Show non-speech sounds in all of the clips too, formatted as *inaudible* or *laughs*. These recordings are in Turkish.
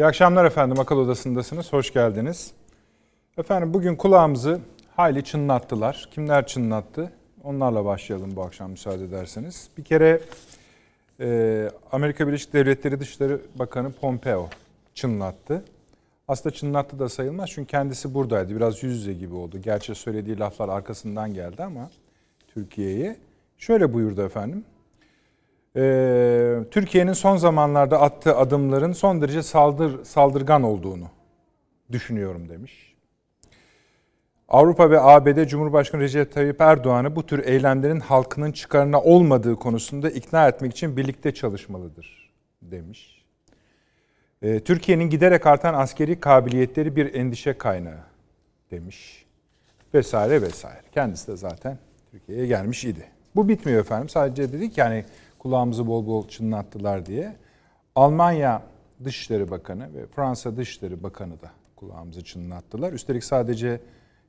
İyi akşamlar efendim. Akıl Odası'ndasınız. Hoş geldiniz. Efendim bugün kulağımızı hayli çınlattılar. Kimler çınlattı? Onlarla başlayalım bu akşam müsaade ederseniz. Bir kere e, Amerika Birleşik Devletleri Dışişleri Bakanı Pompeo çınlattı. Aslında çınlattı da sayılmaz çünkü kendisi buradaydı. Biraz yüz yüze gibi oldu. Gerçi söylediği laflar arkasından geldi ama Türkiye'ye. Şöyle buyurdu efendim. Ee, Türkiye'nin son zamanlarda attığı adımların son derece saldır, saldırgan olduğunu düşünüyorum demiş. Avrupa ve ABD Cumhurbaşkanı Recep Tayyip Erdoğan'ı bu tür eylemlerin halkının çıkarına olmadığı konusunda ikna etmek için birlikte çalışmalıdır demiş. Ee, Türkiye'nin giderek artan askeri kabiliyetleri bir endişe kaynağı demiş. Vesaire vesaire. Kendisi de zaten Türkiye'ye gelmiş idi. Bu bitmiyor efendim. Sadece dedik yani kulağımızı bol bol çınlattılar diye. Almanya Dışişleri Bakanı ve Fransa Dışişleri Bakanı da kulağımızı çınlattılar. Üstelik sadece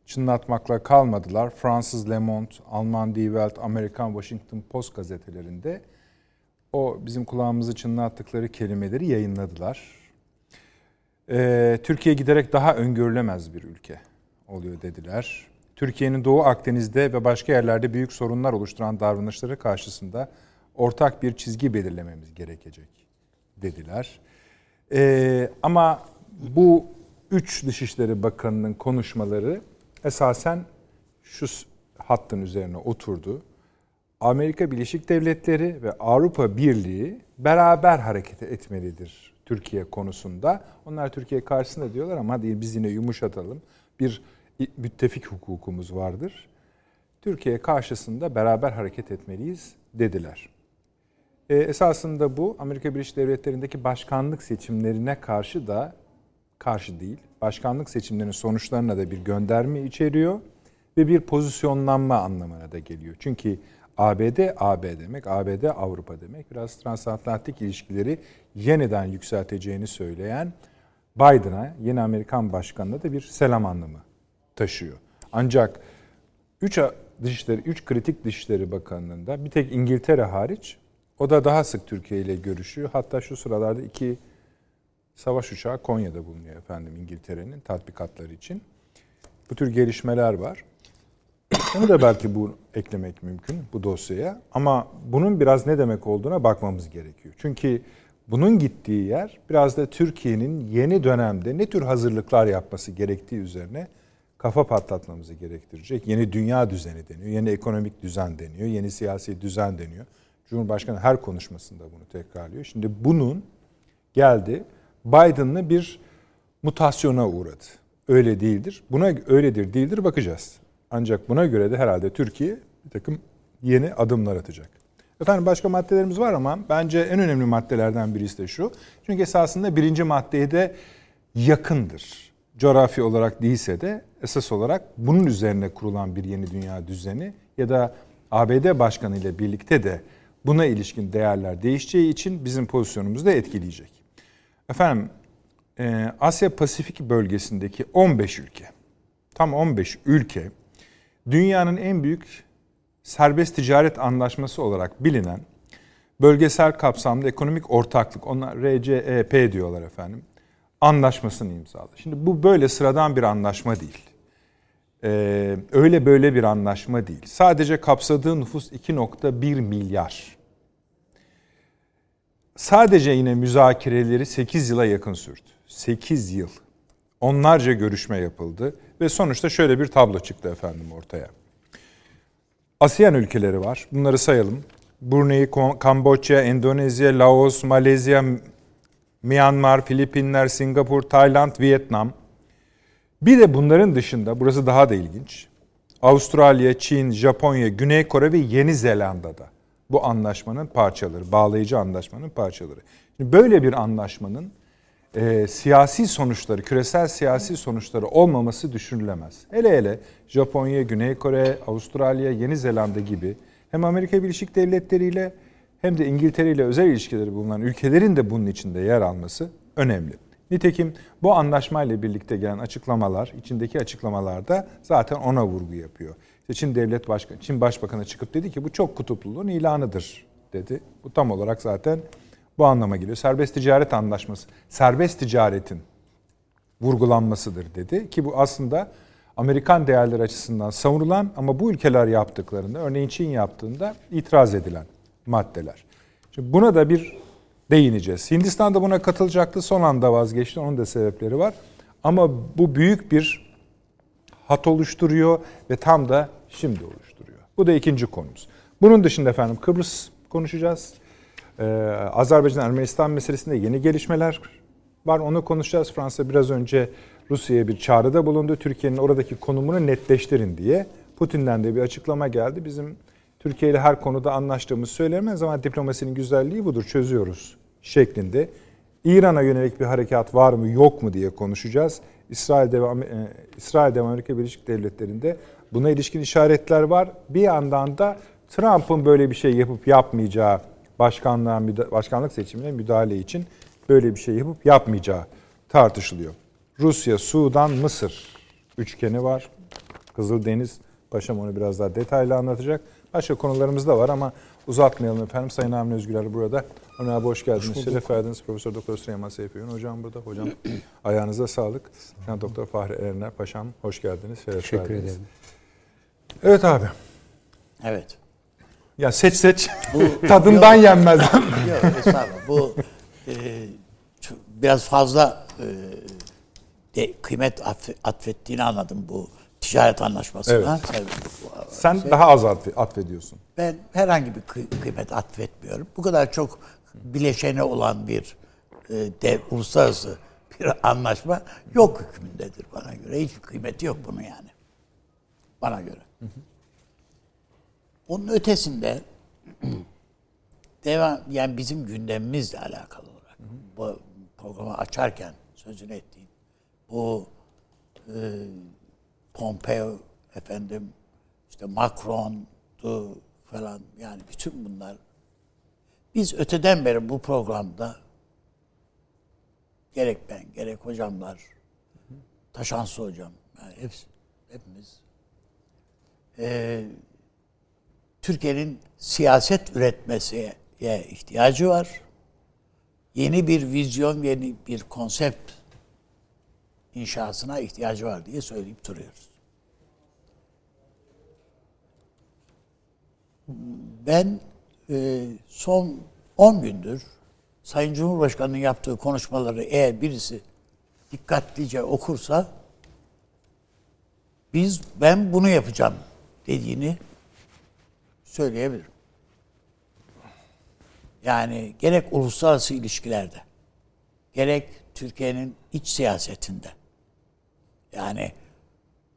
çınlatmakla kalmadılar. Fransız Le Monde, Alman Die Welt, Amerikan Washington Post gazetelerinde o bizim kulağımızı çınlattıkları kelimeleri yayınladılar. Ee, Türkiye giderek daha öngörülemez bir ülke oluyor dediler. Türkiye'nin Doğu Akdeniz'de ve başka yerlerde büyük sorunlar oluşturan davranışları karşısında ortak bir çizgi belirlememiz gerekecek dediler. Ee, ama bu üç Dışişleri Bakanı'nın konuşmaları esasen şu hattın üzerine oturdu. Amerika Birleşik Devletleri ve Avrupa Birliği beraber hareket etmelidir Türkiye konusunda. Onlar Türkiye karşısında diyorlar ama hadi biz yine yumuşatalım. Bir müttefik hukukumuz vardır. Türkiye karşısında beraber hareket etmeliyiz dediler. E, esasında bu Amerika Birleşik Devletleri'ndeki başkanlık seçimlerine karşı da karşı değil. Başkanlık seçimlerinin sonuçlarına da bir gönderme içeriyor ve bir pozisyonlanma anlamına da geliyor. Çünkü ABD AB demek, ABD Avrupa demek. Biraz transatlantik ilişkileri yeniden yükselteceğini söyleyen Biden'a, yeni Amerikan başkanına da bir selam anlamı taşıyor. Ancak 3 dışişleri, 3 kritik dışişleri bakanlığında bir tek İngiltere hariç o da daha sık Türkiye ile görüşüyor. Hatta şu sıralarda iki savaş uçağı Konya'da bulunuyor efendim İngiltere'nin tatbikatları için. Bu tür gelişmeler var. Onu da belki bu eklemek mümkün bu dosyaya. Ama bunun biraz ne demek olduğuna bakmamız gerekiyor. Çünkü bunun gittiği yer biraz da Türkiye'nin yeni dönemde ne tür hazırlıklar yapması gerektiği üzerine kafa patlatmamızı gerektirecek. Yeni dünya düzeni deniyor, yeni ekonomik düzen deniyor, yeni siyasi düzen deniyor. Cumhurbaşkanı her konuşmasında bunu tekrarlıyor. Şimdi bunun geldi Biden'lı bir mutasyona uğradı. Öyle değildir. Buna öyledir değildir bakacağız. Ancak buna göre de herhalde Türkiye bir takım yeni adımlar atacak. Efendim başka maddelerimiz var ama bence en önemli maddelerden birisi de şu. Çünkü esasında birinci maddeye de yakındır. Coğrafi olarak değilse de esas olarak bunun üzerine kurulan bir yeni dünya düzeni ya da ABD Başkanı ile birlikte de buna ilişkin değerler değişeceği için bizim pozisyonumuzu da etkileyecek. Efendim e, Asya Pasifik bölgesindeki 15 ülke, tam 15 ülke dünyanın en büyük serbest ticaret anlaşması olarak bilinen bölgesel kapsamlı ekonomik ortaklık, onlar RCEP diyorlar efendim, anlaşmasını imzaladı. Şimdi bu böyle sıradan bir anlaşma değil. Ee, öyle böyle bir anlaşma değil. Sadece kapsadığı nüfus 2.1 milyar. Sadece yine müzakereleri 8 yıla yakın sürdü. 8 yıl. Onlarca görüşme yapıldı ve sonuçta şöyle bir tablo çıktı efendim ortaya. ASEAN ülkeleri var. Bunları sayalım. Brunei, Kamboçya, Endonezya, Laos, Malezya, Myanmar, Filipinler, Singapur, Tayland, Vietnam. Bir de bunların dışında, burası daha da ilginç. Avustralya, Çin, Japonya, Güney Kore ve Yeni Zelanda'da bu anlaşmanın parçaları, bağlayıcı anlaşmanın parçaları. Şimdi böyle bir anlaşmanın e, siyasi sonuçları, küresel siyasi sonuçları olmaması düşünülemez. Hele hele Japonya, Güney Kore, Avustralya, Yeni Zelanda gibi hem Amerika Birleşik Devletleri ile hem de İngiltere ile özel ilişkileri bulunan ülkelerin de bunun içinde yer alması önemli. Nitekim bu anlaşmayla birlikte gelen açıklamalar, içindeki açıklamalarda zaten ona vurgu yapıyor. İşte Çin Devlet Başkanı, Çin Başbakanı çıkıp dedi ki bu çok kutupluluğun ilanıdır dedi. Bu tam olarak zaten bu anlama geliyor. Serbest ticaret anlaşması, serbest ticaretin vurgulanmasıdır dedi ki bu aslında Amerikan değerleri açısından savunulan ama bu ülkeler yaptıklarında, örneğin Çin yaptığında itiraz edilen maddeler. Şimdi buna da bir değineceğiz. Hindistan da buna katılacaktı, son anda vazgeçti. Onun da sebepleri var. Ama bu büyük bir hat oluşturuyor ve tam da şimdi oluşturuyor. Bu da ikinci konumuz. Bunun dışında efendim Kıbrıs konuşacağız. Ee, Azerbaycan-Ermenistan meselesinde yeni gelişmeler var. Onu konuşacağız. Fransa biraz önce Rusya'ya bir çağrıda bulundu. Türkiye'nin oradaki konumunu netleştirin diye. Putin'den de bir açıklama geldi. Bizim Türkiye ile her konuda anlaştığımız söylemez ama diplomasinin güzelliği budur. Çözüyoruz şeklinde. İran'a yönelik bir harekat var mı yok mu diye konuşacağız. İsrail'de ve İsrail'de ve Amerika Birleşik Devletleri'nde buna ilişkin işaretler var. Bir yandan da Trump'ın böyle bir şey yapıp yapmayacağı başkanlığa başkanlık seçimine müdahale için böyle bir şey yapıp yapmayacağı tartışılıyor. Rusya, Sudan, Mısır üçgeni var. Kızıldeniz, Paşam onu biraz daha detaylı anlatacak. Başka konularımız da var ama uzatmayalım efendim. Sayın Avni Özgüler burada. Ömer abi hoş geldiniz. Hoş Şeref verdiniz. Profesör Doktor Süleyman Seyfiyon hocam burada. Hocam *clears throat* ayağınıza sağlık. Sen Doktor Fahri Erener Paşam hoş geldiniz. Şeref Teşekkür verdiniz. ederim. Evet abi. Evet. Ya seç seç. Bu, *laughs* Tadından yok, yenmez. yok estağfurullah. Bu e, biraz fazla e, de, kıymet atfettiğini anladım bu ticaret anlaşmasına. Evet. Sen şey, daha az atfediyorsun. Ben herhangi bir kıymet atfetmiyorum. Bu kadar çok bileşeni olan bir e, dev, uluslararası bir anlaşma yok hükmündedir bana göre. Hiçbir kıymeti yok bunun yani. Bana göre. Hı. Onun ötesinde *clears throat* devam yani bizim gündemimizle alakalı olarak bu programı açarken sözünü ettiğim bu e, Pompeo efendim işte Macron'du falan yani bütün bunlar biz öteden beri bu programda gerek ben gerek hocamlar Taşansı hocam yani hepsi, hepimiz e, Türkiye'nin siyaset üretmesiye ihtiyacı var. Yeni bir vizyon, yeni bir konsept inşasına ihtiyacı var diye söyleyip duruyoruz. Ben e, son 10 gündür Sayın Cumhurbaşkanı'nın yaptığı konuşmaları eğer birisi dikkatlice okursa biz ben bunu yapacağım dediğini söyleyebilirim. Yani gerek uluslararası ilişkilerde, gerek Türkiye'nin iç siyasetinde, yani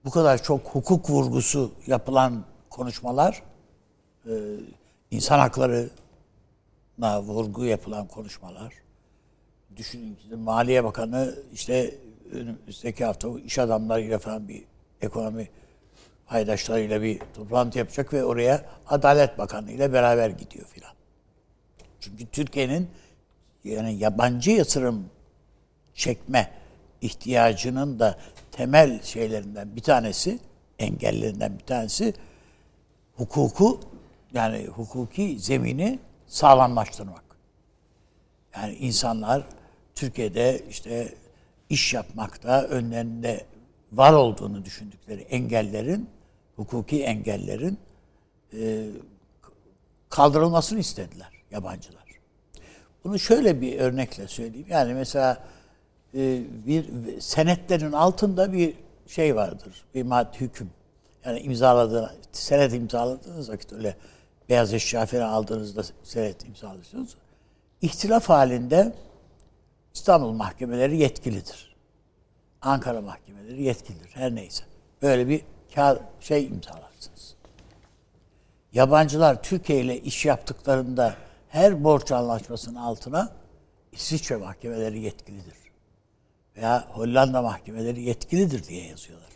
bu kadar çok hukuk vurgusu yapılan konuşmalar, e, insan haklarına vurgu yapılan konuşmalar, düşünün ki Maliye Bakanı işte önümüzdeki hafta iş adamlarıyla falan bir ekonomi paydaşlarıyla bir toplantı yapacak ve oraya Adalet Bakanı ile beraber gidiyor filan. Çünkü Türkiye'nin yani yabancı yatırım çekme ihtiyacının da temel şeylerinden bir tanesi, engellerinden bir tanesi hukuku yani hukuki zemini sağlamlaştırmak. Yani insanlar Türkiye'de işte iş yapmakta önlerinde var olduğunu düşündükleri engellerin, hukuki engellerin e, kaldırılmasını istediler yabancılar. Bunu şöyle bir örnekle söyleyeyim. Yani mesela e, bir senetlerin altında bir şey vardır. Bir madde hüküm. Yani imzaladığınız, senet imzaladığınız vakit öyle beyaz eşya falan aldığınızda senet imzalıyorsunuz. İhtilaf halinde İstanbul mahkemeleri yetkilidir. Ankara mahkemeleri yetkilidir. Her neyse. Böyle bir kağıt, şey imzalarsınız. Yabancılar Türkiye ile iş yaptıklarında her borç anlaşmasının altına İsviçre mahkemeleri yetkilidir. Veya Hollanda mahkemeleri yetkilidir diye yazıyorlar.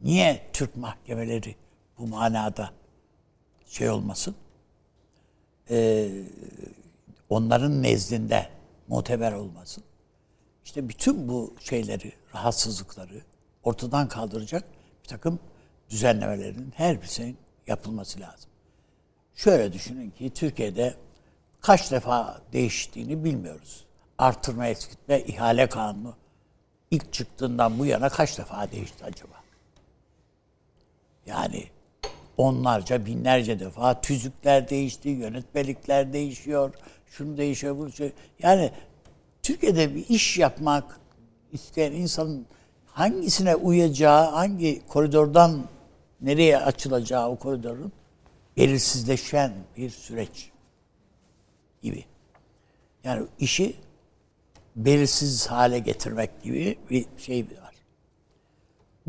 Niye Türk mahkemeleri bu manada şey olmasın? Ee, onların nezdinde muteber olmasın. İşte bütün bu şeyleri, rahatsızlıkları ortadan kaldıracak bir takım düzenlemelerin her birisinin yapılması lazım. Şöyle düşünün ki Türkiye'de kaç defa değiştiğini bilmiyoruz. Artırma eksiltme ihale kanunu ilk çıktığından bu yana kaç defa değişti acaba? Yani onlarca, binlerce defa tüzükler değişti, yönetmelikler değişiyor, şunu değişiyor, bunu şey. Yani Türkiye'de bir iş yapmak isteyen insanın hangisine uyacağı, hangi koridordan nereye açılacağı o koridorun belirsizleşen bir süreç gibi. Yani işi belirsiz hale getirmek gibi bir şey var.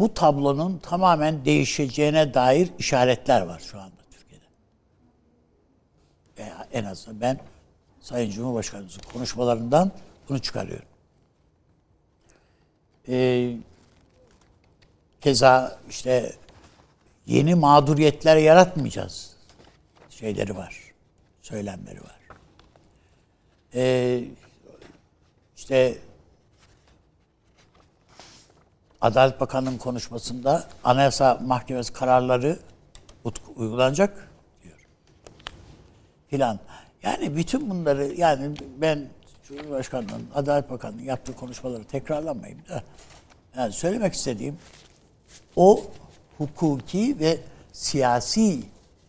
Bu tablonun tamamen değişeceğine dair işaretler var şu anda Türkiye'de. Veya en azından ben Sayın Cumhurbaşkanımızın konuşmalarından bunu çıkarıyorum. Ee, keza işte yeni mağduriyetler yaratmayacağız şeyleri var. Söylemleri var. Ee, işte Adalet Bakanı'nın konuşmasında Anayasa Mahkemesi kararları uygulanacak diyor. Filan. Yani bütün bunları yani ben Cumhurbaşkanı'nın, Adalet Bakanı'nın yaptığı konuşmaları tekrarlamayayım da yani söylemek istediğim o hukuki ve siyasi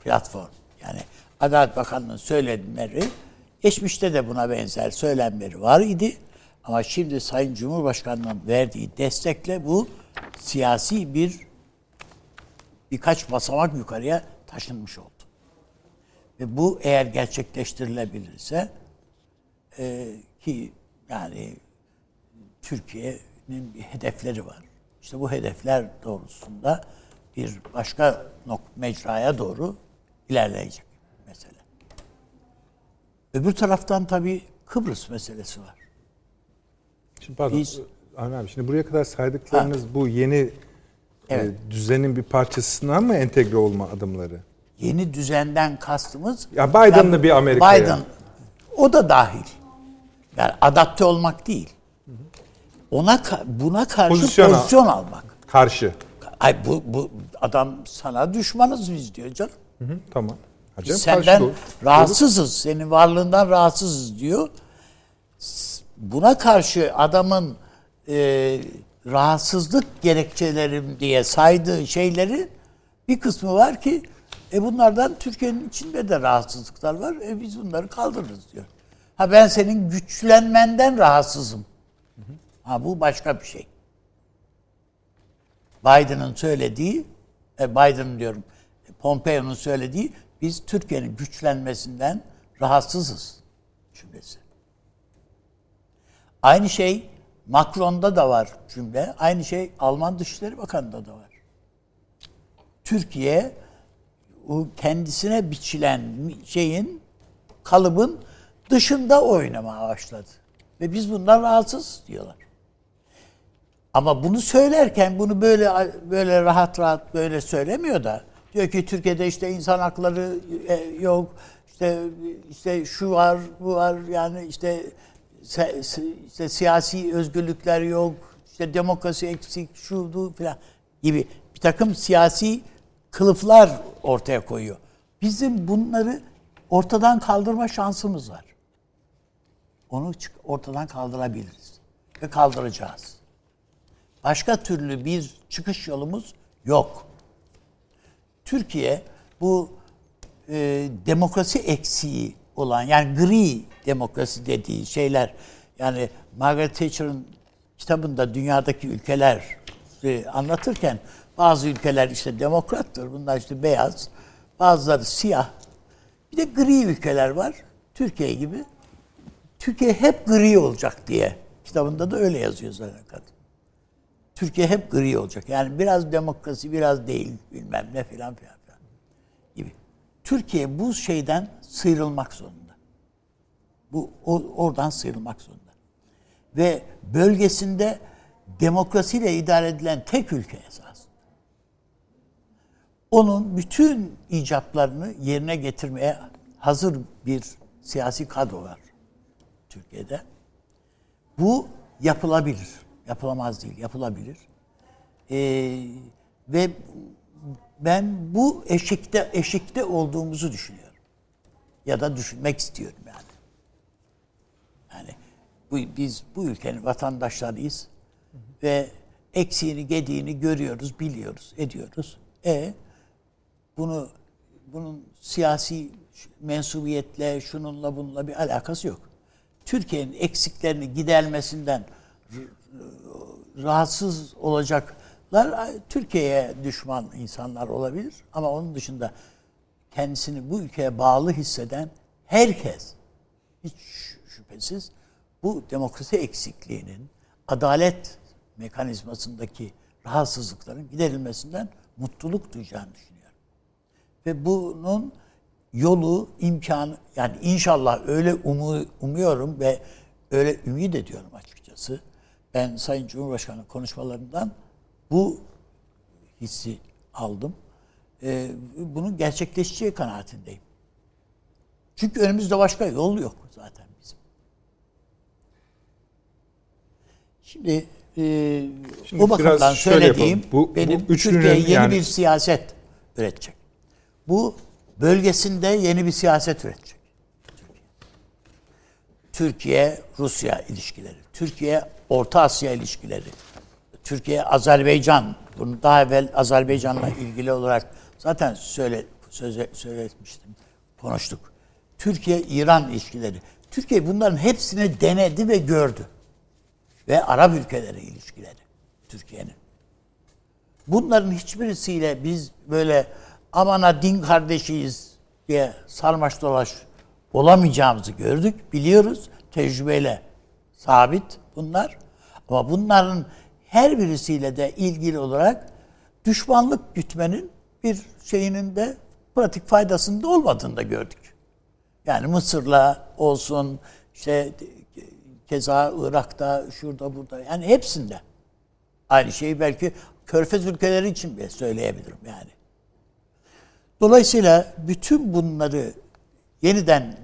platform. Yani Adalet Bakanı'nın söylemleri geçmişte de buna benzer söylemleri var idi. Ama şimdi Sayın Cumhurbaşkanı'nın verdiği destekle bu siyasi bir birkaç basamak yukarıya taşınmış oldu. Ve bu eğer gerçekleştirilebilirse e, ki yani Türkiye'nin bir hedefleri var. İşte bu hedefler doğrusunda bir başka nok mecraya doğru ilerleyecek mesele. Öbür taraftan tabii Kıbrıs meselesi var. Şimdi pardon, Avni abi şimdi buraya kadar saydıklarınız bu yeni Evet. e, düzenin bir parçasına mı entegre olma adımları? Yeni düzenden kastımız... Ya Biden'lı bir Amerika Biden, yani. o da dahil. Yani adapte olmak değil. Ona buna karşı Pozisyon pozisyon, al- almak. Karşı. Ay bu, bu adam sana düşmanız biz diyor canım. Hı hı, tamam. Ha Biz canım, senden karşı rahatsızız. Senin varlığından rahatsızız diyor. Buna karşı adamın e, rahatsızlık gerekçelerim diye saydığı şeylerin bir kısmı var ki e bunlardan Türkiye'nin içinde de rahatsızlıklar var. E biz bunları kaldırırız diyor. Ha ben senin güçlenmenden rahatsızım. Ha bu başka bir şey. Biden'ın söylediği, e, Biden diyorum, Pompeo'nun söylediği biz Türkiye'nin güçlenmesinden rahatsızız cümlesi. Aynı şey Macron'da da var cümle. Aynı şey Alman Dışişleri Bakanı'nda da var. Türkiye o kendisine biçilen şeyin kalıbın dışında oynamaya başladı. Ve biz bundan rahatsız diyorlar. Ama bunu söylerken bunu böyle böyle rahat rahat böyle söylemiyor da diyor ki Türkiye'de işte insan hakları e, yok. işte işte şu var, bu var yani işte se- işte siyasi özgürlükler yok. işte demokrasi eksik, şu bu falan gibi bir takım siyasi kılıflar ortaya koyuyor. Bizim bunları ortadan kaldırma şansımız var. Onu ortadan kaldırabiliriz ve kaldıracağız. Başka türlü bir çıkış yolumuz yok. Türkiye bu e, demokrasi eksiği olan yani gri demokrasi dediği şeyler yani Margaret Thatcher'ın kitabında dünyadaki ülkeler anlatırken bazı ülkeler işte demokrattır, bunlar işte beyaz, bazıları siyah. Bir de gri ülkeler var. Türkiye gibi. Türkiye hep gri olacak diye. Kitabında da öyle yazıyor zaten kadın. Türkiye hep gri olacak. Yani biraz demokrasi, biraz değil bilmem ne filan filan filan gibi. Türkiye bu şeyden sıyrılmak zorunda. Bu oradan sıyrılmak zorunda. Ve bölgesinde demokrasiyle idare edilen tek ülke esas. Onun bütün icaplarını yerine getirmeye hazır bir siyasi kadro var Türkiye'de. Bu yapılabilir. Yapılamaz değil, yapılabilir. Ee, ve ben bu eşikte eşikte olduğumuzu düşünüyorum. Ya da düşünmek istiyorum yani. Bu, biz bu ülkenin vatandaşlarıyız. Ve eksiğini, gediğini görüyoruz, biliyoruz, ediyoruz. E bunu bunun siyasi mensubiyetle, şununla bununla bir alakası yok. Türkiye'nin eksiklerini gidermesinden rahatsız olacaklar Türkiye'ye düşman insanlar olabilir ama onun dışında kendisini bu ülkeye bağlı hisseden herkes hiç şüphesiz bu demokrasi eksikliğinin adalet mekanizmasındaki rahatsızlıkların giderilmesinden mutluluk duyacağını düşünüyorum. Ve bunun yolu, imkanı yani inşallah öyle umu, umuyorum ve öyle ümit ediyorum açıkçası. Ben Sayın Cumhurbaşkanı konuşmalarından bu hissi aldım. Ee, bunun gerçekleşeceği kanaatindeyim. Çünkü önümüzde başka yol yok zaten bizim. Şimdi, e, Şimdi o bakımdan söylediğim yapalım. Bu- bu benim üçlünün Türkiye yeni yani- bir siyaset üretecek. Bu bölgesinde yeni bir siyaset üretecek. Türkiye-Rusya ilişkileri, Türkiye-Orta Asya ilişkileri, Türkiye-Azerbaycan, bunu daha evvel Azerbaycan'la ilgili olarak zaten söyle, söze, söyletmiştim, konuştuk. Türkiye-İran ilişkileri. Türkiye bunların hepsini denedi ve gördü. Ve Arap ülkeleri ilişkileri Türkiye'nin. Bunların hiçbirisiyle biz böyle amana din kardeşiyiz diye sarmaş dolaş olamayacağımızı gördük, biliyoruz. Tecrübeyle sabit bunlar. Ama bunların her birisiyle de ilgili olarak düşmanlık gütmenin bir şeyinin de pratik faydasında olmadığını da gördük. Yani Mısır'la olsun, işte keza Irak'ta, şurada burada yani hepsinde. Aynı şeyi belki Körfez ülkeleri için bile söyleyebilirim yani. Dolayısıyla bütün bunları yeniden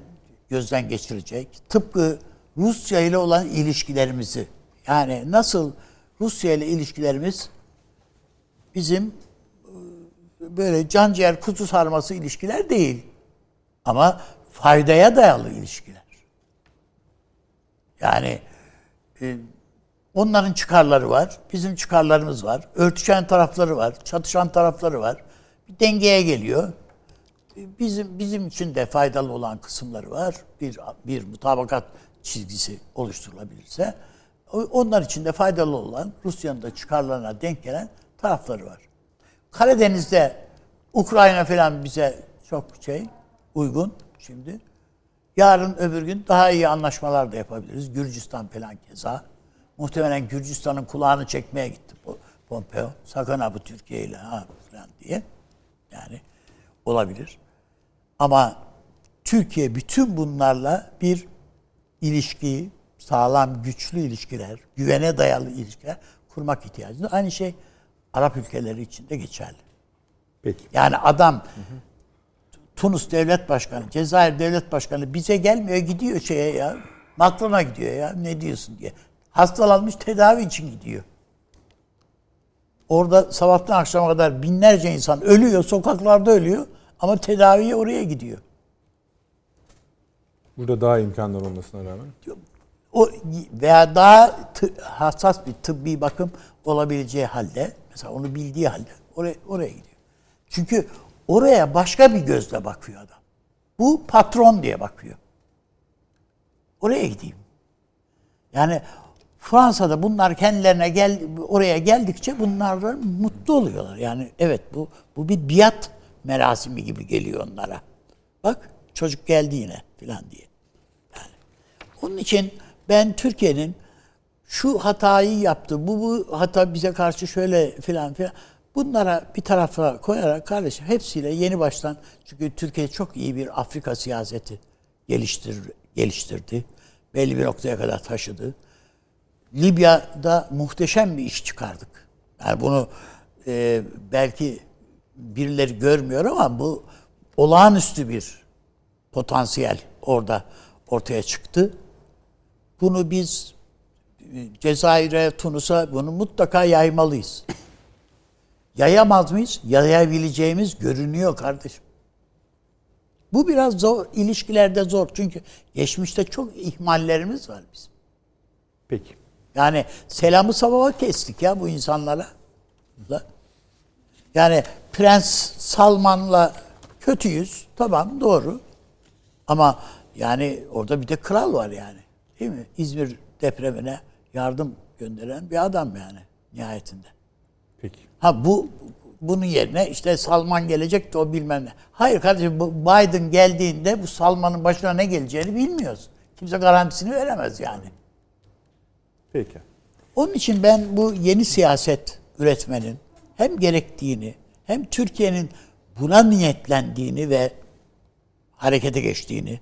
gözden geçirecek. Tıpkı Rusya ile olan ilişkilerimizi yani nasıl Rusya ile ilişkilerimiz bizim böyle can ciğer kutu sarması ilişkiler değil. Ama faydaya dayalı ilişkiler. Yani e, onların çıkarları var, bizim çıkarlarımız var. Örtüşen tarafları var, çatışan tarafları var. Bir dengeye geliyor. E, bizim bizim için de faydalı olan kısımları var. Bir bir mutabakat çizgisi oluşturulabilirse onlar için de faydalı olan Rusya'nın da çıkarlarına denk gelen tarafları var. Karadeniz'de Ukrayna falan bize çok şey uygun şimdi. Yarın öbür gün daha iyi anlaşmalar da yapabiliriz. Gürcistan falan keza. Muhtemelen Gürcistan'ın kulağını çekmeye gitti Pompeo. Sakın ha bu Türkiye ile ha falan diye. Yani olabilir. Ama Türkiye bütün bunlarla bir ilişkiyi, sağlam, güçlü ilişkiler, güvene dayalı ilişkiler kurmak ihtiyacında. Aynı şey Arap ülkeleri için de geçerli. Peki. Yani adam hı hı. Tunus devlet başkanı, Cezayir devlet başkanı bize gelmiyor gidiyor şeye ya. Macron'a gidiyor ya ne diyorsun diye. Hastalanmış tedavi için gidiyor. Orada sabahtan akşama kadar binlerce insan ölüyor, sokaklarda ölüyor ama tedaviye oraya gidiyor. Burada daha imkanlar olmasına rağmen. O veya daha hassas bir tıbbi bakım olabileceği halde, mesela onu bildiği halde oraya, oraya gidiyor. Çünkü oraya başka bir gözle bakıyor adam. Bu patron diye bakıyor. Oraya gideyim. Yani Fransa'da bunlar kendilerine gel oraya geldikçe bunlar mutlu oluyorlar. Yani evet bu bu bir biat merasimi gibi geliyor onlara. Bak çocuk geldi yine filan diye. Yani onun için ben Türkiye'nin şu hatayı yaptı, bu, bu hata bize karşı şöyle filan filan bunlara bir tarafa koyarak kardeşim hepsiyle yeni baştan çünkü Türkiye çok iyi bir Afrika siyaseti geliştir, geliştirdi. Belli bir noktaya kadar taşıdı. Libya'da muhteşem bir iş çıkardık. Yani bunu e, belki birileri görmüyor ama bu olağanüstü bir potansiyel orada ortaya çıktı. Bunu biz Cezayir'e, Tunus'a bunu mutlaka yaymalıyız. Yayamaz mıyız? Yayabileceğimiz görünüyor kardeşim. Bu biraz zor, ilişkilerde zor. Çünkü geçmişte çok ihmallerimiz var bizim. Peki. Yani selamı sabahı kestik ya bu insanlara. La. Yani Prens Salman'la kötüyüz. Tamam doğru. Ama yani orada bir de kral var yani. Değil mi? İzmir depremine yardım gönderen bir adam yani nihayetinde. Peki. Ha bu bunun yerine işte Salman gelecek de o bilmem ne. Hayır kardeşim bu Biden geldiğinde bu Salman'ın başına ne geleceğini bilmiyoruz. Kimse garantisini veremez yani. Peki. Onun için ben bu yeni siyaset üretmenin hem gerektiğini hem Türkiye'nin buna niyetlendiğini ve harekete geçtiğini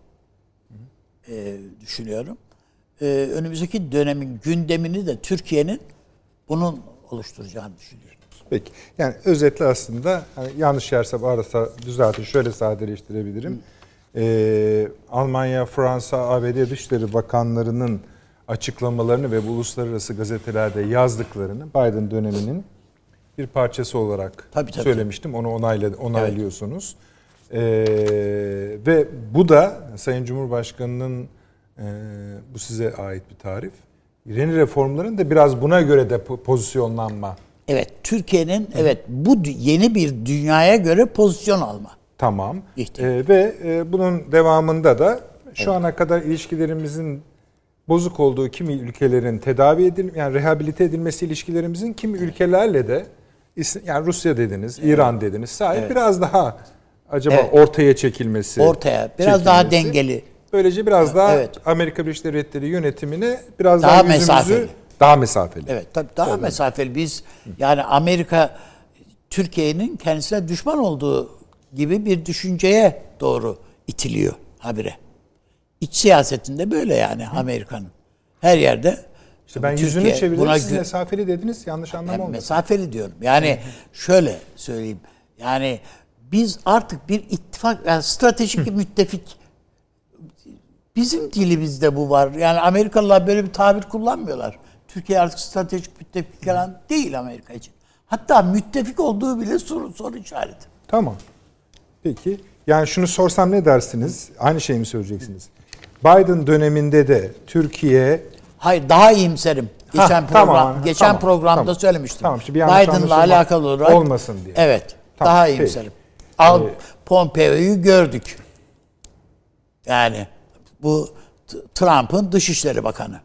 e, düşünüyorum. E, önümüzdeki dönemin gündemini de Türkiye'nin bunun oluşturacağını düşünüyorum. Peki. Yani özetle aslında hani yanlış yerse arasa düzeltin. Şöyle sadeleştirebilirim. Ee, Almanya, Fransa, ABD Dışişleri Bakanlarının açıklamalarını ve bu uluslararası gazetelerde yazdıklarını Biden döneminin bir parçası olarak Tabii, tabii. söylemiştim. Onu onayla, onaylıyorsunuz. Ee, ve bu da Sayın Cumhurbaşkanı'nın e, bu size ait bir tarif. Yeni reformların da biraz buna göre de po- pozisyonlanma Evet, Türkiye'nin evet bu yeni bir dünyaya göre pozisyon alma. Tamam. Ee, ve e, bunun devamında da şu ana kadar ilişkilerimizin bozuk olduğu kimi ülkelerin tedavi edil yani rehabilite edilmesi ilişkilerimizin kimi ülkelerle de yani Rusya dediniz, İran dediniz. Sahip biraz daha acaba Evet. ortaya çekilmesi. Ortaya, biraz daha çekilmesi. dengeli. Böylece biraz daha Evet. Amerika Birleşik Devletleri yönetimine biraz Daha daha, yüzümüzü mesafeli. daha mesafeli. Evet, tabii daha mesafeli. Biz yani Amerika Türkiye'nin kendisine düşman olduğu gibi bir düşünceye doğru itiliyor habire. İç siyasetinde böyle yani Amerika'nın. Her yerde İşte ben bu yüzünü Türkiye çevirdim, buna siz mesafeli dediniz. Yanlış anlama olmasın. mesafeli diyorum. Yani şöyle söyleyeyim. Yani biz artık bir ittifak, yani stratejik bir müttefik bizim dilimizde bu var. Yani Amerikalılar böyle bir tabir kullanmıyorlar. Türkiye artık stratejik müttefik falan değil Amerika için. Hatta müttefik olduğu bile soru, soru işareti. Tamam. Peki. Yani şunu sorsam ne dersiniz? Aynı şeyi mi söyleyeceksiniz? Biden döneminde de Türkiye Hayır daha iyimserim. Geçen Ha, program tamam, geçen tamam, programda tamam. söylemiştim. Tamam, işte Biden'la alakalı olarak olmasın diye. Evet. Tamam, daha peki. iyimserim. Al Ee, Pompeo'yu gördük. Yani bu Trump'ın Dışişleri Bakanı.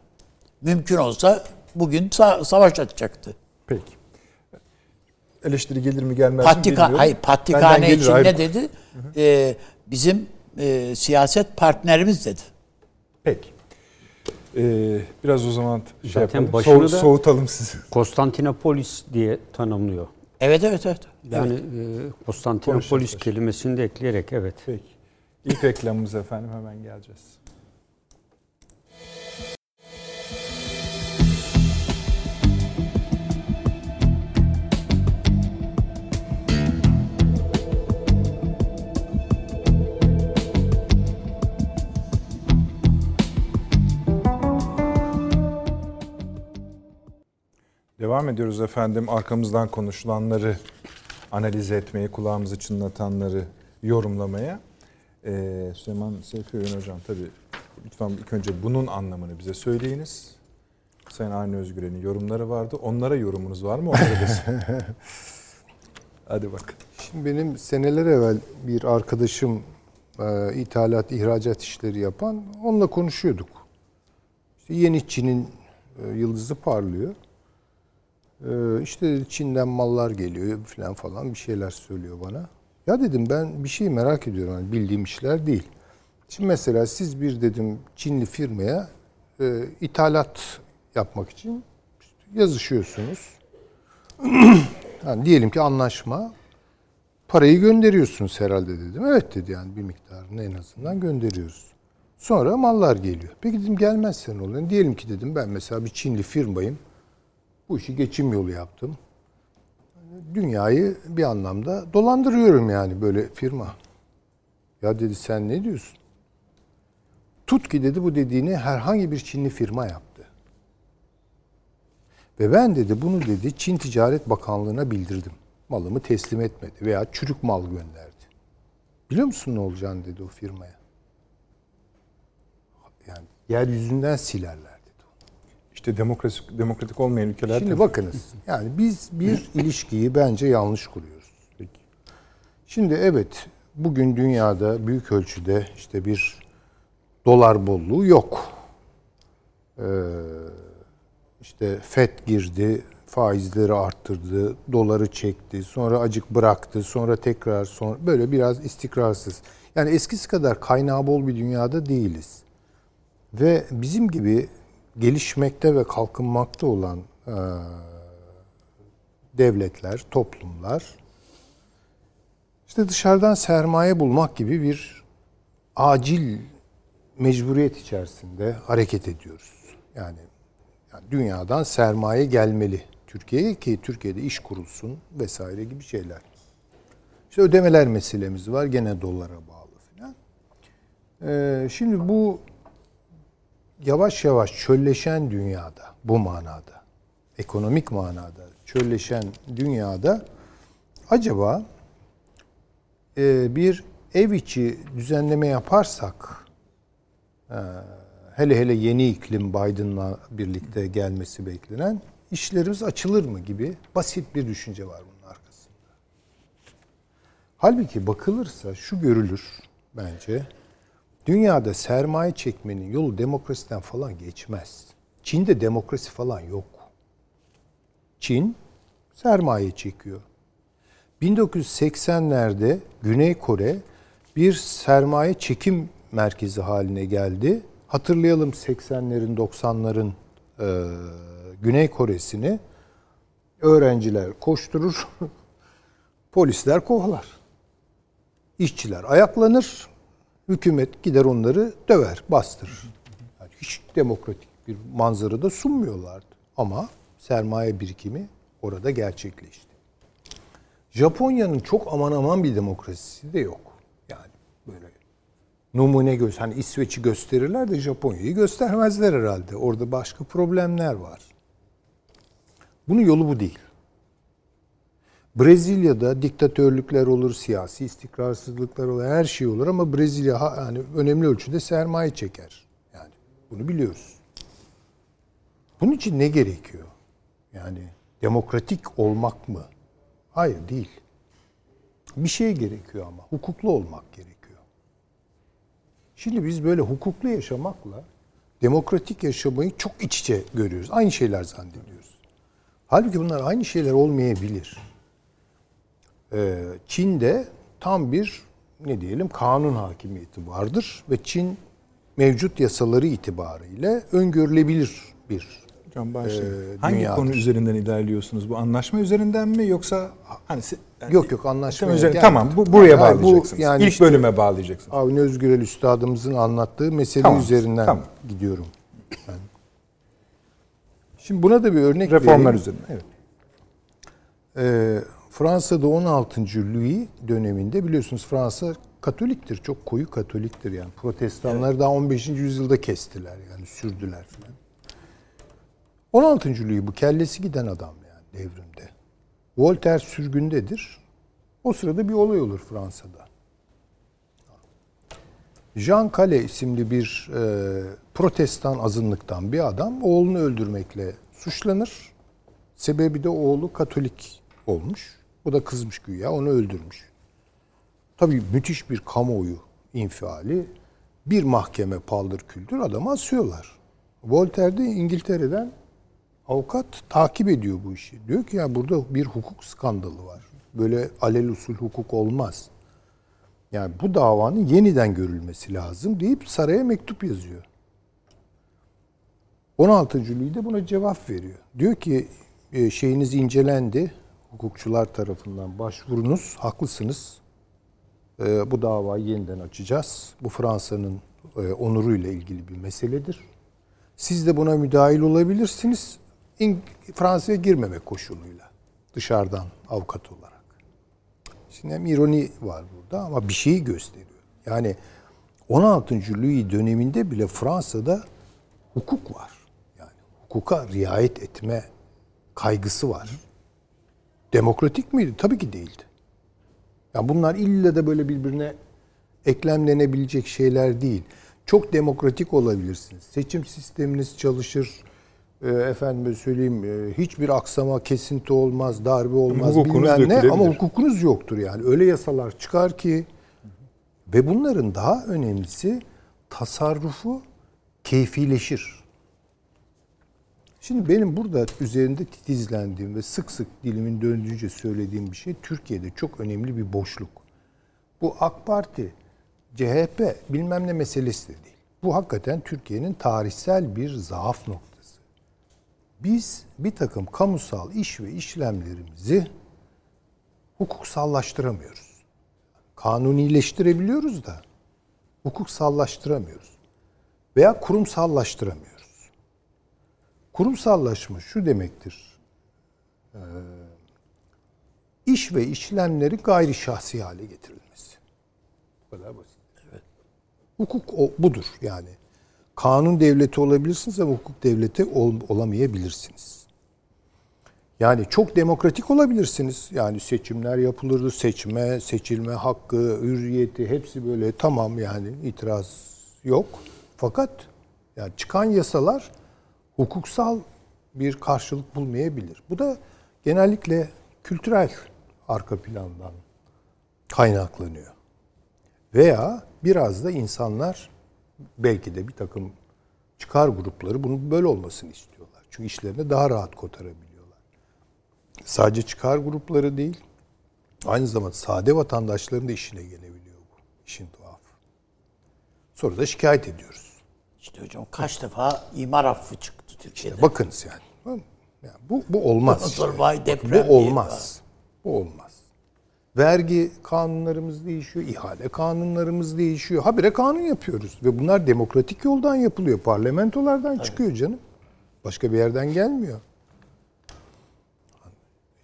Mümkün olsa bugün sa- savaş açacaktı. peki. Eleştiri gelir mi gelmez mi Patika, bilmiyorum. hayır Patrikhane gelir, için hayır. ne dedi? Ee, bizim e, siyaset partnerimiz dedi. Peki. Ee, biraz o zaman şey Zaten yapalım. da- soğutalım sizi. Konstantinopolis diye tanımlıyor. Evet evet evet. Yani e, Konstantinopolis kelimesini de ekleyerek evet. Peki. İlk reklamımız efendim hemen geleceğiz. Devam ediyoruz efendim. Arkamızdan konuşulanları analiz etmeye, kulağımızı çınlatanları yorumlamaya. Ee, Süleyman Seyfi Öğün Hocam tabii lütfen ilk önce bunun anlamını bize söyleyiniz. Sayın Avni Özgüren'in yorumları vardı. Onlara yorumunuz var mı? *laughs* Hadi bak. Şimdi benim seneler evvel bir arkadaşım e, ithalat, ihracat işleri yapan, onunla konuşuyorduk. İşte yeni Çin'in e, yıldızı parlıyor. E, işte Çin'den mallar geliyor falan falan bir şeyler söylüyor bana. Ya dedim ben bir şey merak ediyorum. Yani bildiğim işler değil. Şimdi mesela siz bir dedim Çinli firmaya e, ithalat yapmak için yazışıyorsunuz. *clears throat* Yani diyelim ki anlaşma parayı gönderiyorsunuz herhalde dedim. Evet dedi yani bir miktarını en azından gönderiyoruz. Sonra mallar geliyor. Peki dedim gelmezse ne oluyor? Diyelim ki dedim ben mesela bir Çinli firmayım. Bu işi geçim yolu yaptım. Dünyayı bir anlamda dolandırıyorum yani böyle firma. Ya dedi sen ne diyorsun? Tut ki dedi bu dediğini herhangi bir Çinli firma yaptı. Ve ben dedi bunu dedi Çin Ticaret Bakanlığı'na bildirdim. Malımı teslim etmedi veya çürük mal gönderdi. Biliyor musun ne olacağını dedi o firmaya. Yani yeryüzünden silerler. İşte demokrasi, demokratik olmayan ülkeler Şimdi bakınız. Yani biz bir *laughs* ilişkiyi bence yanlış kuruyoruz. Peki. Şimdi evet bugün dünyada büyük ölçüde işte bir dolar bolluğu yok. Ee, işte FED girdi, faizleri arttırdı, doları çekti, sonra acık bıraktı, sonra tekrar sonra böyle biraz istikrarsız. Yani eskisi kadar kaynağı bol bir dünyada değiliz. Ve bizim gibi gelişmekte ve kalkınmakta olan e, devletler, toplumlar işte dışarıdan sermaye bulmak gibi bir acil mecburiyet içerisinde hareket ediyoruz. Yani, yani dünyadan sermaye gelmeli Türkiye'ye ki Türkiye'de iş kurulsun vesaire gibi şeyler. İşte ödemeler meselemiz var gene dolara bağlı filan. Ee, şimdi bu yavaş yavaş çölleşen dünyada bu manada ekonomik manada çölleşen dünyada acaba e, bir ev içi düzenleme yaparsak e, hele hele yeni iklim Biden'la birlikte gelmesi beklenen işlerimiz açılır mı gibi basit bir düşünce var bunun arkasında. Halbuki bakılırsa şu görülür bence. Dünyada sermaye çekmenin yolu demokrasiden falan geçmez. Çin'de demokrasi falan yok. Çin sermaye çekiyor. 1980'lerde Güney Kore bir sermaye çekim merkezi haline geldi. Hatırlayalım 80'lerin 90'ların e, Güney Kore'sini öğrenciler koşturur, *laughs* polisler kovalar. İşçiler ayaklanır, hükümet gider onları döver, bastırır. Yani hiç demokratik bir manzara da sunmuyorlardı. Ama sermaye birikimi orada gerçekleşti. Japonya'nın çok aman aman bir demokrasisi de yok. Yani böyle numune göz hani İsveç'i gösterirler de Japonya'yı göstermezler herhalde. Orada başka problemler var. Bunun yolu bu değil. Brezilya'da diktatörlükler olur, siyasi istikrarsızlıklar olur, her şey olur ama Brezilya yani önemli ölçüde sermaye çeker. Yani bunu biliyoruz. Bunun için ne gerekiyor? Yani demokratik olmak mı? Hayır değil. Bir şey gerekiyor ama hukuklu olmak gerekiyor. Şimdi biz böyle hukuklu yaşamakla demokratik yaşamayı çok iç içe görüyoruz. Aynı şeyler zannediyoruz. Halbuki bunlar aynı şeyler olmayabilir. Ee, Çin'de tam bir ne diyelim kanun hakimiyeti vardır ve Çin mevcut yasaları itibariyle öngörülebilir bir Hocam başlayın. Hangi dünyadır. konu üzerinden ilerliyorsunuz? Bu anlaşma üzerinden mi yoksa hani yani Yok yok anlaşma. Tamam, üzerine- tamam bu buraya bu bağlayacaksınız. yani İlk işte- bölüme bağlayacaksınız. Avni Özgürel Üstadımızın anlattığı mesele Tamam, üzerinden tamam. gidiyorum. ben. Şimdi buna da bir örnek Reformlar vereyim. üzerinden. Evet. Ee, Fransa'da 16. Louis döneminde biliyorsunuz Fransa Katoliktir. Çok koyu Katoliktir yani. Protestanları daha 15. yüzyılda kestiler yani sürdüler falan. 16. Louis bu kellesi giden adam yani devrimde. Voltaire sürgündedir. O sırada bir olay olur Fransa'da. Jean Calais isimli bir e, protestan azınlıktan bir adam oğlunu öldürmekle suçlanır. Sebebi de oğlu Katolik olmuş. Bu da kızmış güya onu öldürmüş. Tabii müthiş bir kamuoyu infiali. Bir mahkeme paldır küldür adamı asıyorlar. Voltaire de İngiltere'den avukat takip ediyor bu işi. Diyor ki ya burada bir hukuk skandalı var. Böyle alel usul hukuk olmaz. Yani bu davanın yeniden görülmesi lazım deyip saraya mektup yazıyor. 16. Louis de buna cevap veriyor. Diyor ki e, şeyiniz incelendi. Hukukçular tarafından başvurunuz. Haklısınız. E, bu davayı yeniden açacağız. Bu Fransa'nın e, onuruyla ilgili bir meseledir. Siz de buna müdahil olabilirsiniz. Fransa'ya girmemek koşuluyla. Dışarıdan avukat olarak. Şimdi hem ironi var burada ama bir şeyi gösteriyor. Yani 16. Louis döneminde bile Fransa'da hukuk var. Yani hukuka riayet etme kaygısı var. Demokratik miydi? Tabii ki değildi. Ya bunlar illa da böyle birbirine eklemlenebilecek şeyler değil. Çok demokratik olabilirsiniz. Seçim sisteminiz çalışır. e, efendime söyleyeyim e, hiçbir aksama kesinti olmaz, darbe olmaz hukukunuz bilmem ne ama hukukunuz yoktur yani. Öyle yasalar çıkar ki ve bunların daha önemlisi tasarrufu keyfileşir. Şimdi benim burada üzerinde titizlendiğim ve sık sık dilimin döndüğünce söylediğim bir şey Türkiye'de çok önemli bir boşluk. Bu AK Parti, CHP bilmem ne meselesi de değil. Bu hakikaten Türkiye'nin tarihsel bir zaaf noktası. Biz bir takım kamusal iş ve işlemlerimizi hukuksallaştıramıyoruz. Kanunileştirebiliyoruz da hukuksallaştıramıyoruz. Veya kurumsallaştıramıyoruz. Kurumsallaşma şu demektir. Ee, iş ve işlemleri gayri şahsi hale getirilmesi. Bu kadar basit. Hukuk o, budur yani. Kanun devleti olabilirsiniz ama hukuk devleti ol, olamayabilirsiniz. Yani çok demokratik olabilirsiniz. Yani seçimler yapılırdı. Seçme, seçilme hakkı, hürriyeti hepsi böyle tamam yani itiraz yok. Fakat yani çıkan yasalar hukuksal bir karşılık bulmayabilir. Bu da genellikle kültürel arka plandan kaynaklanıyor. Veya biraz da insanlar belki de bir takım çıkar grupları bunun böyle olmasını istiyorlar. Çünkü işlerini daha rahat kotarabiliyorlar. Sadece çıkar grupları değil, aynı zamanda sade vatandaşların da işine gelebiliyor bu. İşin tuhafı. Sonra da şikayet ediyoruz. İşte hocam kaç defa imar affı çıktı Türkiye'de. Bakınız yani. Tamam? Yani bu, bu olmaz. işte. Zorbay Bakın, deprem Bu olmaz. Bu olmaz. Vergi kanunlarımız değişiyor, ihale kanunlarımız değişiyor. Habire kanun yapıyoruz ve bunlar demokratik yoldan yapılıyor. Parlamentolardan çıkıyor canım. Başka bir yerden gelmiyor.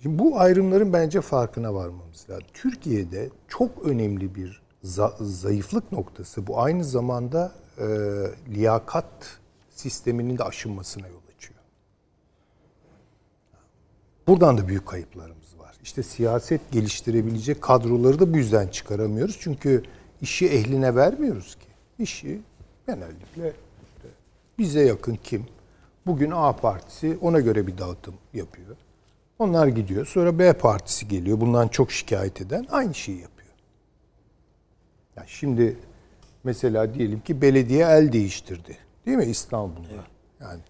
Şimdi bu ayrımların bence farkına varmamız lazım. Türkiye'de çok önemli bir za- zayıflık noktası bu. Aynı zamanda e, liyakat sisteminin de aşınmasına yol açıyor. Buradan da büyük kayıplarımız var. İşte siyaset geliştirebilecek kadroları da bu yüzden çıkaramıyoruz. Çünkü işi ehline vermiyoruz ki. İşi genellikle işte bize yakın kim? Bugün A partisi ona göre bir dağıtım yapıyor. Onlar gidiyor. Sonra B partisi geliyor. Bundan çok şikayet eden aynı şeyi yapıyor. Ya şimdi mesela diyelim ki belediye el değiştirdi. Değil mi İstanbul'da? Yani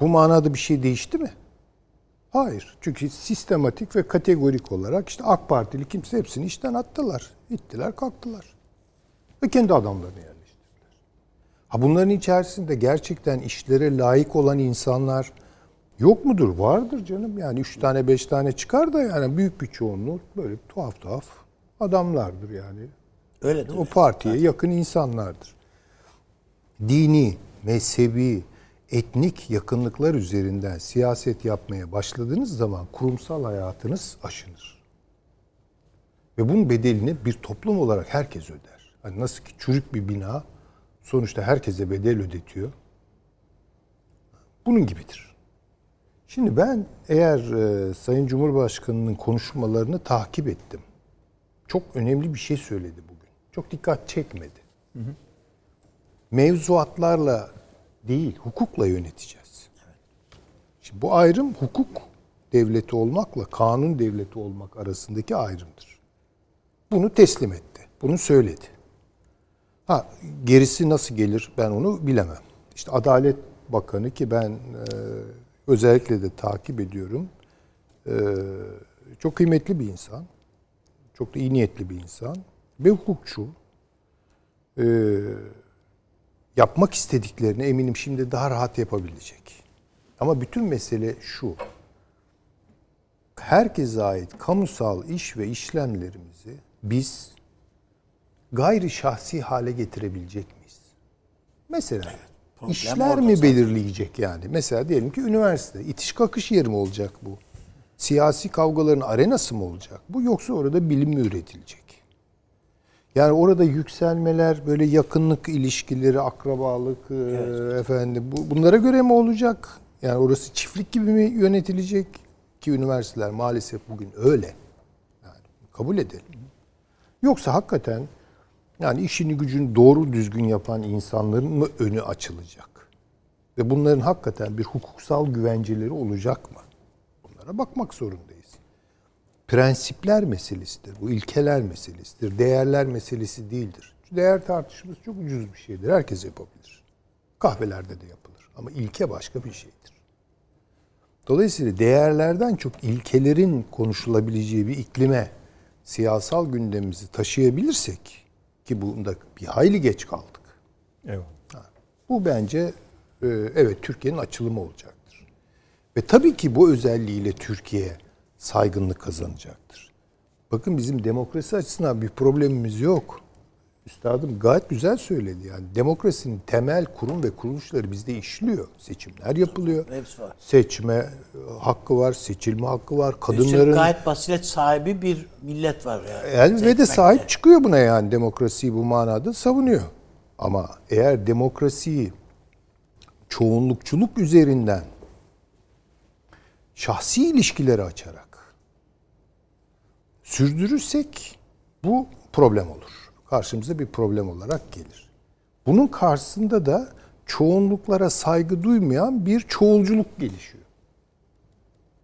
bu manada bir şey değişti mi? Hayır. Çünkü sistematik ve kategorik olarak işte AK Partili kimse hepsini işten attılar. İttiler, kalktılar. Ve kendi adamlarını yerleştirdiler. Ha bunların içerisinde gerçekten işlere layık olan insanlar yok mudur? Vardır canım. Yani üç tane beş tane çıkar da yani büyük bir çoğunluğu böyle tuhaf tuhaf adamlardır yani. Öyle değil O partiye yakın insanlardır. Dini, mezhebi, etnik yakınlıklar üzerinden siyaset yapmaya başladığınız zaman kurumsal hayatınız aşınır. Ve bunun bedelini bir toplum olarak herkes öder. Hani nasıl ki çürük bir bina sonuçta herkese bedel ödetiyor. Bunun gibidir. Şimdi ben eğer e, Sayın Cumhurbaşkanı'nın konuşmalarını takip ettim. Çok önemli bir şey söyledi bugün. Çok dikkat çekmedi. Mevzuatlarla değil, hukukla yöneteceğiz. Şimdi bu ayrım hukuk devleti olmakla kanun devleti olmak arasındaki ayrımdır. Bunu teslim etti. Bunu söyledi. Ha gerisi nasıl gelir ben onu bilemem. İşte Adalet Bakanı ki ben e, özellikle de takip ediyorum. E, çok kıymetli bir insan. Çok da iyi niyetli bir insan. Ve hukukçu. E, yapmak istediklerini eminim şimdi daha rahat yapabilecek. Ama bütün mesele şu. Herkese ait kamusal iş ve işlemlerimizi biz gayri şahsi hale getirebilecek miyiz? Mesela problem işler mi zaten. belirleyecek yani? Mesela diyelim ki üniversite, itiş kakış yeri mi olacak bu? Siyasi kavgaların arenası mı olacak bu? Yoksa orada bilim mi üretilecek? Yani orada yükselmeler, böyle yakınlık ilişkileri, akrabalık, e, efendim bu, bunlara göre mi olacak? Yani orası çiftlik gibi mi yönetilecek? Ki üniversiteler maalesef bugün öyle. Yani kabul edelim. Yoksa hakikaten yani işini gücünü doğru düzgün yapan insanların mı önü açılacak? Ve bunların hakikaten bir hukuksal güvenceleri olacak mı? Bunlara bakmak zorundayız. Prensipler meselesidir. Bu ilkeler meselesidir. Değerler meselesi değildir. Değer tartışması çok ucuz bir şeydir. Herkes yapabilir. Kahvelerde de yapılır. Ama ilke başka bir şeydir. Dolayısıyla değerlerden çok ilkelerin konuşulabileceği bir iklime siyasal gündemimizi taşıyabilirsek ki bunda bir hayli geç kaldık. Evet. Bu bence e, evet Türkiye'nin açılımı olacaktır. Ve tabii ki bu özelliğiyle Türkiye saygınlık kazanacaktır. Bakın bizim demokrasi açısından bir problemimiz yok. Üstadım gayet güzel söyledi yani. Demokrasinin temel kurum ve kuruluşları bizde işliyor. Seçimler yapılıyor. Hepsi var. Seçme e, hakkı var, seçilme hakkı var. Üstelik Kadınların gayet basiret sahibi bir millet var yani. yani ve de sahip çıkıyor buna yani demokrasiyi bu manada savunuyor. Ama eğer demokrasiyi çoğunlukçuluk üzerinden şahsi ilişkileri açarak sürdürürsek bu problem olur. Karşımıza bir problem olarak gelir. Bunun karşısında da çoğunluklara saygı duymayan bir çoğulculuk gelişiyor.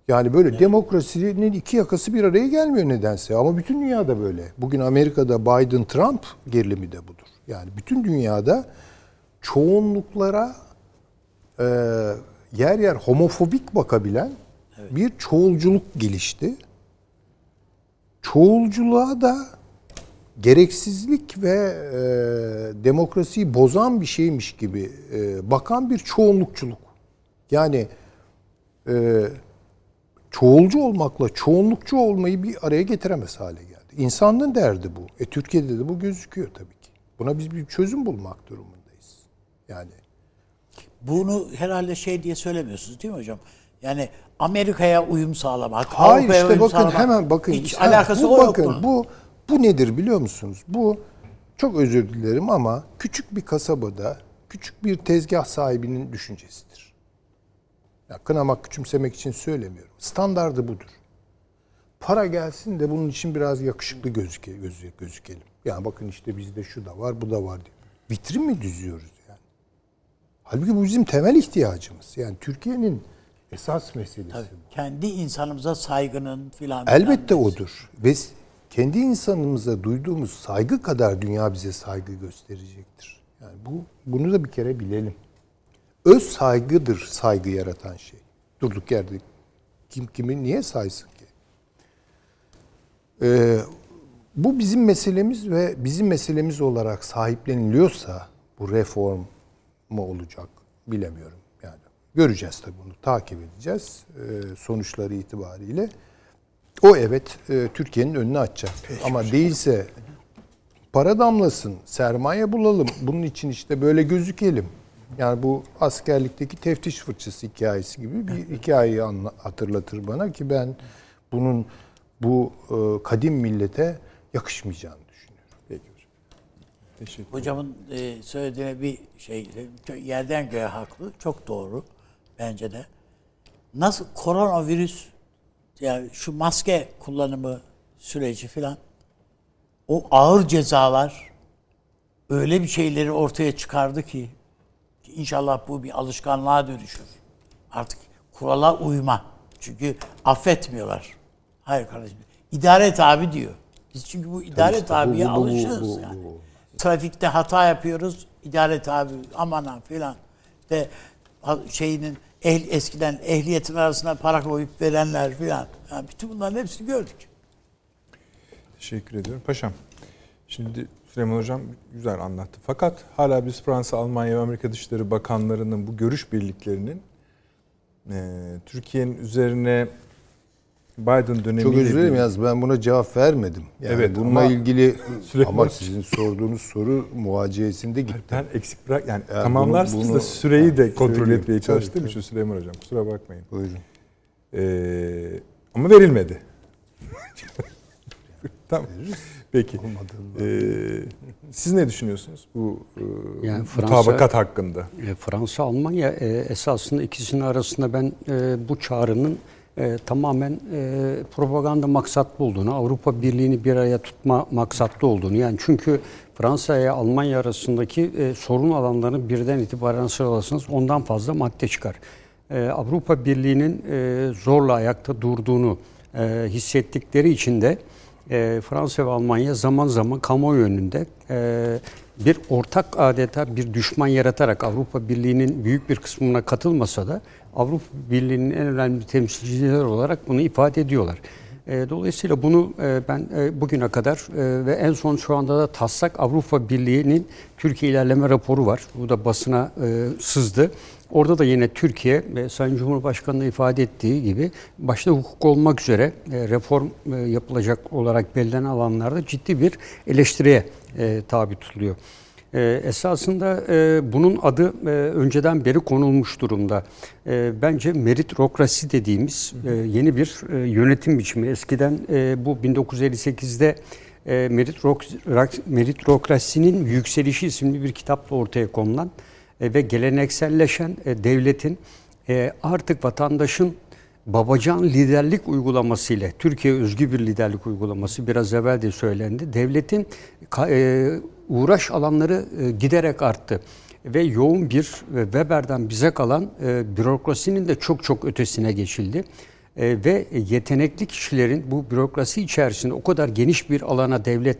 Yani böyle demokrasinin iki yakası bir araya gelmiyor nedense. Ama bütün dünyada böyle. Bugün Amerika'da Biden-Trump gerilimi de budur. Yani bütün dünyada çoğunluklara e, yer yer homofobik bakabilen bir çoğulculuk gelişti. Çoğulculuğa da gereksizlik ve e, demokrasiyi bozan bir şeymiş gibi e, bakan bir çoğunlukçuluk. Yani e, çoğulcu olmakla çoğunlukçu olmayı bir araya getiremez hale geldi. İnsanlığın derdi bu. E Türkiye'de de bu gözüküyor tabii ki. Buna biz bir çözüm bulmak durumundayız. Yani Bunu herhalde şey diye söylemiyorsunuz değil mi hocam? Yani Amerika'ya uyum sağlamak, hayır Avrupa'ya işte uyum bakın sağlamak. hemen bakın. Hiç Ha, alakası bu o yok bakın, bunun. Bu bu nedir biliyor musunuz? Bu çok özür dilerim ama küçük bir kasabada küçük bir tezgah sahibinin düşüncesidir. Ya kınamak, küçümsemek için söylemiyorum. Standardı budur. Para gelsin de bunun için biraz yakışıklı gözüke, gözü- gözükelim. Yani bakın işte bizde şu da var, bu da var diye. Vitrin mi düzüyoruz yani? Halbuki bu bizim temel ihtiyacımız. Yani Türkiye'nin esas meselesi. Tabii, kendi insanımıza saygının filan. Elbette filan odur. Ve s- kendi insanımıza duyduğumuz saygı kadar dünya bize saygı gösterecektir. Yani bu bunu da bir kere bilelim. Öz saygıdır saygı yaratan şey. Durduk yerde kim kimi niye saysın ki? Ee, bu bizim meselemiz ve bizim meselemiz olarak sahipleniliyorsa bu reform mu olacak bilemiyorum. Göreceğiz tabii bunu takip edeceğiz e, sonuçları itibariyle. O evet e, Türkiye'nin önünü açacak. Ama değilse para damlasın, sermaye bulalım. Bunun için işte böyle gözükelim. Yani bu askerlikteki teftiş fırçası hikayesi gibi bir hikayeyi anla- hatırlatır bana ki ben bunun bu e, kadim millete yakışmayacağını düşünüyorum. Peki hocam. Teşekkür Hocamın e, söylediğine bir şey yerden göğe haklı. Çok doğru bence de. Nasıl koronavirüs yani şu maske kullanımı süreci filan o ağır cezalar öyle bir şeyleri ortaya çıkardı ki inşallah bu bir alışkanlığa dönüşür. Artık kurala uyma. Çünkü affetmiyorlar. Hayır kardeşim. İdare et abi diyor. Biz çünkü bu idare et abiye bu- yani. Trafikte hata yapıyoruz. İdare et abi aman ha filan. İşte şeyinin ehl, eskiden ehliyetin arasına para koyup verenler filan. Yani bütün bunların hepsini gördük. Teşekkür ediyorum. Paşam, şimdi Süleyman Hocam güzel anlattı. Fakat hala biz Fransa, Almanya ve Amerika Dışişleri Bakanlarının bu görüş birliklerinin e, Türkiye'nin üzerine Biden dönemiyle... Çok özür dilerim yalnız ben buna cevap vermedim. Yani Evet, bununla ama- ilgili *laughs* Süleyman ama sizin sorduğunuz soru muhaciyesinde gitti. Ben eksik bırak yani, Yani tamamlarsınız bunu- da bunu- süreyi de kontrol Söyleyeyim. etmeye çalıştığım tabii. için Süleyman Hocam kusura bakmayın. Buyurun. Ee, ama verilmedi. *laughs* tamam. Peki. Ee, siz ne düşünüyorsunuz bu e, Yani Fransa- mutabakat hakkında? E, Fransa, Almanya e, esasında ikisinin arasında ben e, bu çağrının e, tamamen e, propaganda maksatlı olduğunu, Avrupa Birliği'ni bir araya tutma maksatlı olduğunu yani çünkü Fransa ile Almanya arasındaki e, sorun alanlarını birden itibaren sıralasınız ondan fazla madde çıkar. E, Avrupa Birliği'nin e, zorla ayakta durduğunu e, hissettikleri için de e, Fransa ve Almanya zaman zaman kamuoyu önünde e, bir ortak adeta bir düşman yaratarak Avrupa Birliği'nin büyük bir kısmına katılmasa da Avrupa Birliği'nin en önemli temsilcileri olarak bunu ifade ediyorlar. E, dolayısıyla bunu e, ben e, bugüne kadar ve en son şu anda da taslak Avrupa Birliği'nin Türkiye ilerleme raporu var. Bu da basına sızdı. Orada da yine Türkiye ve Sayın Cumhurbaşkanı'nın ifade ettiği gibi başta hukuk olmak üzere reform yapılacak olarak belirlenen alanlarda ciddi bir eleştiriye tabi tutuluyor. E, esasında e, bunun adı e, önceden beri konulmuş durumda. E, bence meritokrasi dediğimiz e, yeni bir e, yönetim biçimi. Eskiden e, bu 1958'de e, Meritokrasinin Yükselişi isimli bir kitapla ortaya konulan e, ve gelenekselleşen e, devletin e, artık vatandaşın babacan liderlik uygulaması ile Türkiye özgü bir liderlik uygulaması biraz evvel de söylendi. Devletin e, uğraş alanları e, giderek arttı ve yoğun bir e, Weber'den bize kalan e, bürokrasinin de çok çok ötesine geçildi. E, ve yetenekli kişilerin bu bürokrasi içerisinde o kadar geniş bir alana devlet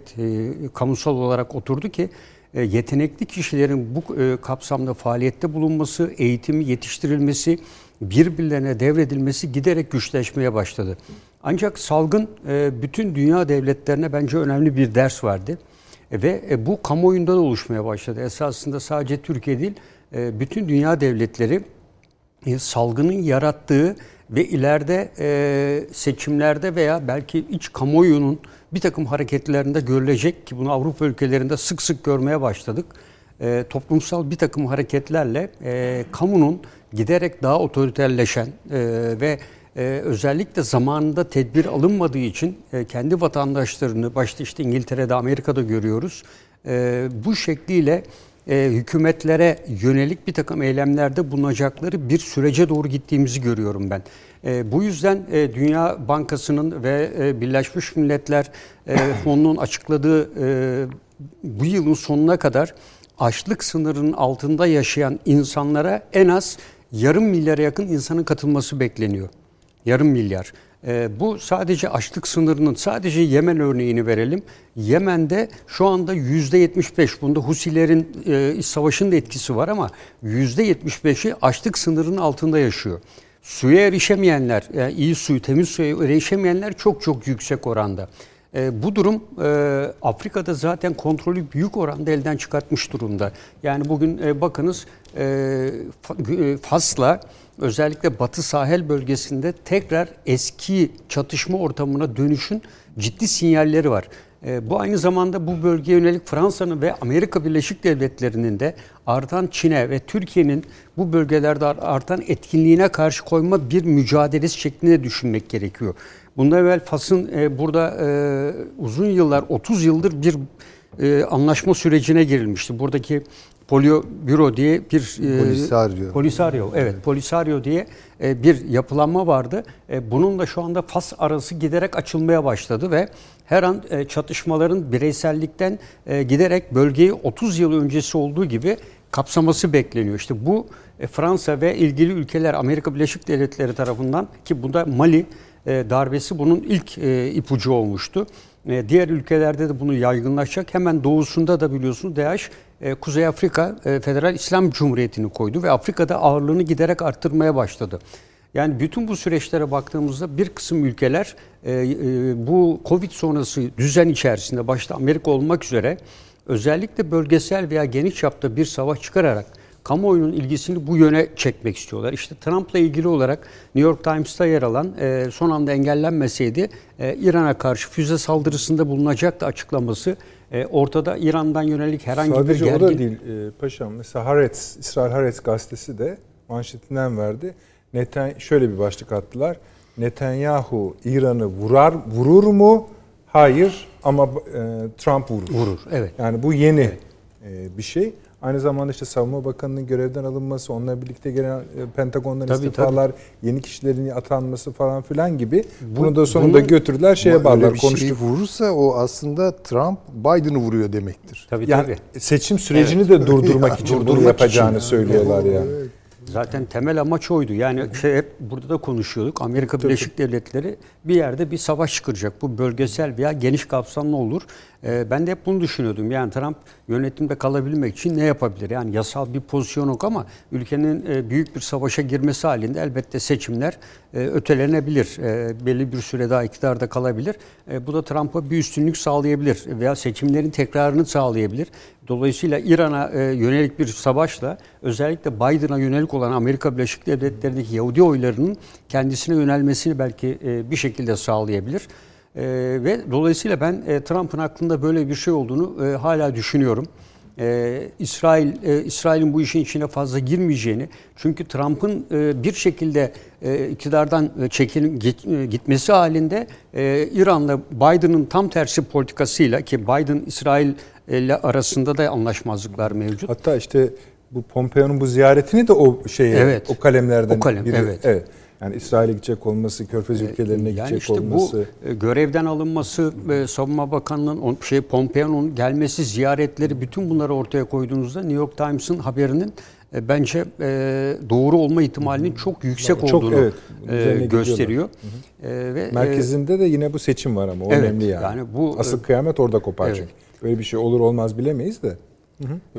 kamusal olarak oturdu ki yetenekli kişilerin bu kapsamda faaliyette bulunması, eğitimi yetiştirilmesi, birbirlerine devredilmesi giderek güçleşmeye başladı. Ancak salgın bütün dünya devletlerine bence önemli bir ders verdi. E, Ve e, bu kamuoyunda da oluşmaya başladı. Esasında sadece Türkiye değil, e, bütün dünya devletleri salgının yarattığı ve ileride seçimlerde veya belki iç kamuoyunun bir takım hareketlerinde görülecek ki bunu Avrupa ülkelerinde sık sık görmeye başladık. Toplumsal bir takım hareketlerle kamunun giderek daha otoriterleşen ve e, özellikle zamanında tedbir alınmadığı için e, kendi vatandaşlarını başta işte İngiltere'de Amerika'da görüyoruz. E, bu şekliyle e, hükümetlere yönelik bir takım eylemlerde bulunacakları bir sürece doğru gittiğimizi görüyorum ben. E, bu yüzden e, Dünya Bankası'nın ve e, Birleşmiş Milletler e, *coughs* Fonu'nun açıkladığı e, bu yılın sonuna kadar açlık sınırının altında yaşayan insanlara en az yarım milyara yakın insanın katılması bekleniyor. Yarım milyar. Ee, bu sadece açlık sınırının sadece Yemen örneğini verelim. Yemen'de şu anda yüzde 75 bunda Husilerin e, savaşın da etkisi var ama yüzde 75'i açlık sınırının altında yaşıyor. Suya erişemeyenler, yani iyi suyu, temiz suya erişemeyenler çok çok yüksek oranda. E, bu durum e, Afrika'da zaten kontrolü büyük oranda elden çıkartmış durumda. Yani bugün e, bakınız e, e, Fas'la özellikle Batı Sahel bölgesinde tekrar eski çatışma ortamına dönüşün ciddi sinyalleri var. E, bu aynı zamanda bu bölgeye yönelik Fransa'nın ve Amerika Birleşik Devletleri'nin de artan Çin'e ve Türkiye'nin bu bölgelerde artan etkinliğine karşı koyma bir mücadelesi şeklinde düşünmek gerekiyor. Bundan evvel Fas'ın e, burada e, uzun yıllar, 30 yıldır bir e, anlaşma sürecine girilmişti. Buradaki Polio Büro diye bir e, Polisario. Polisario, evet, Polisario diye e, bir yapılanma vardı. E, bunun da şu anda Fas arası giderek açılmaya başladı ve her an e, çatışmaların bireysellikten e, giderek bölgeyi 30 yıl öncesi olduğu gibi kapsaması bekleniyor. İşte bu e, Fransa ve ilgili ülkeler Amerika Birleşik Devletleri tarafından ki bu da Mali e, darbesi bunun ilk e, ipucu olmuştu. E, diğer ülkelerde de bunu yaygınlaşacak. Hemen doğusunda da biliyorsunuz DAEŞ Kuzey Afrika e, Federal İslam Cumhuriyeti'ni koydu ve Afrika'da ağırlığını giderek arttırmaya başladı. Yani bütün bu süreçlere baktığımızda bir kısım ülkeler e, bu Covid sonrası düzen içerisinde başta Amerika olmak üzere özellikle bölgesel veya geniş çapta bir savaş çıkararak kamuoyunun ilgisini bu yöne çekmek istiyorlar. İşte Trump'la ilgili olarak New York Times'ta yer alan e, son anda engellenmeseydi e, İran'a karşı füze saldırısında bulunacaktı açıklaması e, ortada İran'dan yönelik herhangi Sadece bir o gergin... da değil e, paşam. Mesela Haaretz, İsrail Haaretz gazetesi de manşetinden verdi. Neten, şöyle bir başlık attılar. Netanyahu İran'ı vurar vurur mu? Hayır ama e, Trump vurur. Vurur, evet. Yani bu yeni e, bir şey. Aynı zamanda işte Savunma Bakanı'nın görevden alınması, onunla birlikte gelen e, Pentagon'dan Tabii, istifalar, yeni kişilerin atanması falan filan gibi bunu da sonunda bunu- götürdüler şeye bağlar bir şey konuştuk. vurursa o aslında Trump Biden'ı vuruyor demektir. Tabii Yani tabii. seçim sürecini de durdurmak Ya, için bunu durdurmak yapacağını için. söylüyorlar yani. Zaten temel amaç oydu. Yani şey hep burada da konuşuyorduk. Amerika Birleşik Devletleri bir yerde bir savaş çıkaracak. Bu bölgesel veya geniş kapsamlı olur. Ee, ben de hep bunu düşünüyordum. Yani Trump yönetimde kalabilmek için ne yapabilir? Yani yasal bir pozisyon yok ama ülkenin e, büyük bir savaşa girmesi halinde elbette seçimler e, ötelenebilir. E, belli bir süre daha iktidarda kalabilir. Bu da Trump'a bir üstünlük sağlayabilir veya seçimlerin tekrarını sağlayabilir. Dolayısıyla İran'a yönelik bir savaşla özellikle Biden'a yönelik olan Amerika Birleşik Devletleri'ndeki Yahudi oylarının kendisine yönelmesini belki bir şekilde sağlayabilir. E, ve dolayısıyla ben e, Trump'ın aklında böyle bir şey olduğunu e, hala düşünüyorum. E, İsrail e, İsrail'in bu işin içine fazla girmeyeceğini çünkü Trump'ın e, bir şekilde e, iktidardan e, git, e, gitmesi halinde e, İran'la Biden'ın tam tersi politikasıyla ki Biden İsrail ile arasında da anlaşmazlıklar mevcut. Hatta işte bu Pompeo'nun bu ziyaretini de o şeye Evet. o kalemlerden O kalem, biri. evet. Yani İsrail'e gidecek olması, Körfez ülkelerine Yani gidecek işte olması. bu e, görevden alınması, Savunma Bakanı'nın şey Pompeo'nun gelmesi, ziyaretleri bütün bunları ortaya koyduğunuzda New York Times'ın haberinin e, bence e, doğru olma ihtimalinin çok yüksek Çok, olduğunu evet, e, gösteriyor. E, ve Merkezinde de yine bu seçim var ama o Evet, önemli yani. yani bu- Asıl kıyamet orada kopacak. Evet. Böyle bir şey olur olmaz bilemeyiz de.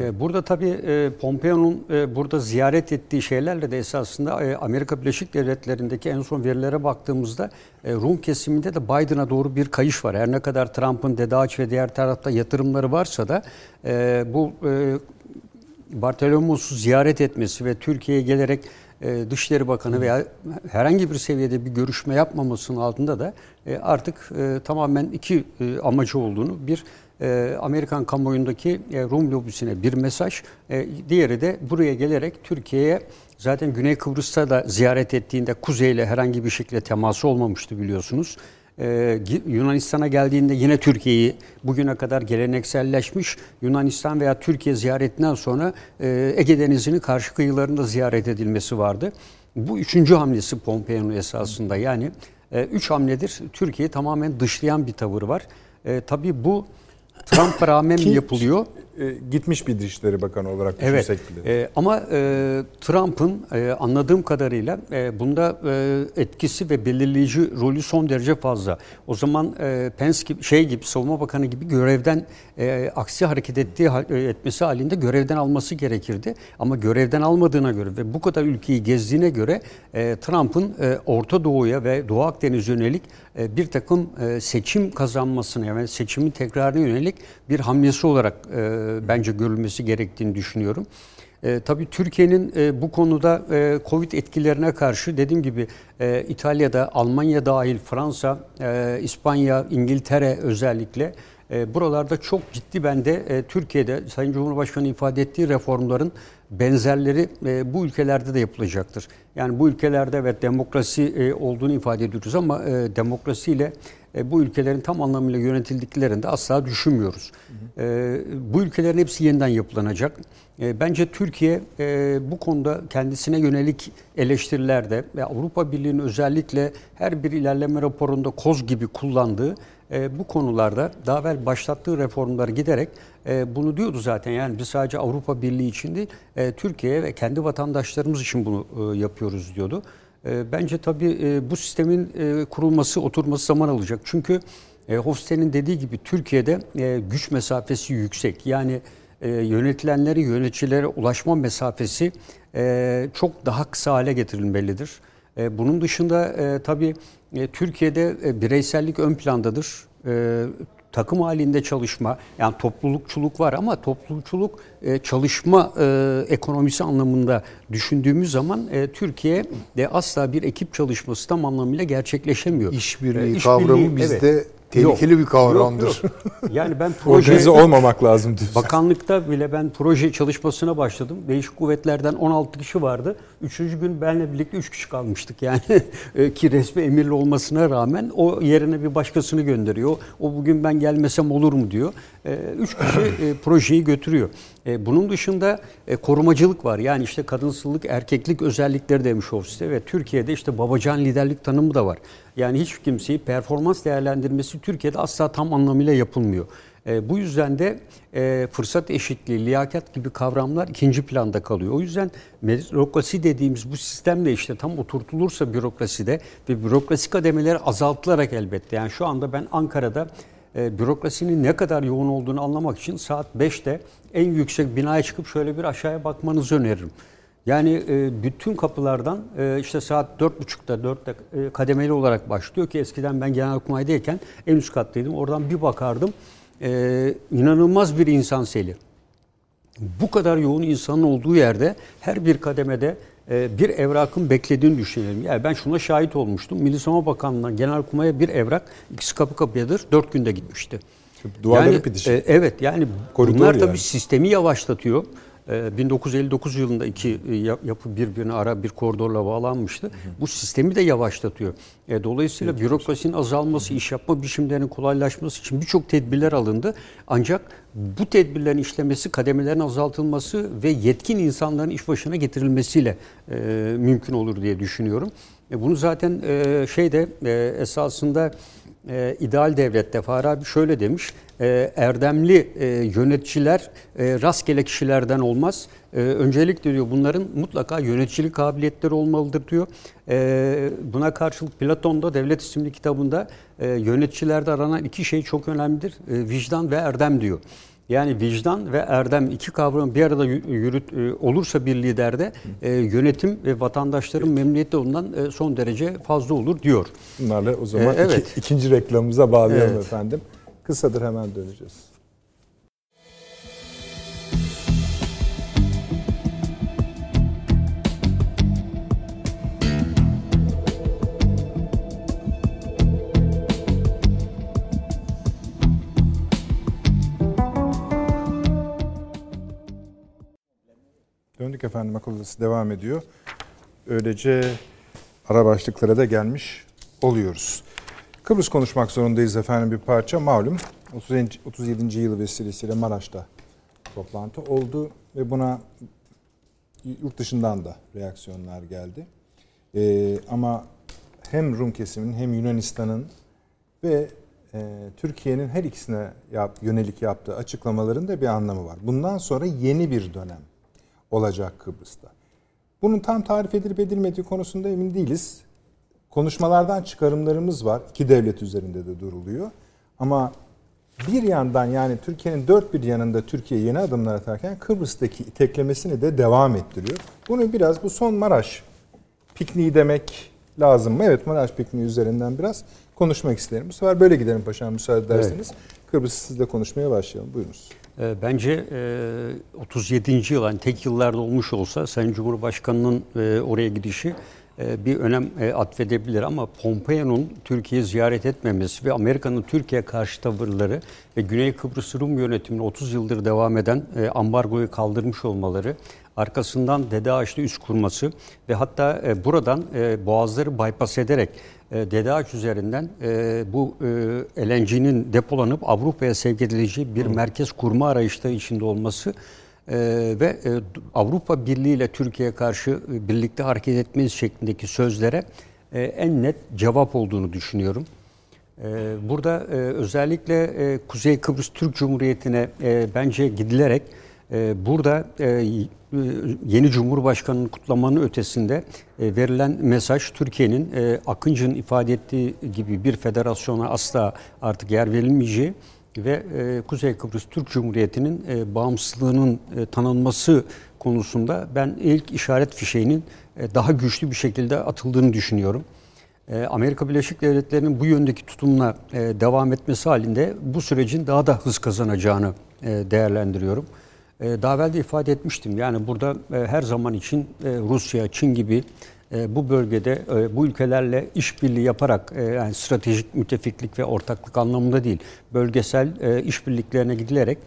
E, Burada tabii e, Pompeo'nun e, burada ziyaret ettiği şeylerle de esasında Amerika Birleşik Devletleri'ndeki en son verilere baktığımızda Rum kesiminde de Biden'a doğru bir kayış var. Her ne kadar Trump'ın Dede Ağaç ve diğer tarafta yatırımları varsa da bu Bartolomos'u ziyaret etmesi ve Türkiye'ye gelerek Dışişleri Bakanı veya herhangi bir seviyede bir görüşme yapmamasının altında da artık tamamen iki amacı olduğunu bir e, Amerikan kamuoyundaki e, Rum lobisine bir mesaj, e, diğeri de buraya gelerek Türkiye'ye zaten Güney Kıbrıs'ta da ziyaret ettiğinde kuzeyle herhangi bir şekilde teması olmamıştı biliyorsunuz. Ee, Yunanistan'a geldiğinde yine Türkiye'yi bugüne kadar gelenekselleşmiş Yunanistan veya Türkiye ziyaretinden sonra e, Ege Denizi'nin karşı kıyılarında ziyaret edilmesi vardı. Bu üçüncü hamlesi Pompeo'nun esasında yani e, üç hamledir Türkiye'yi tamamen dışlayan bir tavır var. E, tabii bu Trump'a rağmen Ki- yapılıyor. E, gitmiş bir Dışişleri Bakanı olarak Evet. düşünsek bile. E, ama e, Trump'ın e, anladığım kadarıyla e, bunda e, etkisi ve belirleyici rolü son derece fazla. O zaman e, Pence gibi şey gibi Savunma Bakanı gibi görevden e, aksi hareket ettiği e, etmesi halinde görevden alması gerekirdi. Ama görevden almadığına göre ve bu kadar ülkeyi gezdiğine göre e, Trump'ın e, Orta Doğu'ya ve Doğu Akdeniz yönelik e, bir takım e, seçim kazanmasına yani seçimin tekrarına yönelik bir hamlesi olarak e, bence görülmesi gerektiğini düşünüyorum. E, tabii Türkiye'nin e, bu konuda e, Covid etkilerine karşı dediğim gibi e, İtalya'da, Almanya dahil Fransa, e, İspanya, İngiltere özellikle e, buralarda çok ciddi bende e, Türkiye'de Sayın Cumhurbaşkanı ifade ettiği reformların benzerleri e, bu ülkelerde de yapılacaktır. Yani bu ülkelerde evet demokrasi olduğunu ifade ediyoruz ama demokrasiyle bu ülkelerin tam anlamıyla yönetildiklerinde asla düşünmüyoruz. Bu ülkelerin hepsi yeniden yapılanacak. Bence Türkiye bu konuda kendisine yönelik eleştirilerde ve Avrupa Birliği'nin özellikle her bir ilerleme raporunda koz gibi kullandığı e, bu konularda daha evvel başlattığı reformları giderek e, bunu diyordu zaten. Yani biz sadece Avrupa Birliği için değil, e, Türkiye ve kendi vatandaşlarımız için bunu e, yapıyoruz diyordu. E, bence tabii e, bu sistemin e, kurulması, oturması zaman alacak. Çünkü e, Hofstede'nin dediği gibi Türkiye'de e, güç mesafesi yüksek. Yani e, yönetilenleri, yöneticilere ulaşma mesafesi e, çok daha kısa hale getirilmelidir. E, bunun dışında e, tabii e, Türkiye'de e, bireysellik ön plandadır. E, takım halinde çalışma, yani toplulukçuluk var ama toplulukçuluk e, çalışma e, ekonomisi anlamında düşündüğümüz zaman e, Türkiye'de asla bir ekip çalışması tam anlamıyla gerçekleşemiyor. İşbirliği E, kavramı bizde evet. Tehlikeli Yok, bir kavramdır. yok, yok. *laughs* Yani ben proje Organize olmamak lazım diyorsun. Bakanlıkta bile ben proje çalışmasına başladım. Değişik kuvvetlerden 16 kişi vardı. Üçüncü gün benle birlikte 3 kişi kalmıştık yani. *laughs* E, Ki resmi emirli olmasına rağmen o yerine bir başkasını gönderiyor. O bugün ben gelmesem olur mu diyor. E, Üç kişi e, projeyi götürüyor. E, bunun dışında e, korumacılık var. Yani işte kadınsılık, erkeklik özellikleri demiş ofiste ve Türkiye'de işte babacan liderlik tanımı da var. Yani hiç kimseyi performans değerlendirmesi Türkiye'de asla tam anlamıyla yapılmıyor. E, bu yüzden de fırsat eşitliği, liyakat gibi kavramlar ikinci planda kalıyor. O yüzden bürokrasi dediğimiz bu sistemle işte tam oturtulursa bürokraside ve bürokrasi kademeleri azaltılarak elbette. Yani şu anda ben Ankara'da bürokrasinin ne kadar yoğun olduğunu anlamak için saat 5'te en yüksek binaya çıkıp şöyle bir aşağıya bakmanızı öneririm. Yani e, bütün kapılardan e, işte saat 4.30'da 4'te e, kademeli olarak başlıyor ki eskiden ben genelkurmaydayken en üst kattaydım. Oradan bir bakardım. E, inanılmaz bir insan seli. Bu kadar yoğun insanın olduğu yerde her bir kademede e, bir evrakın beklediğini düşünelim. Yani ben şuna şahit olmuştum. Milli Savunma Bakanlığı'ndan Genelkurmay'a bir evrak ikisi kapı kapıyadır. Dört günde gitmişti. Duvarları yani, bitişik. E, evet yani Koridor bunlar tabii yani. sistemi yavaşlatıyor. E, 1959 yılında iki e, yap- yapı birbirine ara bir koridorla bağlanmıştı. Bu sistemi de yavaşlatıyor. E, dolayısıyla bürokrasinin azalması, iş yapma biçimlerinin kolaylaşması için birçok tedbirler alındı. Ancak bu tedbirlerin işlemesi, kademelerin azaltılması ve yetkin insanların iş başına getirilmesiyle e, mümkün olur diye düşünüyorum. E, bunu zaten e, şeyde e, esasında e, ideal devlette Farabi şöyle demiş. E, erdemli e, yöneticiler e, rastgele kişilerden olmaz. E, öncelikle diyor bunların mutlaka yöneticilik kabiliyetleri olmalıdır diyor. E, buna karşılık Platon da Devlet isimli kitabında e, yöneticilerde aranan iki şey çok önemlidir. E, vicdan ve erdem diyor. Yani vicdan ve erdem iki kavram bir arada yü- yürüt e, olursa bir liderde e, yönetim ve vatandaşların memnuniyeti ondan e, son derece fazla olur diyor. Bunlarla o zaman Ee, evet. iki- ikinci reklamımıza bağlayalım Evet. efendim. Kısadır hemen döneceğiz. Döndük efendim akıl odası devam ediyor. Öylece ara başlıklara da gelmiş oluyoruz. Kıbrıs konuşmak zorundayız efendim bir parça. Malum 37. 37. yılı vesilesiyle Maraş'ta toplantı oldu ve buna yurt dışından da reaksiyonlar geldi. Ee, ama hem Rum kesiminin hem Yunanistan'ın ve e, Türkiye'nin her ikisine yap, yönelik yaptığı açıklamaların da bir anlamı var. Bundan sonra yeni bir dönem olacak Kıbrıs'ta. Bunun tam tarif edilip edilmediği konusunda emin değiliz. Konuşmalardan çıkarımlarımız var. İki devlet üzerinde de duruluyor. Ama bir yandan yani Türkiye'nin dört bir yanında Türkiye yeni adımlar atarken Kıbrıs'taki iteklemesini de devam ettiriyor. Bunu biraz bu son Maraş pikniği demek lazım mı? Evet Maraş pikniği üzerinden biraz konuşmak isterim. Bu sefer böyle gidelim paşam müsaade ederseniz. Kıbrıs sizle konuşmaya başlayalım. Buyurunuz. E, Bence e, 37. yıl yani tek yıllarda olmuş olsa Sayın Cumhurbaşkanı'nın e, oraya gidişi e, bir önem e, atfedebilir ama Pompeo'nun Türkiye'yi ziyaret etmemesi ve Amerika'nın Türkiye karşı tavırları ve Güney Kıbrıs Rum yönetiminin 30 yıldır devam eden e, ambargoyu kaldırmış olmaları arkasından Dede Ağaç'ta üst kurması ve hatta e, buradan e, boğazları bypass ederek e, Dede Ağaç üzerinden e, bu e, LNG'nin depolanıp Avrupa'ya sevk edileceği bir merkez kurma arayışları içinde olması e, ve e, Avrupa Birliği ile Türkiye'ye karşı e, birlikte hareket etmeniz şeklindeki sözlere e, en net cevap olduğunu düşünüyorum. E, Burada e, özellikle e, Kuzey Kıbrıs Türk Cumhuriyeti'ne e, bence gidilerek burada e, yeni Cumhurbaşkanı'nın kutlamanın ötesinde e, verilen mesaj Türkiye'nin e, Akıncı'nın ifade ettiği gibi bir federasyona asla artık yer verilmeyeceği ve Kuzey Kıbrıs Türk Cumhuriyeti'nin bağımsızlığının tanınması konusunda ben ilk işaret fişeğinin daha güçlü bir şekilde atıldığını düşünüyorum. Amerika Birleşik Devletleri'nin bu yöndeki tutumla devam etmesi halinde bu sürecin daha da hız kazanacağını değerlendiriyorum. E, Daha evvel de ifade etmiştim. Yani burada e, her zaman için e, Rusya, Çin gibi bu bölgede bu ülkelerle işbirliği yaparak yani stratejik müttefiklik ve ortaklık anlamında değil, bölgesel işbirliklerine gidilerek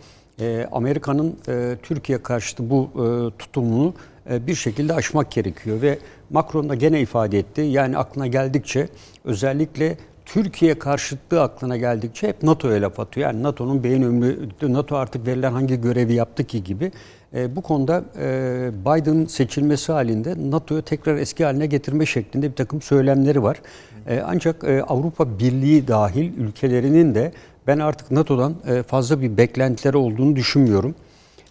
Amerika'nın Türkiye karşıtı bu tutumunu bir şekilde aşmak gerekiyor ve Macron da gene ifade etti. Yani aklına geldikçe özellikle Türkiye karşıtlığı aklına geldikçe hep NATO'ya laf atıyor. Yani NATO'nun beyin ömrü, NATO artık verilen hangi görevi yaptı ki gibi. E, bu konuda e, Biden'ın seçilmesi halinde NATO'yu tekrar eski haline getirme şeklinde bir takım söylemleri var. E, ancak e, Avrupa Birliği dahil ülkelerinin de ben artık NATO'dan e, fazla bir beklentileri olduğunu düşünmüyorum.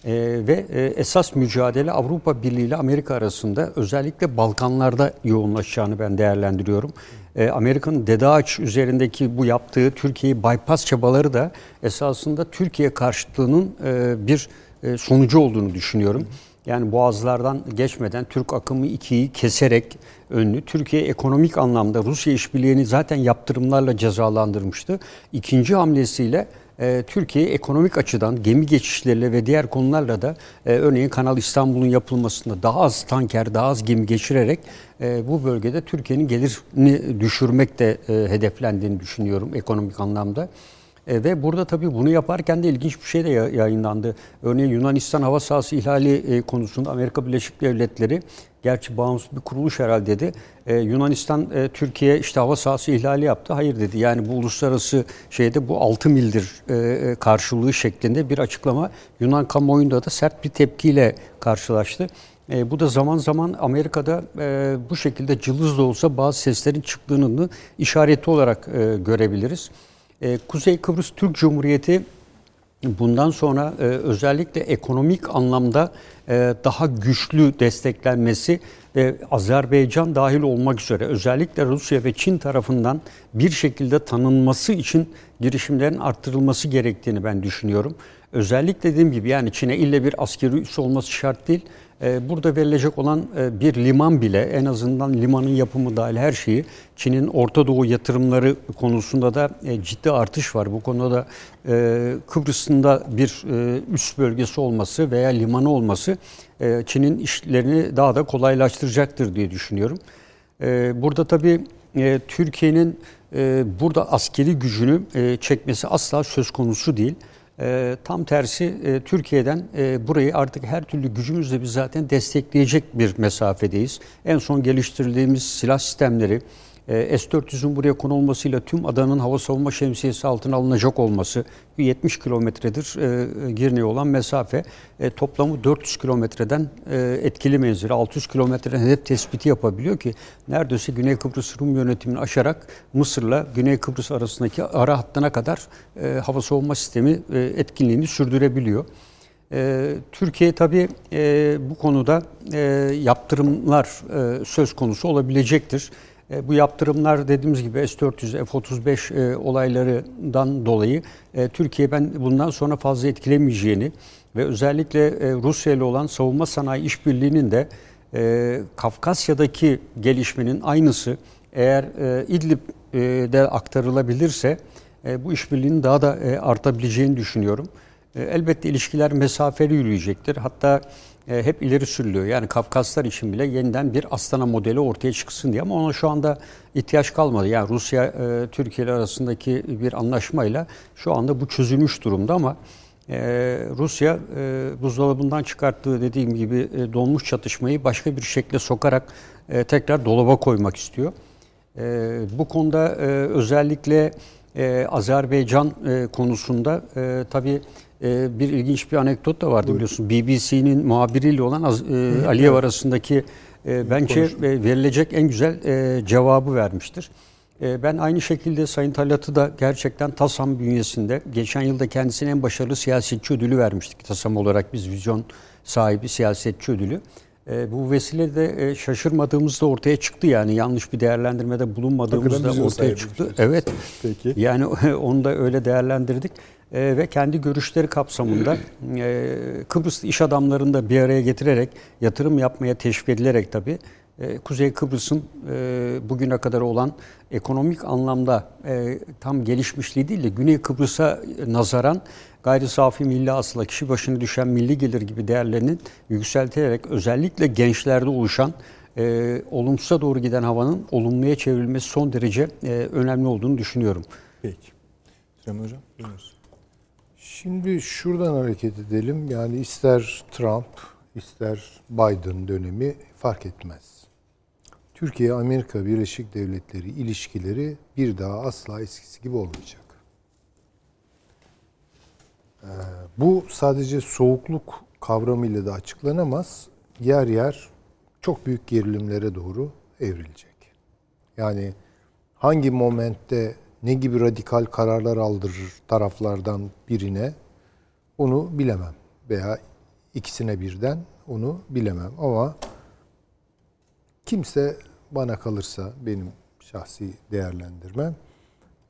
E, ve e, esas mücadele Avrupa Birliği ile Amerika arasında özellikle Balkanlarda yoğunlaşacağını ben değerlendiriyorum. E, Amerika'nın Dede Ağaç üzerindeki bu yaptığı Türkiye'yi bypass çabaları da esasında Türkiye karşıtlığının e, bir e, sonucu olduğunu düşünüyorum. Yani boğazlardan geçmeden Türk akımı ikiyi keserek önlü Türkiye ekonomik anlamda Rusya işbirliğini zaten yaptırımlarla cezalandırmıştı. İkinci hamlesiyle e, Türkiye ekonomik açıdan gemi geçişleriyle ve diğer konularla da e, örneğin Kanal İstanbul'un yapılmasında daha az tanker, daha az gemi geçirerek e, bu bölgede Türkiye'nin gelirini düşürmek de e, hedeflendiğini düşünüyorum ekonomik anlamda. Ve burada tabii bunu yaparken de ilginç bir şey de yayınlandı. Örneğin Yunanistan hava sahası ihlali konusunda Amerika Birleşik Devletleri gerçi bağımsız bir kuruluş herhalde dedi. Ee, Yunanistan e, Türkiye işte hava sahası ihlali yaptı. Hayır dedi. Yani bu uluslararası şeyde bu 6 mildir e, e, karşılığı şeklinde bir açıklama Yunan kamuoyunda da sert bir tepkiyle karşılaştı. E, bu da zaman zaman Amerika'da e, bu şekilde cılız da olsa bazı seslerin çıktığını işareti olarak e, görebiliriz. E, Kuzey Kıbrıs Türk Cumhuriyeti bundan sonra e, özellikle ekonomik anlamda e, daha güçlü desteklenmesi ve Azerbaycan dahil olmak üzere özellikle Rusya ve Çin tarafından bir şekilde tanınması için girişimlerin arttırılması gerektiğini ben düşünüyorum. Özellikle dediğim gibi yani Çin'e ille bir askeri üs olması şart değil. Ee, burada verilecek olan e, bir liman bile en azından limanın yapımı dahil her şeyi Çin'in Orta Doğu yatırımları konusunda da e, ciddi artış var. Bu konuda da e, Kıbrıs'ın da bir üst bölgesi olması veya limanı olması Çin'in işlerini daha da kolaylaştıracaktır diye düşünüyorum. Burada tabii Türkiye'nin burada askeri gücünü çekmesi asla söz konusu değil. E, tam tersi e, Türkiye'den e, burayı artık her türlü gücümüzle biz zaten destekleyecek bir mesafedeyiz. En son geliştirdiğimiz silah sistemleri, S-400'ün buraya konulmasıyla tüm adanın hava savunma şemsiyesi altına alınacak olması 70 kilometredir e, Girne'ye olan mesafe. E, toplamı 400 kilometreden e, etkili menzili 600 kilometreden hedef tespiti yapabiliyor ki neredeyse Güney Kıbrıs Rum yönetimini aşarak Mısır'la Güney Kıbrıs arasındaki ara hattına kadar e, hava savunma sistemi e, etkinliğini sürdürebiliyor. E, Türkiye tabii e, bu konuda e, yaptırımlar e, söz konusu olabilecektir. E, bu yaptırımlar dediğimiz gibi S-400, F-35 e, olaylarından dolayı e, Türkiye ben bundan sonra fazla etkilemeyeceğini ve özellikle Rusya ile olan savunma sanayi işbirliğinin de Kafkasya'daki gelişmenin aynısı eğer İdlib'de aktarılabilirse bu işbirliğinin daha da artabileceğini düşünüyorum. Elbette ilişkiler mesafeli yürüyecektir. Hatta hep ileri sürülüyor. Yani Kafkaslar için bile yeniden bir Astana modeli ortaya çıksın diye ama ona şu anda ihtiyaç kalmadı. Yani Rusya e, Türkiye arasındaki bir anlaşmayla şu anda bu çözülmüş durumda ama e, Rusya buzdolabından çıkarttığı dediğim gibi donmuş çatışmayı başka bir şekle sokarak tekrar dolaba koymak istiyor. Bu konuda özellikle Azerbaycan konusunda tabii e, bir ilginç bir anekdot da vardı Buyurun. biliyorsun. BBC'nin muhabiriyle olan Az, e, Aliyev arasındaki e, bence e, verilecek en güzel e, cevabı vermiştir. E, ben aynı şekilde Sayın Talat'ı da gerçekten TASAM bünyesinde geçen yılda kendisine en başarılı siyasetçi ödülü vermiştik. TASAM olarak biz vizyon sahibi siyasetçi ödülü. E, bu vesile de e, şaşırmadığımız da ortaya çıktı yani yanlış bir değerlendirmede bulunmadığımız da ortaya çıktı. Evet. Peki. Yani *laughs* onu da öyle değerlendirdik e, ve kendi görüşleri kapsamında e, Kıbrıs iş adamlarını da bir araya getirerek yatırım yapmaya teşvik edilerek tabii e, Kuzey Kıbrıs'ın e, bugüne kadar olan ekonomik anlamda e, tam gelişmişliği değil de Güney Kıbrıs'a nazaran gayri safi milli asla kişi başına düşen milli gelir gibi değerlerinin yükseltilerek özellikle gençlerde oluşan e, olumsuza doğru giden havanın olumluya çevrilmesi son derece e, önemli olduğunu düşünüyorum. Peki. Süleyman Hocam, buyurunuz. Şimdi şuradan hareket edelim. Yani ister Trump, ister Biden dönemi fark etmez. Türkiye Amerika Birleşik Devletleri ilişkileri bir daha asla eskisi gibi olmayacak. Ee, bu sadece soğukluk kavramıyla da açıklanamaz. Yer yer çok büyük gerilimlere doğru evrilecek. Yani hangi momentte ne gibi radikal kararlar aldırır taraflardan birine onu bilemem. Veya ikisine birden onu bilemem. Ama kimse bana kalırsa benim şahsi değerlendirmem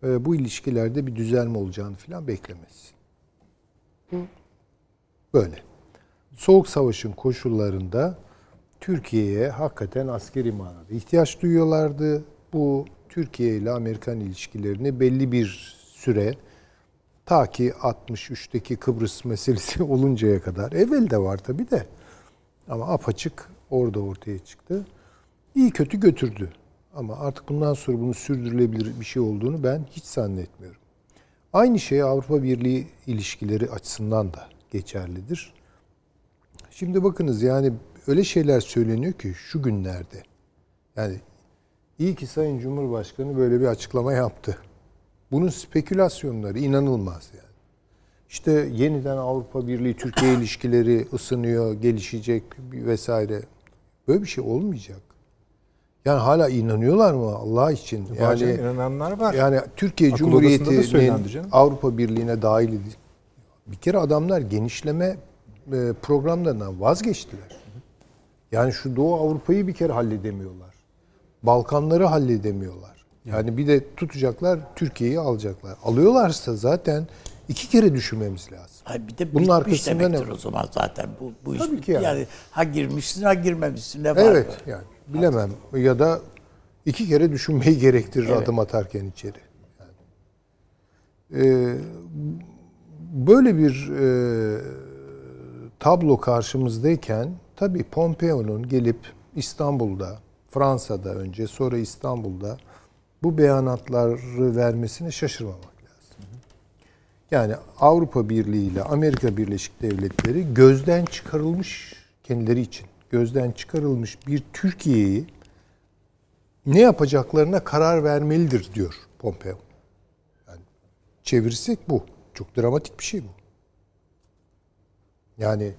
e, bu ilişkilerde bir düzelme olacağını falan beklemesin. Bu böyle. Soğuk Savaş'ın koşullarında Türkiye'ye hakikaten askeri manada ihtiyaç duyuyorlardı. Bu Türkiye ile Amerikan ilişkilerini belli bir süre ta ki 63'teki Kıbrıs *laughs* meselesi oluncaya kadar evvel de var tabi de ama apaçık orada ortaya çıktı. İyi kötü götürdü. Ama artık bundan sonra bunu sürdürülebilir bir şey olduğunu ben hiç zannetmiyorum. Aynı şey Avrupa Birliği ilişkileri açısından da geçerlidir. Şimdi bakınız yani öyle şeyler söyleniyor ki şu günlerde. Yani iyi ki Sayın Cumhurbaşkanı böyle bir açıklama yaptı. Bunun spekülasyonları inanılmaz yani. İşte yeniden Avrupa Birliği Türkiye ilişkileri ısınıyor, gelişecek vesaire. Böyle bir şey olmayacak. Yani hala inanıyorlar mı Allah için? Yani inananlar var. yani Türkiye Akıl Cumhuriyeti'nin. Avrupa Birliği'ne dahil edildi. Bir kere adamlar genişleme e, programlarından vazgeçtiler. Yani şu Doğu Avrupa'yı bir kere halledemiyorlar. Balkanları halledemiyorlar. Yani bir de tutacaklar Türkiye'yi alacaklar. Alıyorlarsa zaten iki kere düşünmemiz lazım. Ay bir de Bunun arkasında demektir ne var? o zaman zaten bu, bu iş Tabii ki yani. yani. ha girmişsin ha girmemişsin ne var Evet yani bilemem ya da iki kere düşünmeyi gerektirir Evet. adım atarken içeri. Yani. Ee, böyle bir e, tablo karşımızdayken tabii Pompeo'nun gelip İstanbul'da, Fransa'da önce sonra İstanbul'da bu beyanatları vermesine şaşırmamak lazım. Yani Avrupa Birliği ile Amerika Birleşik Devletleri gözden çıkarılmış kendileri için gözden çıkarılmış bir Türkiye'yi ne yapacaklarına karar vermelidir diyor Pompeo. Yani çevirirsek bu. Çok dramatik bir şey bu. Yani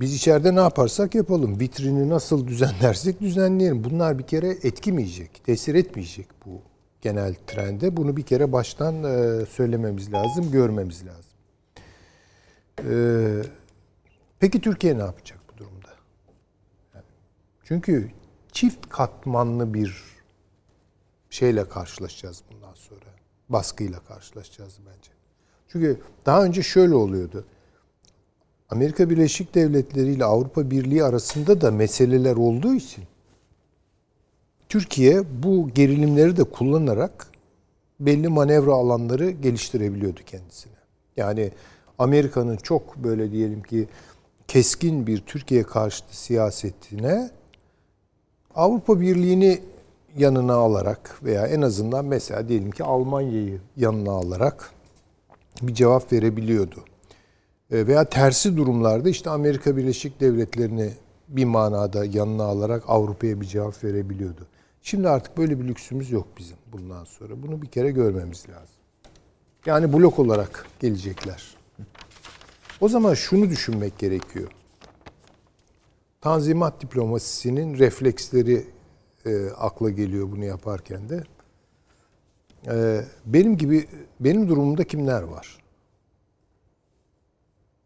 biz içeride ne yaparsak yapalım, vitrini nasıl düzenlersek düzenleyelim. Bunlar bir kere etkilemeyecek, tesir etmeyecek bu genel trende. Bunu bir kere baştan e, söylememiz lazım, görmemiz lazım. E, peki Türkiye ne yapacak bu durumda? Çünkü çift katmanlı bir şeyle karşılaşacağız bundan sonra. Baskıyla karşılaşacağız bence. Çünkü daha önce şöyle oluyordu. Amerika Birleşik Devletleri ile Avrupa Birliği arasında da meseleler olduğu için Türkiye bu gerilimleri de kullanarak belli manevra alanları geliştirebiliyordu kendisine. Yani Amerika'nın çok böyle diyelim ki keskin bir Türkiye karşıtı siyasetine Avrupa Birliği'ni yanına alarak veya en azından mesela diyelim ki Almanya'yı yanına alarak bir cevap verebiliyordu. E, Veya tersi durumlarda işte Amerika Birleşik Devletleri'ni bir manada yanına alarak Avrupa'ya bir cevap verebiliyordu. Şimdi artık böyle bir lüksümüz yok bizim bundan sonra. Bunu bir kere görmemiz lazım. Yani blok olarak gelecekler. O zaman şunu düşünmek gerekiyor. Tanzimat diplomasisinin refleksleri e, akla geliyor bunu yaparken de. E, benim gibi, benim durumumda kimler var?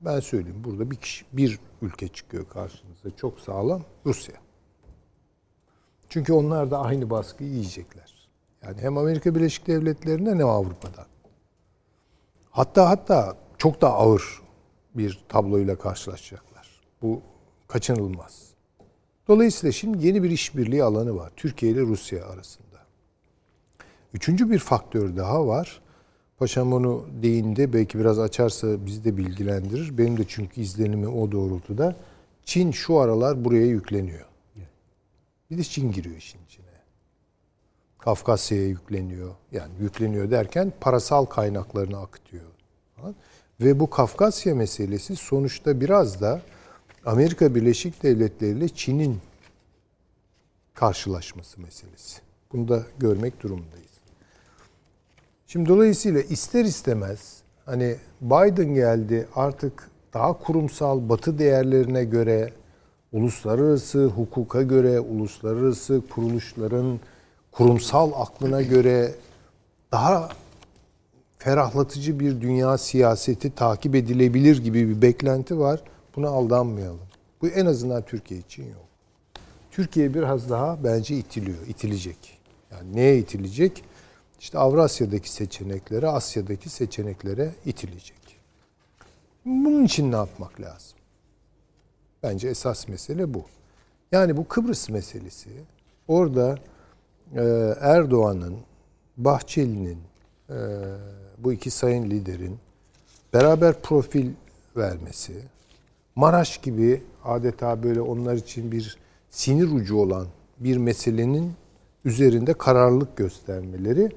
Ben söyleyeyim. Burada bir kişi, bir ülke çıkıyor karşınıza. Çok sağlam. Rusya. Çünkü onlar da aynı baskıyı yiyecekler. Yani hem Amerika Birleşik Devletleri'nden hem Avrupa'dan. Hatta hatta çok daha ağır bir tabloyla karşılaşacaklar. Bu kaçınılmaz. Dolayısıyla şimdi yeni bir işbirliği alanı var. Türkiye ile Rusya arasında. Üçüncü bir faktör daha var. Paşam onu değindi. Belki biraz açarsa bizi de bilgilendirir. Benim de çünkü izlenimi o doğrultuda. Çin şu aralar buraya yükleniyor. Bir de Çin giriyor işin içine. Kafkasya'ya yükleniyor. Yani yükleniyor derken parasal kaynaklarını akıtıyor. Ve bu Kafkasya meselesi sonuçta biraz da Amerika Birleşik Devletleri ile Çin'in karşılaşması meselesi. Bunu da görmek durumundayız. Şimdi dolayısıyla ister istemez hani Biden geldi artık daha kurumsal batı değerlerine göre uluslararası hukuka göre uluslararası kuruluşların kurumsal aklına göre daha ferahlatıcı bir dünya siyaseti takip edilebilir gibi bir beklenti var. Buna aldanmayalım. Bu en azından Türkiye için yok. Türkiye biraz daha bence itiliyor, itilecek. Yani neye itilecek? İşte Avrasya'daki seçeneklere, Asya'daki seçeneklere itilecek. Bunun için ne yapmak lazım? Bence esas mesele bu. Yani bu Kıbrıs meselesi orada e, Erdoğan'ın, Bahçeli'nin, e, bu iki sayın liderin beraber profil vermesi, Maraş gibi adeta böyle onlar için bir sinir ucu olan bir meselenin üzerinde kararlılık göstermeleri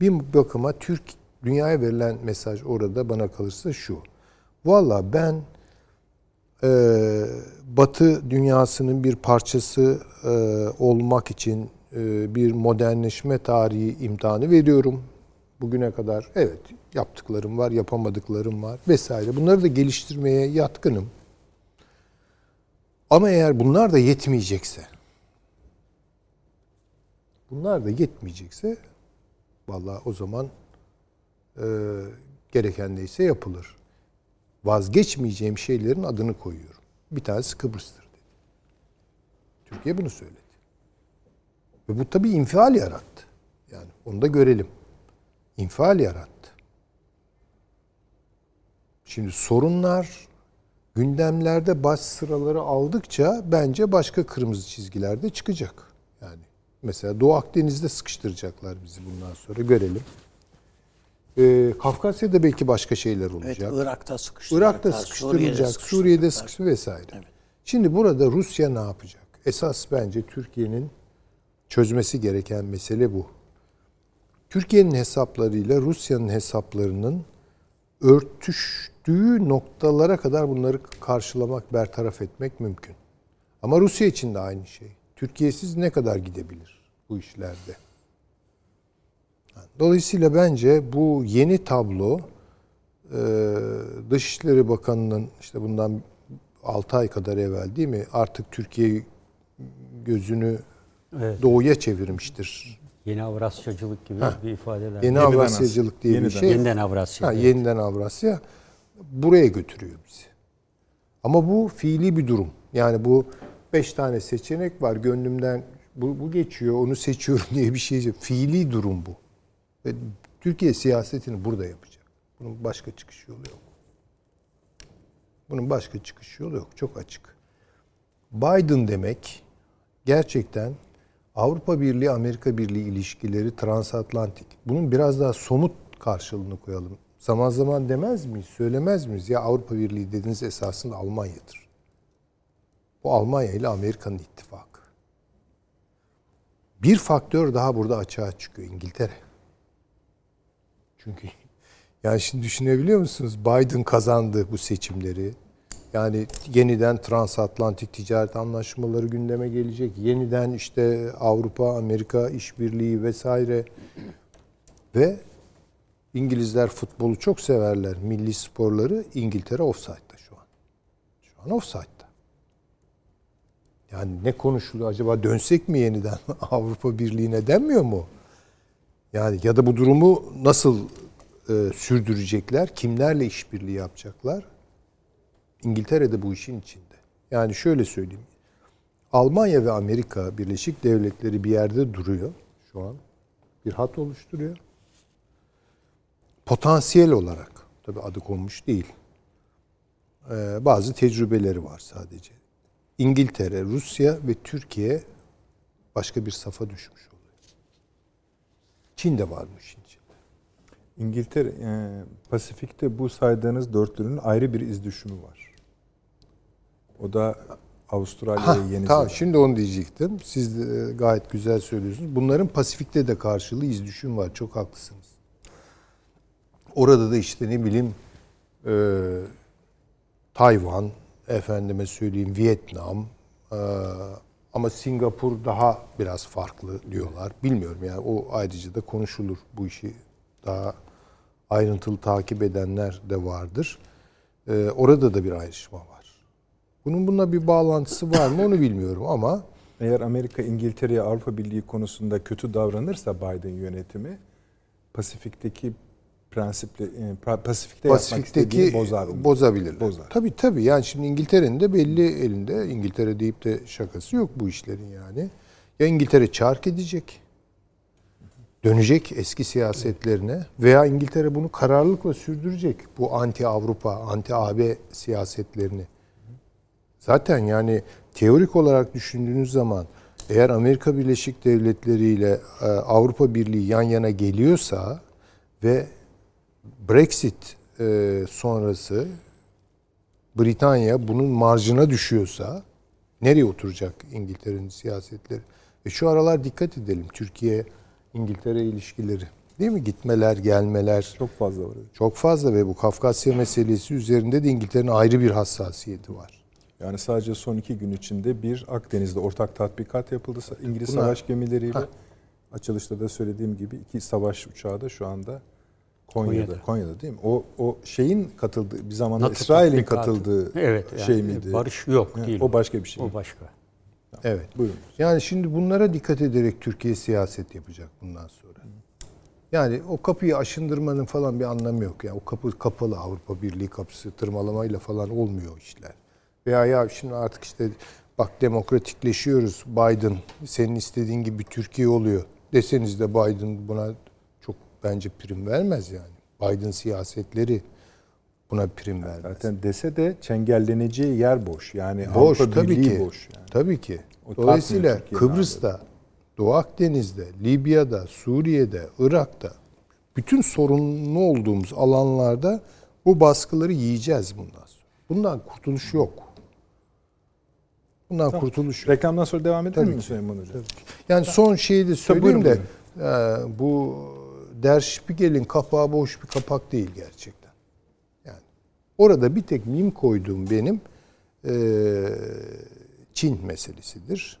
bir bakıma Türk dünyaya verilen mesaj orada bana kalırsa şu. Valla ben e, Batı dünyasının bir parçası e, olmak için e, bir modernleşme tarihi imtihanı veriyorum. Bugüne kadar evet yaptıklarım var, yapamadıklarım var vesaire. Bunları da geliştirmeye yatkınım. Ama eğer bunlar da yetmeyecekse, bunlar da yetmeyecekse, vallahi o zaman e, gereken neyse yapılır. Vazgeçmeyeceğim şeylerin adını koyuyorum. Bir tanesi Kıbrıs'tır dedi. Türkiye bunu söyledi. Ve bu tabii infial yarattı. Yani onu da görelim. İnfial yarattı. Şimdi sorunlar gündemlerde baş sıraları aldıkça bence başka kırmızı çizgiler de çıkacak. Mesela Doğu Akdeniz'de sıkıştıracaklar bizi bundan sonra görelim. Ee, Kafkasya'da belki başka şeyler olacak. Evet, Irak'ta sıkıştıracaklar. Irak'ta sıkıştırılacak, Suriye'de sıkıştır vesaire. Evet. Şimdi burada Rusya ne yapacak? Esas bence Türkiye'nin çözmesi gereken mesele bu. Türkiye'nin hesaplarıyla Rusya'nın hesaplarının örtüştüğü noktalara kadar bunları karşılamak, bertaraf etmek mümkün. Ama Rusya için de aynı şey. Türkiye'siz ne kadar gidebilir bu işlerde? Dolayısıyla bence bu yeni tablo e, Dışişleri Bakanı'nın işte bundan 6 ay kadar evvel değil mi artık Türkiye gözünü Evet. doğuya çevirmiştir. Yeni Avrasyacılık gibi bir ifadeler. Yeni Avrasyacılık diye bir Yeniden. şey. Yeniden Avrasya. Ha, evet. yeniden Avrasya buraya götürüyor bizi. Ama bu fiili bir durum. Yani bu beş tane seçenek var. Gönlümden bu, bu geçiyor, onu seçiyorum *laughs* diye bir şey. Fiili durum bu. Ve Türkiye siyasetini burada yapacak. Bunun başka çıkış yolu yok. Bunun başka çıkış yolu yok. Çok açık. Biden demek gerçekten Avrupa Birliği Amerika Birliği ilişkileri transatlantik. Bunun biraz daha somut karşılığını koyalım. Zaman zaman demez miyiz, söylemez miyiz? Ya Avrupa Birliği dediğiniz esasında Almanya'dır. Bu Almanya ile Amerika'nın ittifakı. Bir faktör daha burada açığa çıkıyor İngiltere. Çünkü yani şimdi düşünebiliyor musunuz? Biden kazandı bu seçimleri. Yani yeniden transatlantik ticaret anlaşmaları gündeme gelecek. Yeniden işte Avrupa Amerika işbirliği vesaire. Ve İngilizler futbolu çok severler. Milli sporları İngiltere offside'da şu an. Şu an offside'da. Yani ne konuşuluyor acaba dönsek mi yeniden *laughs* Avrupa Birliği'ne denmiyor mu? Yani ya da bu durumu nasıl e, sürdürecekler? Kimlerle işbirliği yapacaklar? İngiltere de bu işin içinde. Yani şöyle söyleyeyim. Almanya ve Amerika Birleşik Devletleri bir yerde duruyor şu an. Bir hat oluşturuyor. Potansiyel olarak, tabi adı konmuş değil. Ee, bazı tecrübeleri var sadece. İngiltere, Rusya ve Türkiye başka bir safa düşmüş oluyor. Çin de var bu işin içinde. İngiltere, e, Pasifik'te bu saydığınız dörtlünün ayrı bir iz düşümü var. O da Avustralya ve Yeni tamam şimdi onu diyecektim. Siz de gayet güzel söylüyorsunuz. Bunların Pasifik'te de karşılığı iz düşüm var. Çok haklısınız. Orada da işte ne bileyim e, Tayvan, efendime söyleyeyim Vietnam, e, Ama Singapur daha biraz farklı diyorlar. Bilmiyorum yani o ayrıca da konuşulur. Bu işi daha ayrıntılı takip edenler de vardır. Ee, orada da bir ayrışma var. Bunun bununla bir bağlantısı var mı onu bilmiyorum ama Eğer Amerika İngiltere'ye Avrupa Birliği konusunda kötü davranırsa Biden yönetimi Pasifik'teki prensiple e, Pa- Pasifik'te Pasifik'teki mı? bozabilirler. Bozar. Tabii tabii. Yani şimdi İngiltere'nin de belli elinde. İngiltere deyip de şakası yok bu işlerin yani. Ya İngiltere çark edecek. Dönecek eski siyasetlerine veya İngiltere bunu kararlılıkla sürdürecek. Bu anti Avrupa, anti AB siyasetlerini. Zaten yani teorik olarak düşündüğünüz zaman eğer Amerika Birleşik Devletleri ile e, Avrupa Birliği yan yana geliyorsa ve Brexit e, sonrası Britanya bunun marjına düşüyorsa nereye oturacak İngiltere'nin siyasetleri? Ve şu aralar dikkat edelim Türkiye İngiltere ilişkileri. Değil mi? Gitmeler, gelmeler Çok fazla var. çok fazla ve bu Kafkasya meselesi üzerinde de İngiltere'nin ayrı bir hassasiyeti var. Yani sadece son iki gün içinde bir Akdeniz'de ortak tatbikat yapıldı. İngiliz Bunlar- savaş gemileriyle. Ha. Açılışta da söylediğim gibi iki savaş uçağı da şu anda Konya'da. Konya'da. Konya'da, değil mi? O o şeyin katıldığı bir zamanlar NATO İsrail'in katıldığı evet, yani şey miydi? Barış yok Ha, değil. O başka bir şey. O başka. Evet. Buyurun. Yani şimdi bunlara dikkat ederek Türkiye siyaset yapacak bundan sonra. Yani o kapıyı aşındırmanın falan bir anlamı yok. Yani o kapı kapalı Avrupa Birliği kapısı tırmalamayla falan olmuyor işler. Veya ya şimdi artık işte bak demokratikleşiyoruz Biden senin istediğin gibi Türkiye oluyor deseniz de Biden buna bence prim vermez yani. Biden siyasetleri buna prim vermez. Zaten dese de çengelleneceği yer boş. Yani Boş Avrupa tabii ki. boş. Yani. Tabii ki. O Dolayısıyla Kıbrıs'ta, Doğu Akdeniz'de, Libya'da, Suriye'de, Irak'ta bütün sorunlu olduğumuz alanlarda bu baskıları yiyeceğiz bundan sonra. Bundan kurtuluş yok. Bundan kurtuluş yok. Reklamdan sonra devam edelim Tabii mi. Süleyman Hocam? Yani son şeyi de söyleyeyim buyurun, de e, bu Der Spiegel'in kapağı boş bir kapak değil gerçekten. Yani orada bir tek mim koyduğum benim e, Çin meselesidir.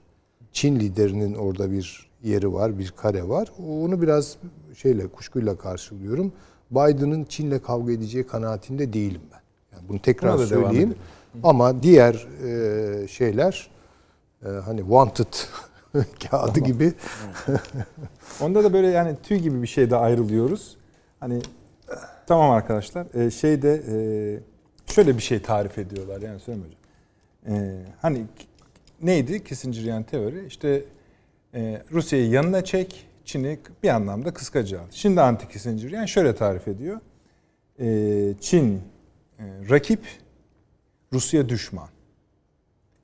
Çin liderinin orada bir yeri var, bir kare var. Onu biraz şeyle kuşkuyla karşılıyorum. Biden'ın Çin'le kavga edeceği kanaatinde değilim ben. Yani bunu tekrar devam söyleyeyim. Ama diğer e, şeyler e, hani wanted *laughs* kağıdı gibi Onda da böyle yani tüy gibi bir şeyde ayrılıyoruz. Hani tamam arkadaşlar e, şeyde e, şöyle bir şey tarif ediyorlar yani Süleyman. E, hani neydi Kissinger'yan teori? İşte e, Rusya'yı yanına çek, Çin'i bir anlamda kıskaca. Şimdi anti Kissinger yani şöyle tarif ediyor. E, Çin e, rakip, Rusya düşman.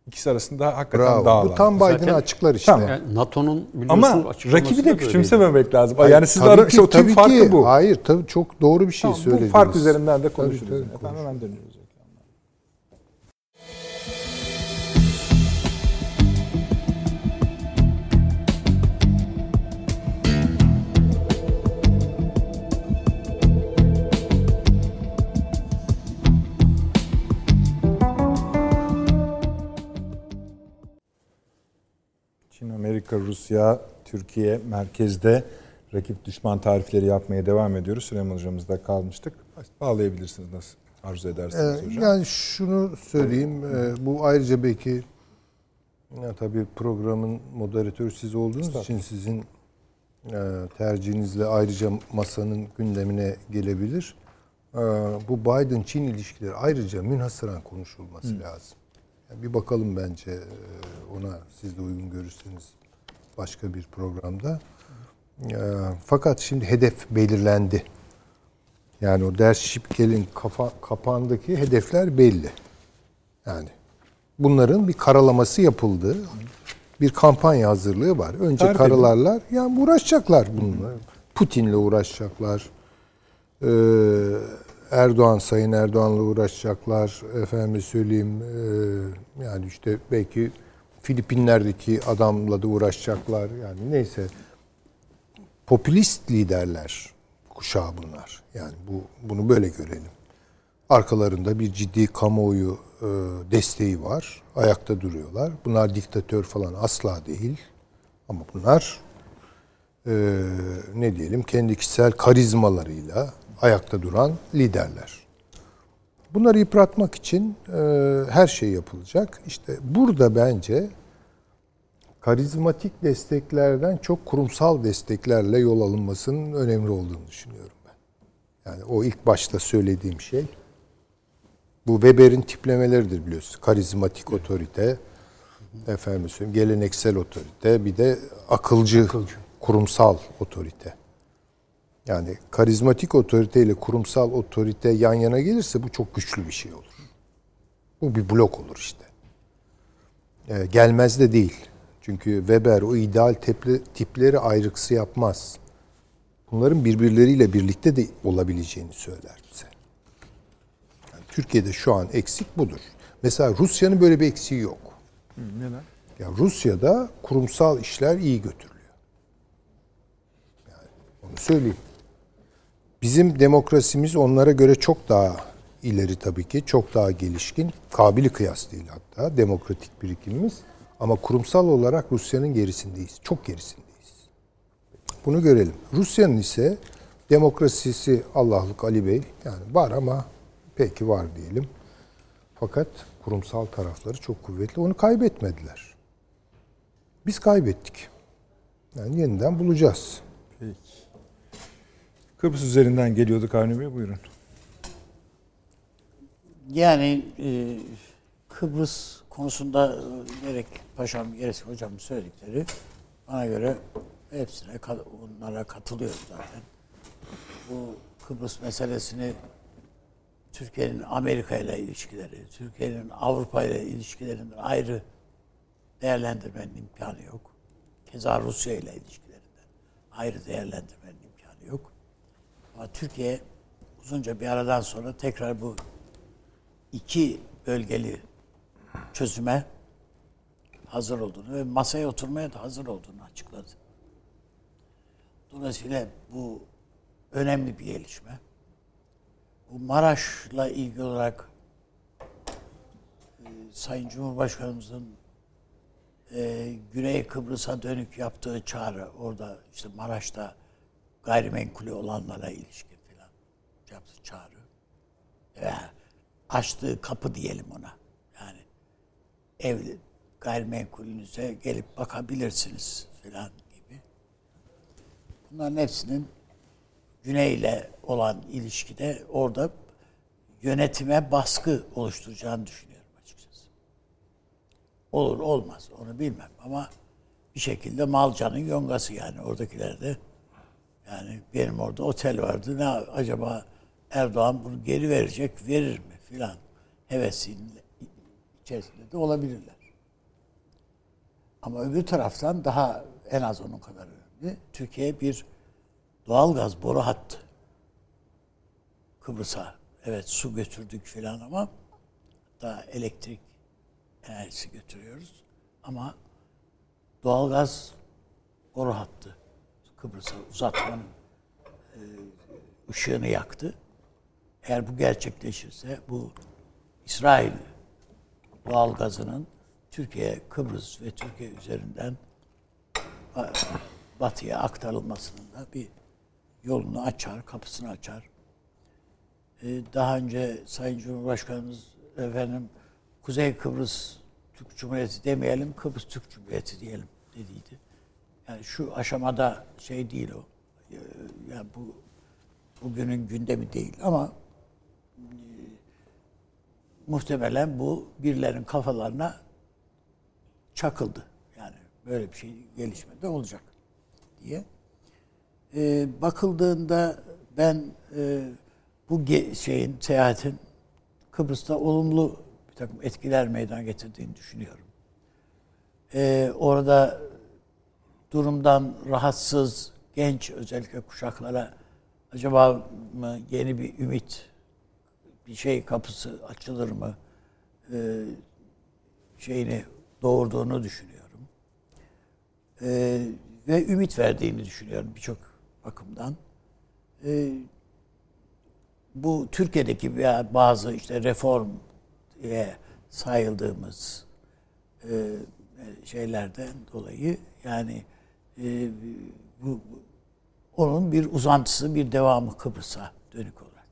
İkisi arasında hakikaten bravo. dağlar. Bu tam Biden'ı Zaten- açıklar işte. Tamam. Yani NATO'nun Ama rakibi de küçümsememek lazım. Hayır, yani siz tabii ara, ki, işte o tüm tabii farkı ki. bu. Hayır tabii çok doğru bir şey Tamam, söylediniz. bu fark üzerinden de Tabii, konuşuruz. tabii, Efendim konuşuruz. hemen dönüyoruz. Çin, Amerika, Rusya, Türkiye merkezde rakip düşman tarifleri yapmaya devam ediyoruz. Süleyman hocamızda kalmıştık. Bağlayabilirsiniz nasıl arzu ederseniz Ee, hocam. yani şunu söyleyeyim. e, bu ayrıca belki ya tabii programın moderatörü siz olduğunuz için sizin e, tercihinizle ayrıca masanın gündemine gelebilir. E, bu Biden-Çin ilişkileri ayrıca münhasıran konuşulması lazım. Yani bir bakalım bence e, ona siz de uygun görürseniz başka bir programda. E, fakat şimdi hedef belirlendi. Yani o ders şipkelin kafa, kapağındaki hedefler belli. Yani bunların bir karalaması yapıldı. Bir kampanya hazırlığı var. Önce Tarif karalarlar. Yani uğraşacaklar bununla. Putin'le uğraşacaklar. Ee, Erdoğan, Sayın Erdoğan'la uğraşacaklar. Efendim söyleyeyim e, yani işte belki Filipinler'deki adamla da uğraşacaklar. Yani neyse popülist liderler kuşağı bunlar. Yani bu bunu böyle görelim. Arkalarında bir ciddi kamuoyu e, desteği var. Ayakta duruyorlar. Bunlar diktatör falan asla değil. Ama bunlar e, ne diyelim kendi kişisel karizmalarıyla ayakta duran liderler. Bunları yıpratmak için e, her şey yapılacak. İşte burada bence karizmatik desteklerden çok kurumsal desteklerle yol alınmasının önemli olduğunu düşünüyorum ben. Yani o ilk başta söylediğim şey bu Weber'in tiplemeleridir biliyorsunuz. Karizmatik otorite, efendim söyleyeyim, geleneksel otorite, bir de akılcı, kurumsal otorite. Yani karizmatik otorite ile kurumsal otorite yan yana gelirse bu çok güçlü bir şey olur. Bu bir blok olur işte. Ee, gelmez de değil. Çünkü Weber o ideal tepli, tipleri ayrıksı yapmaz. Bunların birbirleriyle birlikte de olabileceğini söyler bize. Yani Türkiye'de şu an eksik budur. Mesela Rusya'nın böyle bir eksiği yok. Neden? Ya Rusya'da kurumsal işler iyi götürülüyor. Yani onu söyleyeyim. Bizim demokrasimiz onlara göre çok daha ileri tabii ki, çok daha gelişkin, kabili kıyas değil hatta demokratik birikimimiz. Ama kurumsal olarak Rusya'nın gerisindeyiz, çok gerisindeyiz. Bunu görelim. Rusya'nın ise demokrasisi Allah'lık Ali Bey yani var ama peki var diyelim. Fakat kurumsal tarafları çok kuvvetli. Onu kaybetmediler. Biz kaybettik. Yani yeniden bulacağız. Kıbrıs üzerinden geliyorduk Avni Bey buyurun. Yani e, Kıbrıs konusunda e, gerek paşam gerek hocam söyledikleri bana göre hepsine onlara katılıyorum zaten. Bu Kıbrıs meselesini Türkiye'nin Amerika ile ilişkileri, Türkiye'nin Avrupa ile ilişkilerinden ayrı değerlendirmenin imkanı yok. Keza Rusya ile ilişkilerinden ayrı değerlendirmenin imkanı yok. Ama Türkiye uzunca bir aradan sonra tekrar bu iki bölgeli çözüme hazır olduğunu ve masaya oturmaya da hazır olduğunu açıkladı. Dolayısıyla bu önemli bir gelişme. Bu Maraş'la ilgili olarak e, Sayın Cumhurbaşkanımızın e, Güney Kıbrıs'a dönük yaptığı çağrı orada işte Maraş'ta gayrimenkulü olanlara ilişkin filan yaptığı çağrı. Ve açtığı kapı diyelim ona. Yani evli gayrimenkulünüze gelip bakabilirsiniz filan gibi. Bunların hepsinin Güney'le olan ilişkide orada yönetime baskı oluşturacağını düşünüyorum açıkçası. Olur olmaz onu bilmem ama bir şekilde Malca'nın yongası yani oradakilerde yani benim orada otel vardı. Ne acaba Erdoğan bunu geri verecek, verir mi filan hevesinin içerisinde de olabilirler. Ama öbür taraftan daha en az onun kadar önemli. Türkiye bir doğalgaz boru hattı. Kıbrıs'a evet su götürdük filan ama daha elektrik enerjisi götürüyoruz. Ama doğalgaz boru hattı Kıbrıs'a uzatmanın e, ışığını yaktı. Eğer bu gerçekleşirse bu İsrail doğalgazının Türkiye, Kıbrıs ve Türkiye üzerinden batıya aktarılmasının da bir yolunu açar, kapısını açar. Ee, daha önce Sayın Cumhurbaşkanımız efendim Kuzey Kıbrıs Türk Cumhuriyeti demeyelim, Kıbrıs Türk Cumhuriyeti diyelim dediydi. Yani şu aşamada şey değil o. Ee, Yani bu bugünün gündemi değil ama e, muhtemelen bu birilerin kafalarına çakıldı. Yani böyle bir şey gelişmede olacak diye. Ee, bakıldığında ben e, bu şeyin seyahatin Kıbrıs'ta olumlu bir takım etkiler meydana getirdiğini düşünüyorum. Ee, orada durumdan rahatsız genç özellikle kuşaklara acaba mı yeni bir ümit bir şey kapısı açılır mı ee, şeyini doğurduğunu düşünüyorum. Ee, ve ümit verdiğini düşünüyorum birçok bakımdan. Ee, bu Türkiye'deki veya bazı işte reform diye sayıldığımız e, şeylerden dolayı yani e, bu, bu- onun bir uzantısı, bir devamı Kıbrıs'a dönük olarak.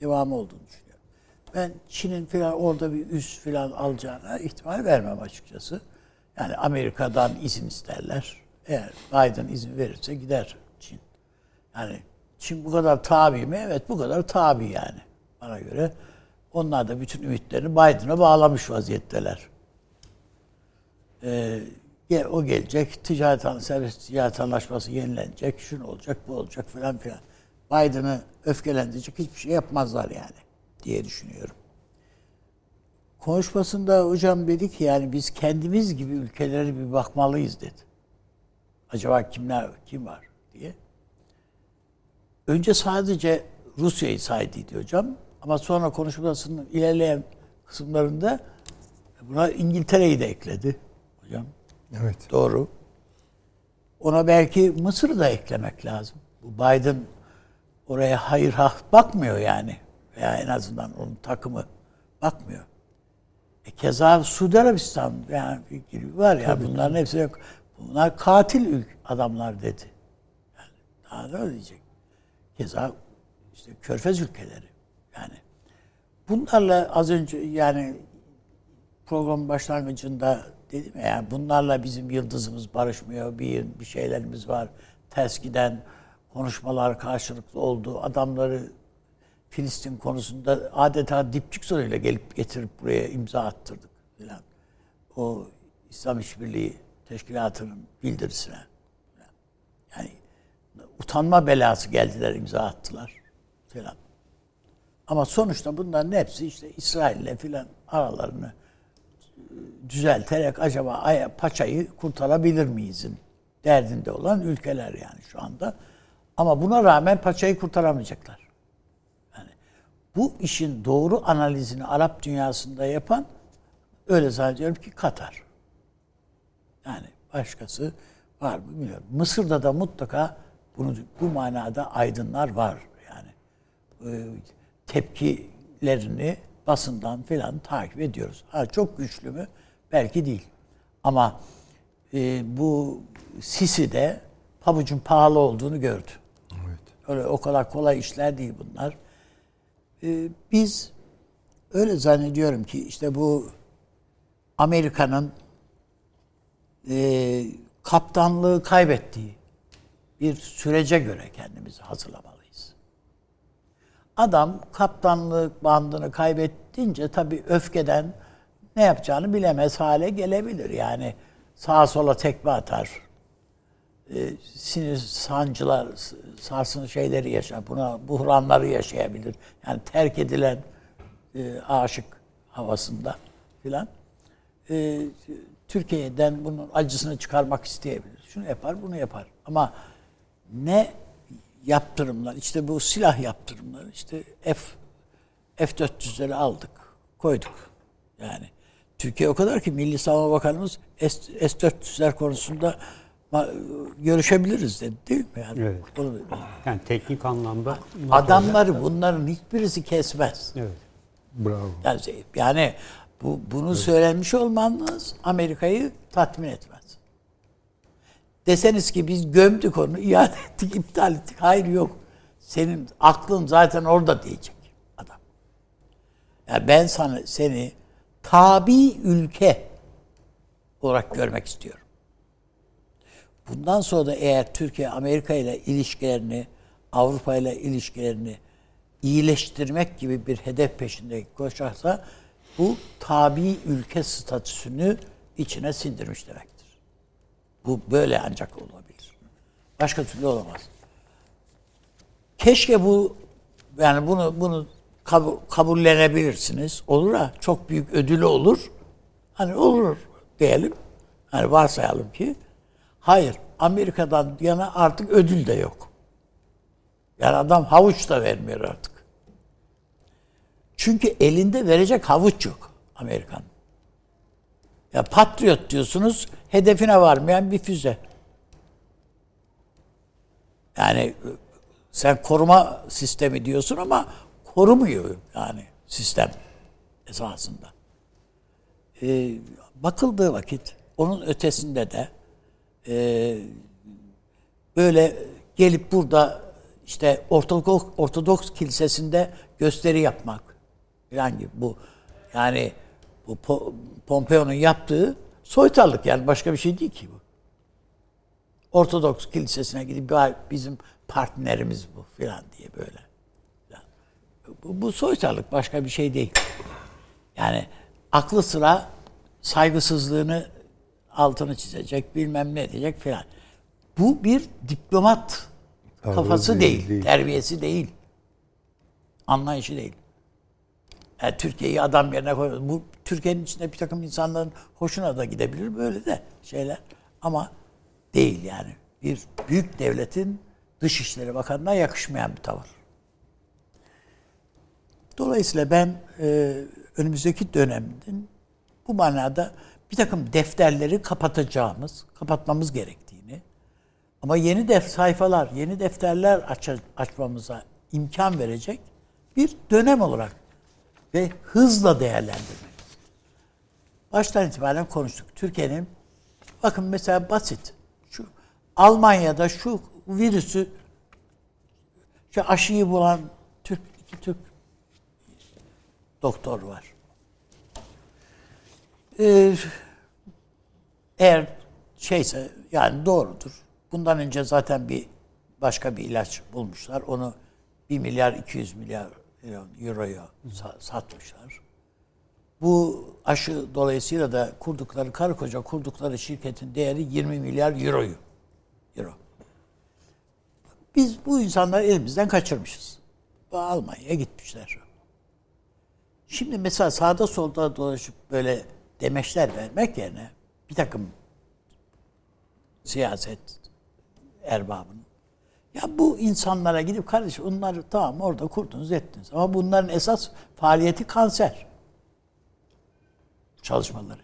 Devamı olduğunu düşünüyorum. Ben Çin'in falan orada bir üs falan alacağına ihtimal vermem açıkçası. Yani Amerika'dan izin isterler. Eğer Biden izin verirse gider Çin. Yani Çin bu kadar tabi mi? Evet bu kadar tabi yani bana göre. Onlar da bütün ümitlerini Biden'a bağlamış vaziyetteler. Ee, o gelecek, ticaret serbest ticaret anlaşması yenilenecek, şunu olacak, bu olacak falan filan. Biden'ı öfkelendirecek hiçbir şey yapmazlar yani diye düşünüyorum. Konuşmasında hocam dedi ki yani biz kendimiz gibi ülkelere bir bakmalıyız dedi. Acaba kimler kim var diye. Önce sadece Rusya'yı saydıydı hocam. Ama sonra konuşmasının ilerleyen kısımlarında buna İngiltere'yi de ekledi hocam. Evet. Doğru. Ona belki Mısır'ı da eklemek lazım. Bu Biden oraya hayır ha bakmıyor yani. Veya en azından onun takımı bakmıyor. E keza Suudi Arabistan yani var ya bunların hepsi yok. Bunlar katil ülk adamlar dedi. Yani daha ne diyecek? Keza işte Körfez ülkeleri. Yani bunlarla az önce yani program başlangıcında dedim ya yani bunlarla bizim yıldızımız barışmıyor. Bir, bir şeylerimiz var. Ters giden konuşmalar karşılıklı oldu. Adamları Filistin konusunda adeta dipçik soruyla gelip getirip buraya imza attırdık filan. O İslam İşbirliği Teşkilatı'nın bildirisine. Yani utanma belası geldiler imza attılar filan. Ama sonuçta bunların hepsi işte İsrail'le filan aralarını düzelterek acaba aya, paçayı kurtarabilir miyizin derdinde olan ülkeler yani şu anda. Ama buna rağmen paçayı kurtaramayacaklar. Yani bu işin doğru analizini Arap dünyasında yapan öyle zannediyorum ki Katar. Yani başkası var mı bilmiyorum. Mısır'da da mutlaka bunu bu manada aydınlar var yani. Ee, tepkilerini basından filan takip ediyoruz. Ha, çok güçlü mü? Belki değil. Ama e, bu Sisi de pabucun pahalı olduğunu gördü. Evet. Öyle o kadar kolay işler değil bunlar. Ee, biz öyle zannediyorum ki işte bu Amerika'nın e, kaptanlığı kaybettiği bir sürece göre kendimizi hazırlamalıyız. Adam kaptanlık bandını kaybettince tabii öfkeden ne yapacağını bilemez hale gelebilir. Yani sağa sola tekme atar. E, sinir sancılar, sarsın şeyleri yaşar. Buna buhranları yaşayabilir. Yani terk edilen e, aşık havasında filan. E, Türkiye'den bunun acısını çıkarmak isteyebilir. Şunu yapar, bunu yapar. Ama ne yaptırımlar, işte bu silah yaptırımları, işte F F-400'leri aldık, koyduk. Yani Türkiye o kadar ki Milli Savunma Bakanımız S- S-400'ler konusunda görüşebiliriz dedi değil mi? Yani Evet. bunu- Yani teknik anlamda adamları bunların hiçbirisi kesmez. Evet. Bravo. Yani, yani bu bunu söylenmiş olmanız Amerika'yı tatmin etmez. Deseniz ki biz gömdük onu, *laughs* iade ettik, iptal ettik. Hayır yok. Senin aklın zaten orada diyecek adam. Yani ben sana seni tabi ülke olarak görmek istiyorum. Bundan sonra da eğer Türkiye Amerika ile ilişkilerini, Avrupa ile ilişkilerini iyileştirmek gibi bir hedef peşinde koşarsa bu tabi ülke statüsünü içine sindirmiş demektir. Bu böyle ancak olabilir. Başka türlü olamaz. Keşke bu yani bunu bunu kabul, kabullenebilirsiniz. Olur ha çok büyük ödülü olur. Hani olur diyelim. Hani varsayalım ki hayır Amerika'dan yana artık ödül de yok. Yani adam havuç da vermiyor artık. Çünkü elinde verecek havuç yok Amerikan. Ya Patriot diyorsunuz, hedefine varmayan bir füze. Yani sen koruma sistemi diyorsun ama korumuyor yani sistem esasında. Ee, bakıldığı vakit onun ötesinde de e, böyle gelip burada işte Ortodoks, Ortodoks kilisesinde gösteri yapmak falan gibi bu yani bu Po- Pompeo'nun yaptığı soytarlık yani başka bir şey değil ki bu. Ortodoks kilisesine gidip "Ya bizim partnerimiz bu filan diye böyle. Bu, bu soytarlık başka bir şey değil. Yani aklı sıra saygısızlığını altını çizecek, bilmem ne diyecek filan. Bu bir diplomat kafası değil, değil, değil. terbiyesi değil. Anlayışı değil. Yani Türkiye'yi adam yerine koyuyor. Bu Türkiye'nin içinde bir takım insanların hoşuna da gidebilir böyle de şeyler. Ama değil yani. Bir büyük devletin Dışişleri Bakanı'na yakışmayan bir tavır. Dolayısıyla ben e, önümüzdeki dönemin bu manada bir takım defterleri kapatacağımız, kapatmamız gerektiğini ama yeni def sayfalar, yeni defterler aç açmamıza imkan verecek bir dönem olarak ve hızla değerlendirmek. Baştan itibaren konuştuk. Türkiye'nin bakın mesela basit. Şu Almanya'da şu virüsü şu aşıyı bulan Türk iki Türk doktor var. Ee, eğer şeyse yani doğrudur. Bundan önce zaten bir başka bir ilaç bulmuşlar. Onu 1 milyar 200 milyar euroya sa- satmışlar. Bu aşı dolayısıyla da kurdukları karı koca kurdukları şirketin değeri 20 milyar euroyu. Euro. Biz bu insanları elimizden kaçırmışız. Almanya'ya gitmişler. Şimdi mesela sağda solda dolaşıp böyle demeçler vermek yerine bir takım siyaset erbabının ya bu insanlara gidip kardeşim onları tamam orada kurdunuz ettiniz ama bunların esas faaliyeti kanser çalışmaları.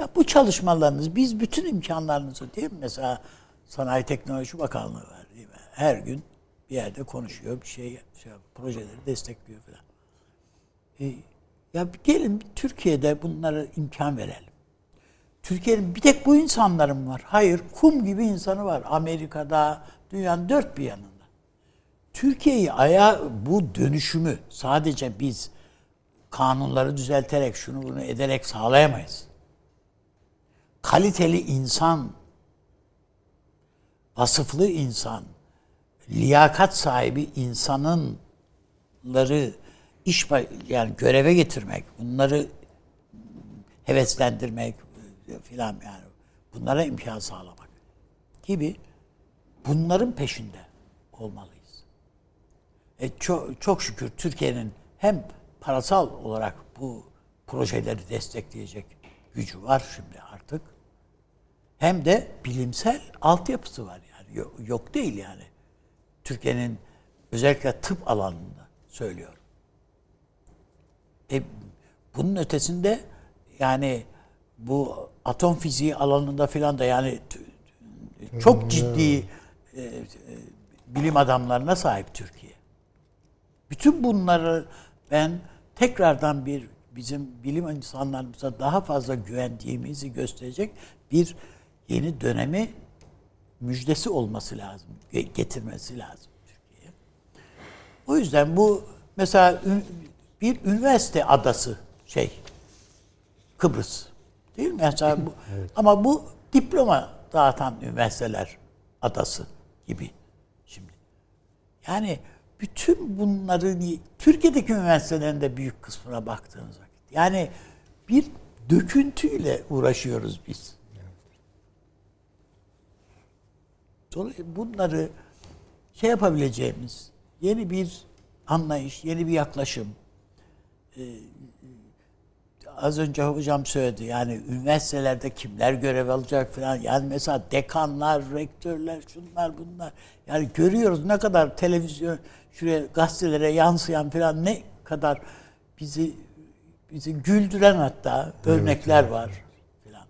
Ya bu çalışmalarınız biz bütün imkanlarınızı değil mi? Mesela Sanayi Teknoloji Bakanlığı var değil mi? Her gün bir yerde konuşuyor, bir şey, şey projeleri destekliyor falan. E, ya gelin Türkiye'de bunlara imkan verelim. Türkiye'nin bir tek bu insanların var. Hayır, kum gibi insanı var. Amerika'da, dünyanın dört bir yanında. Türkiye'yi ayağa bu dönüşümü sadece biz kanunları düzelterek şunu bunu ederek sağlayamayız. Kaliteli insan, vasıflı insan, liyakat sahibi insanınları iş yani göreve getirmek, bunları heveslendirmek filan yani bunlara imkan sağlamak gibi bunların peşinde olmalıyız. E çok, çok şükür Türkiye'nin hem parasal olarak bu projeleri destekleyecek gücü var şimdi artık. Hem de bilimsel altyapısı var yani. Yok, yok değil yani. Türkiye'nin özellikle tıp alanında söylüyorum. E, bunun ötesinde yani bu atom fiziği alanında filan da yani çok ciddi e, e, bilim adamlarına sahip Türkiye. Bütün bunları ben tekrardan bir bizim bilim insanlarımıza daha fazla güvendiğimizi gösterecek bir yeni dönemi müjdesi olması lazım, getirmesi lazım Türkiye'ye. O yüzden bu mesela bir üniversite adası şey Kıbrıs değil mi? Mesela bu, evet. Ama bu diploma dağıtan üniversiteler adası gibi şimdi. Yani bütün bunları Türkiye'deki üniversitelerin de büyük kısmına baktığınız vakit. Yani bir döküntüyle uğraşıyoruz biz. Dolayısıyla bunları şey yapabileceğimiz yeni bir anlayış, yeni bir yaklaşım. Az önce hocam söyledi yani üniversitelerde kimler görev alacak falan. Yani mesela dekanlar, rektörler, şunlar bunlar. Yani görüyoruz ne kadar televizyon şuraya gazetelere yansıyan falan ne kadar bizi bizi güldüren hatta evet, örnekler evet. var filan.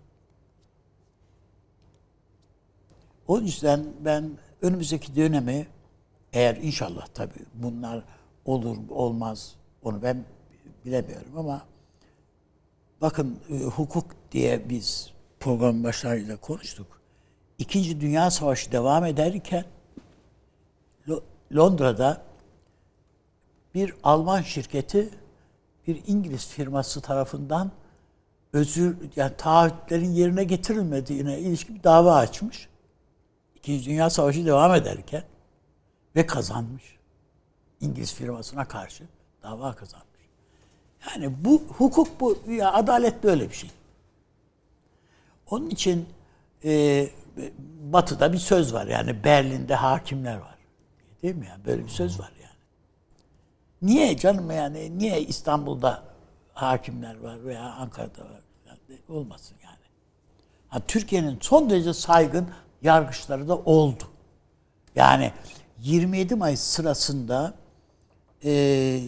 O yüzden ben önümüzdeki dönemi eğer inşallah tabii bunlar olur olmaz Onu ben bilemiyorum ama bakın e, hukuk diye biz program başlarıyla konuştuk. İkinci Dünya Savaşı devam ederken Lo- Londra'da bir Alman şirketi bir İngiliz firması tarafından özür yani taahhütlerin yerine getirilmediğine ilişkin bir dava açmış. İkinci Dünya Savaşı devam ederken ve kazanmış. İngiliz firmasına karşı dava kazanmış. Yani bu hukuk bu ya adalet böyle bir şey. Onun için e, Batı'da bir söz var yani Berlin'de hakimler var. Değil mi ya? Böyle bir söz var yani. Niye canım yani niye İstanbul'da hakimler var veya Ankara'da var? Yani olmasın yani. Ha, Türkiye'nin son derece saygın yargıçları da oldu. Yani 27 Mayıs sırasında e,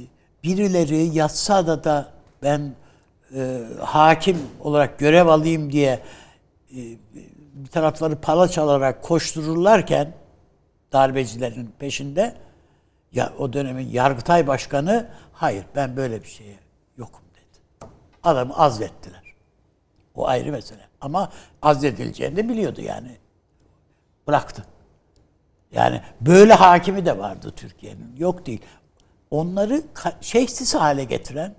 birileri yatsada da ben e, hakim olarak görev alayım diye e, bir tarafları pala çalarak koştururlarken darbecilerin peşinde ya o dönemin Yargıtay Başkanı hayır ben böyle bir şeye yokum dedi. Adamı azlettiler. O ayrı mesele. Ama azledileceğini biliyordu yani. Bıraktı. Yani böyle hakimi de vardı Türkiye'nin. Yok değil. Onları şeysiz hale getiren,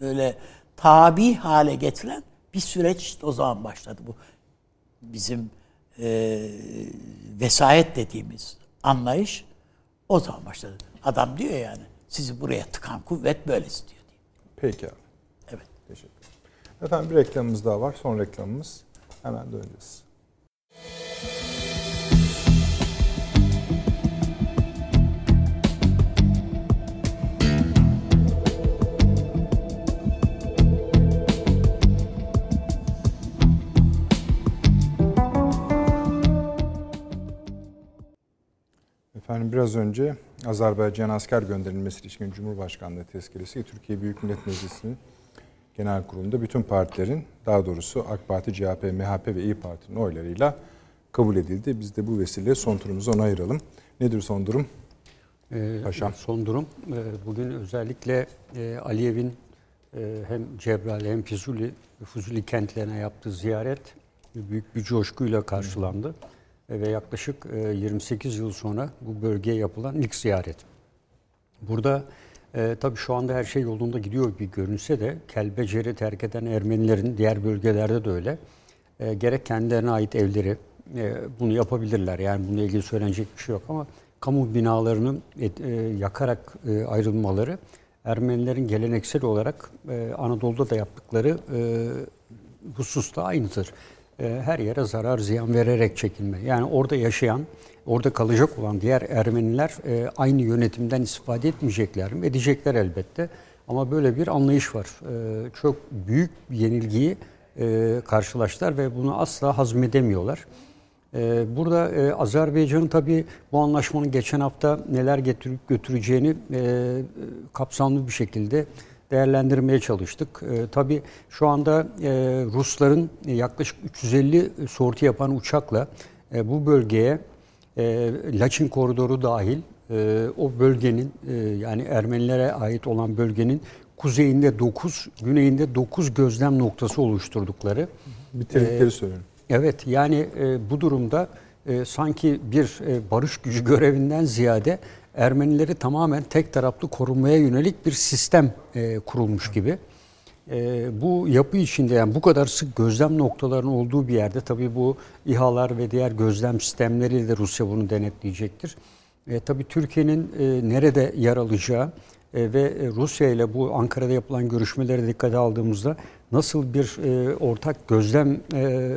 böyle tabi hale getiren bir süreç o zaman başladı. Bu bizim e, vesayet dediğimiz anlayış o zaman başladı. Adam diyor yani sizi buraya tıkan kuvvet böyle istiyor diye. Peki abi. Evet. Teşekkür ederim. Efendim bir reklamımız daha var. Son reklamımız. Hemen döneceğiz. Efendim biraz önce Azerbaycan asker gönderilmesi için Cumhurbaşkanlığı tezkeresi Türkiye Büyük Millet Meclisi'nin genel kurulunda bütün partilerin daha doğrusu AK Parti, CHP, MHP ve İyi Parti'nin oylarıyla kabul edildi. Biz de bu vesileyle son turumuzu ona ayıralım. Nedir son durum? Ee, Paşam. Son durum e, bugün özellikle e, Aliyev'in e, hem Cebrail hem Fuzuli, Fuzuli kentlerine yaptığı ziyaret büyük bir coşkuyla karşılandı. E, Ve yaklaşık e, 28 yıl sonra bu bölgeye yapılan ilk ziyaret. Burada e, tabii şu anda her şey yolunda gidiyor bir görünse de Kelbecer'i terk eden Ermenilerin diğer bölgelerde de öyle. E, gerek kendilerine ait evleri e, bunu yapabilirler. Yani bununla ilgili söylenecek bir şey yok ama kamu binalarının et- e, yakarak e, ayrılmaları Ermenilerin geleneksel olarak e, Anadolu'da da yaptıkları e, hususta aynıdır. E, her yere zarar ziyan vererek çekilme. Yani orada yaşayan, orada kalacak olan diğer Ermeniler e, aynı yönetimden istifade etmeyecekler mi? Edecekler elbette. Ama böyle bir anlayış var. E, çok büyük bir yenilgiyi e, karşılaştılar ve bunu asla hazmedemiyorlar. Ee, Burada Azerbaycan'ın tabii bu anlaşmanın geçen hafta neler getirip götüreceğini kapsamlı bir şekilde değerlendirmeye çalıştık. E, tabii şu anda e, Rusların yaklaşık 350 sorti yapan uçakla e, bu bölgeye e, Laçin koridoru dahil e, o bölgenin e, yani Ermenilere ait olan bölgenin kuzeyinde 9, güneyinde 9 gözlem noktası oluşturdukları Bitirdikleri söylüyorum. Evet yani e, bu durumda e, sanki bir e, barış gücü görevinden ziyade Ermenileri tamamen tek taraflı korunmaya yönelik bir sistem e, kurulmuş gibi. E, bu yapı içinde yani bu kadar sık gözlem noktalarının olduğu bir yerde tabii bu İHA'lar ve diğer gözlem sistemleriyle de Rusya bunu denetleyecektir. E, tabii Türkiye'nin e, nerede yer alacağı e, ve e, Rusya ile bu Ankara'da yapılan görüşmelere dikkate aldığımızda nasıl bir e, ortak gözlem e,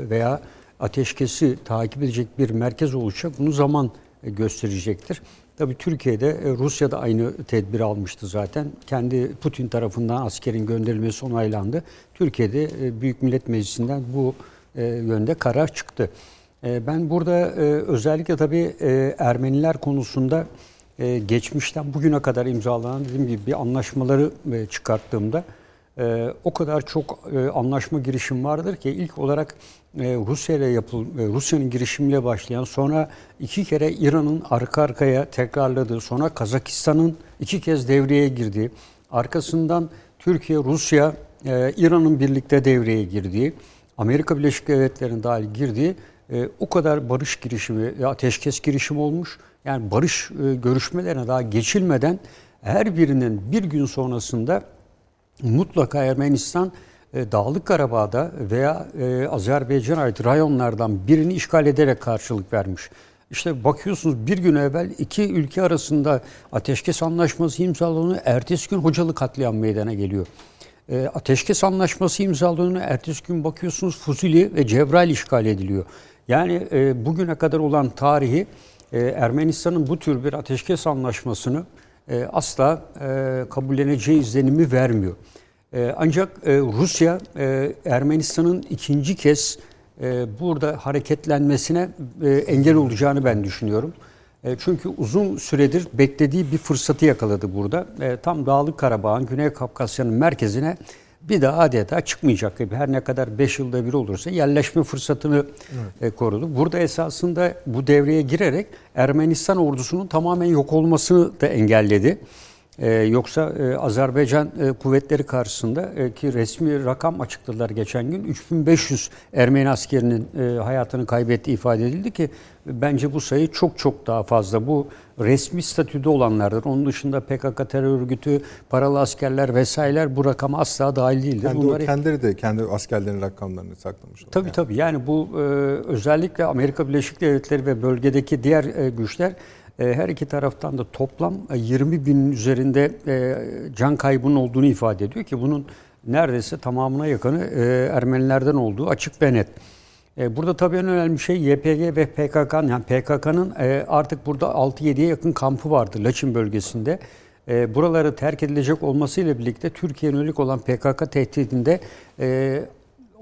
veya ateşkesi takip edecek bir merkez olacak bunu zaman e, gösterecektir. Tabii Türkiye'de e, Rusya da aynı tedbir almıştı zaten. Kendi Putin tarafından askerin gönderilmesi onaylandı. Türkiye'de e, Büyük Millet Meclisi'nden bu e, yönde karar çıktı. Ben burada özellikle tabii Ermeniler konusunda geçmişten bugüne kadar imzalanan dediğim gibi bir anlaşmaları çıkarttığımda e, o kadar çok e, anlaşma girişim vardır ki ilk olarak e, Rusya ile yapıl e, Rusya'nın girişimiyle başlayan sonra iki kere İran'ın arka arkaya tekrarladığı sonra Kazakistan'ın iki kez devreye girdiği Arkasından Türkiye, Rusya, e, İran'ın birlikte devreye girdiği, Amerika Birleşik Devletleri'nin dahil girdiği e, o kadar barış girişimi, ya ateşkes girişimi olmuş. Yani barış e, görüşmelerine daha geçilmeden her birinin bir gün sonrasında mutlaka Ermenistan e, Dağlık Karabağ'da veya e, Azerbaycan'a ait rayonlardan birini işgal ederek karşılık vermiş. İşte bakıyorsunuz bir gün evvel iki ülke arasında ateşkes anlaşması imzalanıyor. Ertesi gün Hocalı katliam meydana geliyor. E, ateşkes anlaşması imzalanıyor. Ertesi gün bakıyorsunuz Fuzuli ve Cebrail işgal ediliyor. Yani e, bugüne kadar olan tarihi e, Ermenistan'ın bu tür bir ateşkes anlaşmasını e, asla e, kabulleneceği izlenimi vermiyor. E, ancak e, Rusya Ermenistan'ın ikinci kez burada hareketlenmesine engel olacağını ben düşünüyorum. Çünkü uzun süredir beklediği bir fırsatı yakaladı burada. Tam Dağlık Karabağ'ın, Güney Kafkasya'nın merkezine bir daha adeta çıkmayacak gibi. Her ne kadar 5 yılda bir olursa yerleşme fırsatını evet. korudu. Burada esasında bu devreye girerek Ermenistan ordusunun tamamen yok olmasını da engelledi. Ee, yoksa e, Azerbaycan e, kuvvetleri karşısında e, ki resmi rakam açıkladılar geçen gün 3500 Ermeni askerinin e, hayatını kaybettiği ifade edildi ki bence bu sayı çok çok daha fazla. Bu resmi statüde olanlardır. Onun dışında PKK terör örgütü, paralı askerler vesaireler bu rakama asla dahil değildir. Yani Bunları... kendileri de kendi askerlerinin rakamlarını saklamış. Tabii yani. tabii. Yani bu e, özellikle Amerika Birleşik Devletleri ve bölgedeki diğer e, güçler e, her iki taraftan da toplam 20 e, binin üzerinde can kaybının olduğunu ifade ediyor ki bunun neredeyse tamamına yakını Ermenilerden olduğu açık ve net. Burada tabii en önemli şey YPG ve PKK'nın yani PKK'nın artık burada 6-7'ye yakın kampı vardı Laçin bölgesinde. Buraları terk edilecek olmasıyla birlikte Türkiye'ye yönelik olan PKK tehdidinde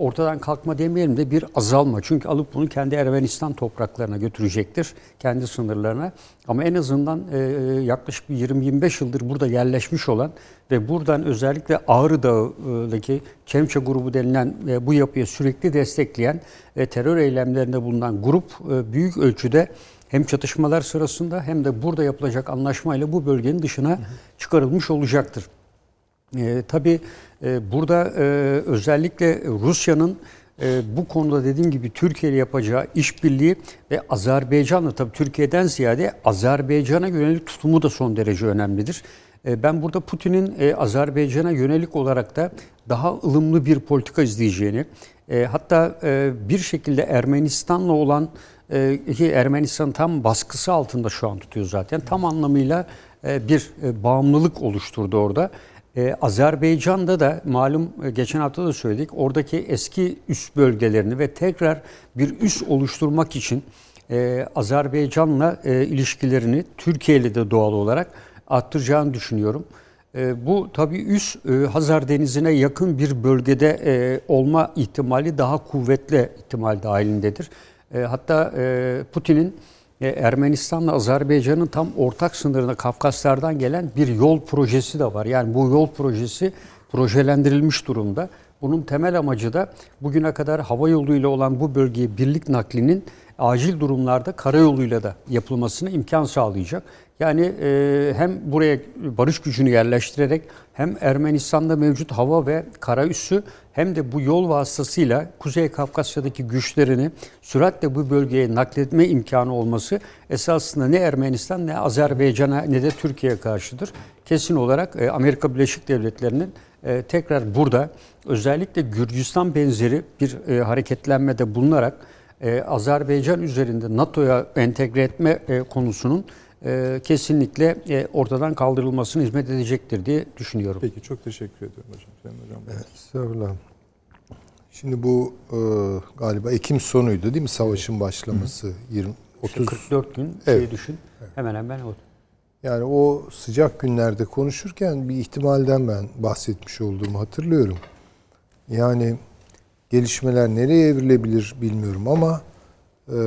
ortadan kalkma demeyelim de bir azalma. Çünkü alıp bunu kendi Ermenistan topraklarına götürecektir. Kendi sınırlarına. Ama en azından e, yaklaşık 20-25 yıldır burada yerleşmiş olan ve buradan özellikle Ağrı Dağı'daki Çemçe grubu denilen e, bu yapıya sürekli destekleyen e, terör eylemlerinde bulunan grup e, büyük ölçüde hem çatışmalar sırasında hem de burada yapılacak anlaşmayla bu bölgenin dışına çıkarılmış olacaktır. E, tabii e, burada e, özellikle Rusya'nın e, bu konuda dediğim gibi Türkiye ile yapacağı işbirliği ve Azerbaycan'la tabii Türkiye'den ziyade Azerbaycan'a yönelik tutumu da son derece önemlidir. E, ben burada Putin'in e, Azerbaycan'a yönelik olarak da daha ılımlı bir politika izleyeceğini, hatta bir şekilde Ermenistan'la olan ki Ermenistan tam baskısı altında şu an tutuyor zaten. Tam anlamıyla bir bağımlılık oluşturdu orada. Ee, Azerbaycan'da da malum e, geçen hafta da söyledik oradaki eski üs bölgelerini ve tekrar bir üs oluşturmak için e, Azerbaycan'la e, ilişkilerini Türkiye ile de doğal olarak arttıracağını düşünüyorum. E, bu tabii üs e, Hazar Denizi'ne yakın bir bölgede e, olma ihtimali daha kuvvetli ihtimal dahilindedir. E, hatta e, Putin'in Ermenistan'la Azerbaycan'ın tam ortak sınırında Kafkaslardan gelen bir yol projesi de var. Yani bu yol projesi projelendirilmiş durumda. Bunun temel amacı da bugüne kadar hava yoluyla olan bu bölgeye birlik naklinin acil durumlarda karayoluyla da yapılmasına imkan sağlayacak. Yani e, hem buraya barış gücünü yerleştirerek hem Ermenistan'da mevcut hava ve kara üssü hem de bu yol vasıtasıyla Kuzey Kafkasya'daki güçlerini süratle bu bölgeye nakletme imkanı olması esasında ne Ermenistan ne Azerbaycan'a ne de Türkiye'ye karşıdır. Kesin olarak e, Amerika Birleşik Devletleri'nin e, tekrar burada özellikle Gürcistan benzeri bir e, hareketlenmede bulunarak Azerbaycan üzerinde NATO'ya entegre etme konusunun e, kesinlikle e, ortadan kaldırılmasına hizmet edecektir diye düşünüyorum. Peki çok teşekkür ediyorum hocam. Sayın hocam. Evet, estağfurullah. Şimdi bu e, galiba Ekim sonuydu değil mi savaşın başlaması? Hı. 20 30 işte 44 gün evet. şey düşün. Evet. Hemen hemen o. Yani o sıcak günlerde konuşurken bir ihtimalden ben bahsetmiş olduğumu hatırlıyorum. Yani gelişmeler nereye evrilebilir bilmiyorum ama e,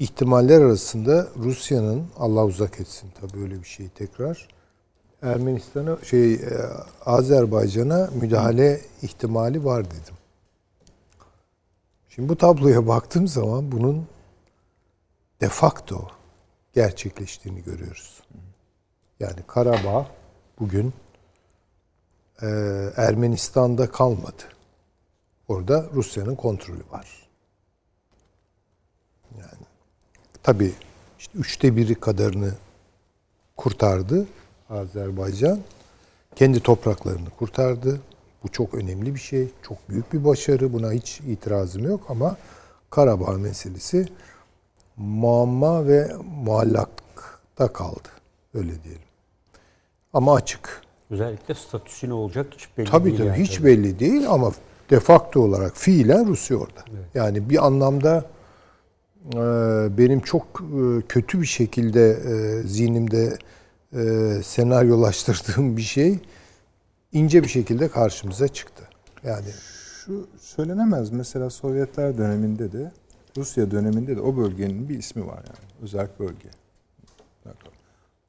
ihtimaller arasında Rusya'nın Allah uzak etsin tabii öyle bir şey tekrar Ermenistan'a şey e, Azerbaycan'a müdahale ihtimali var dedim. Şimdi bu tabloya baktığım zaman bunun de facto gerçekleştiğini görüyoruz. Yani Karabağ bugün e, Ermenistan'da kalmadı. Orada Rusya'nın kontrolü var. Yani tabii işte üçte biri kadarını kurtardı Azerbaycan. Kendi topraklarını kurtardı. Bu çok önemli bir şey. Çok büyük bir başarı. Buna hiç itirazım yok ama Karabağ meselesi muamma ve muallakta kaldı. Öyle diyelim. Ama açık. Özellikle statüsü ne olacak hiç belli Tabii değil. tabii yani. hiç belli değil ama de facto olarak fiilen Rusya orada. Yani bir anlamda benim çok e, kötü bir şekilde e, zihnimde e, senaryolaştırdığım bir şey ince bir şekilde karşımıza çıktı. Yani Şu söylenemez. Mesela Sovyetler döneminde de Rusya döneminde de o bölgenin bir ismi var yani. Özel bölge.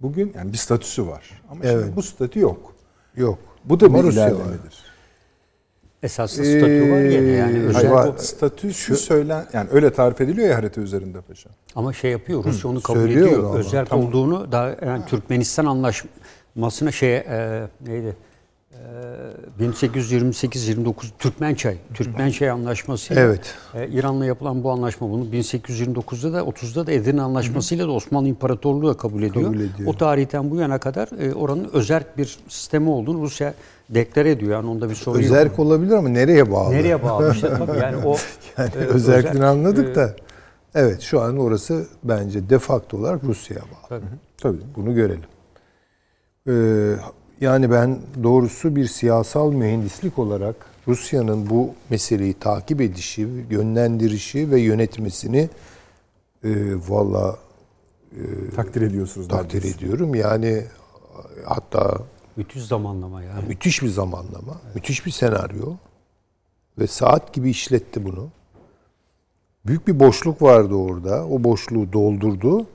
Bugün yani bir statüsü var. Ama Evet. şimdi bu statü yok. yok. Bu da Ama bir ilerlemedir. Esaslı statü var gene yani. Özel, o statüsü söylen yani öyle tarif ediliyor ya harita üzerinde paşa. ama şey yapıyor Rusya onu kabul söylüyor ediyor. ama, Özel olduğunu da yani Türkmenistan anlaşmasına şey e, neydi? E, 1828-29 Türkmençay, Türkmençay anlaşmasıyla Evet. e, İran'la yapılan bu anlaşma bunu 1829'da da 30'da da Edirne Anlaşması'yla da Osmanlı İmparatorluğu da kabul ediyor. Kabul ediyor. O tarihten bu yana kadar e, oranın özerk bir sistemi olduğunu Rusya deklare ediyor. Yani onda bir sorun yok. Özerk olabilir ama nereye bağlı? Nereye bağlı işte tabii yani o *laughs* Yani e, özelliklerini özel- anladık e, da. Evet şu an orası bence de facto olarak Rusya'ya bağlı. Tabii. Tabii. Bunu görelim. Ee, yani ben doğrusu bir siyasal mühendislik olarak Rusya'nın bu meseleyi takip edişi, yönlendirişi ve yönetmesini e, valla Takdir ediyorsunuz. takdir neredeyse. ediyorum. Yani hatta Müthiş zamanlama yani. müthiş bir zamanlama, müthiş bir senaryo ve saat gibi işletti bunu. Büyük bir boşluk vardı orada. O boşluğu doldurdu.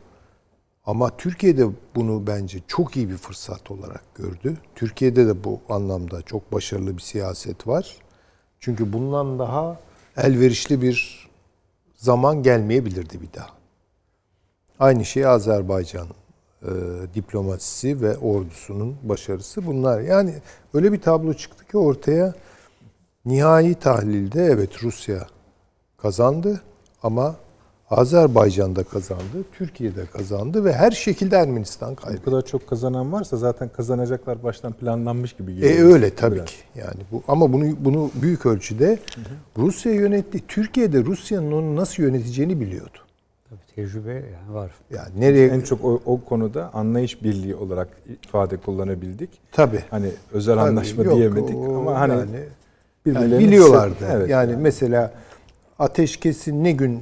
Ama Türkiye'de bunu bence çok iyi bir fırsat olarak gördü. Türkiye'de de bu anlamda çok başarılı bir siyaset var. Çünkü bundan daha elverişli bir zaman gelmeyebilirdi bir daha. Aynı şey Azerbaycan e, diplomasisi ve ordusunun başarısı bunlar. Yani öyle bir tablo çıktı ki ortaya nihai tahlilde evet Rusya kazandı ama Azerbaycan'da kazandı, Türkiye'de kazandı ve her şekilde Ermenistan Bu kaybetti. kadar çok kazanan varsa zaten kazanacaklar baştan planlanmış gibi geliyor. E öyle tabii Biraz. ki. Yani bu ama bunu bunu büyük ölçüde Rusya yönetti. Türkiye'de Rusya'nın onu nasıl yöneteceğini biliyordu. Tabii tecrübe yani var. Yani nereye En çok o, o konuda anlayış birliği olarak ifade kullanabildik. tabii Hani özel Tabii, anlaşma yok, diyemedik o- ama hani yani, yani biliyorlardı. Evet. yani mesela ateşkesin ne gün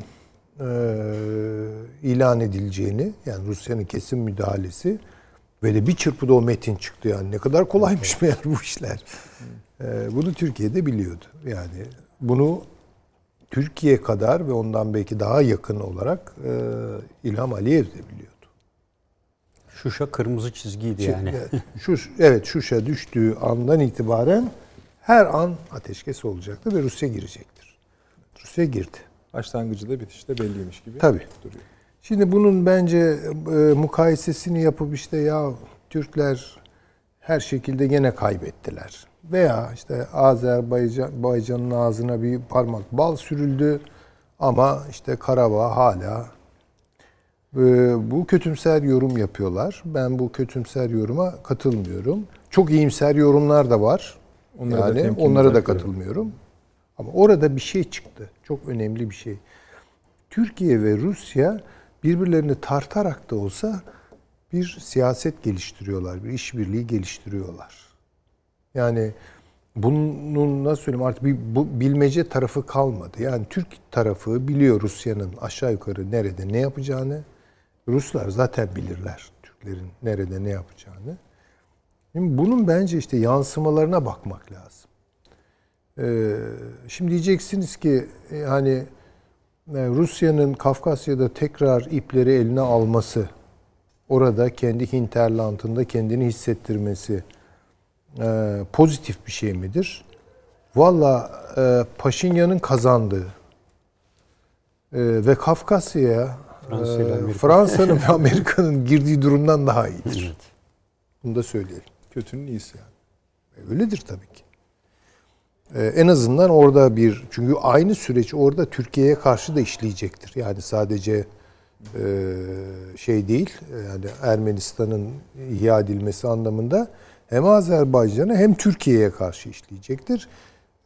e, ilan edileceğini yani Rusya'nın kesin müdahalesi ve de bir çırpıda o metin çıktı yani ne kadar kolaymış meğer bu işler. E, bunu Türkiye'de biliyordu. Yani bunu Türkiye kadar ve ondan belki daha yakın olarak e, İlham Aliyev de biliyordu. Şuşa kırmızı çizgiydi yani. Evet, *laughs* şu evet Şuşa düştüğü andan itibaren her an ateşkes olacaktı ve Rusya girecektir. Rusya girdi. Başlangıcı da bitişi de belliymiş gibi Tabii. duruyor. Şimdi bunun bence e, mukayesesini yapıp işte ya Türkler her şekilde gene kaybettiler. Veya işte Azerbaycan'ın ağzına bir parmak bal sürüldü ama işte Karabağ hala e, bu kötümser yorum yapıyorlar. Ben bu kötümser yoruma katılmıyorum. Çok iyimser yorumlar da var. Onlara da yani temkinli onlara da katılmıyorum. Ama orada bir şey çıktı. Çok önemli bir şey. Türkiye ve Rusya birbirlerini tartarak da olsa bir siyaset geliştiriyorlar, bir işbirliği geliştiriyorlar. Yani bunun nasıl söyleyeyim artık bir bu bilmece tarafı kalmadı. Yani Türk tarafı biliyor Rusya'nın aşağı yukarı nerede ne yapacağını. Ruslar zaten bilirler Türklerin nerede ne yapacağını. Şimdi bunun bence işte yansımalarına bakmak lazım. Ee, şimdi diyeceksiniz ki e, hani e, Rusya'nın Kafkasya'da tekrar ipleri eline alması, orada kendi hinterlandında kendini hissettirmesi e, pozitif bir şey midir? Valla Paşinyan'ın kazandığı ve Kafkasya'ya. Fransa'nın *laughs* ve Amerika'nın girdiği durumdan daha iyidir. Evet. Bunu da söyleyelim. Kötünün iyisi yani. Öyledir tabii ki. Ee, en azından orada bir çünkü aynı süreç orada Türkiye'ye karşı da işleyecektir. Yani sadece e, şey değil yani Ermenistan'ın ihya edilmesi anlamında hem Azerbaycan'a hem Türkiye'ye karşı işleyecektir.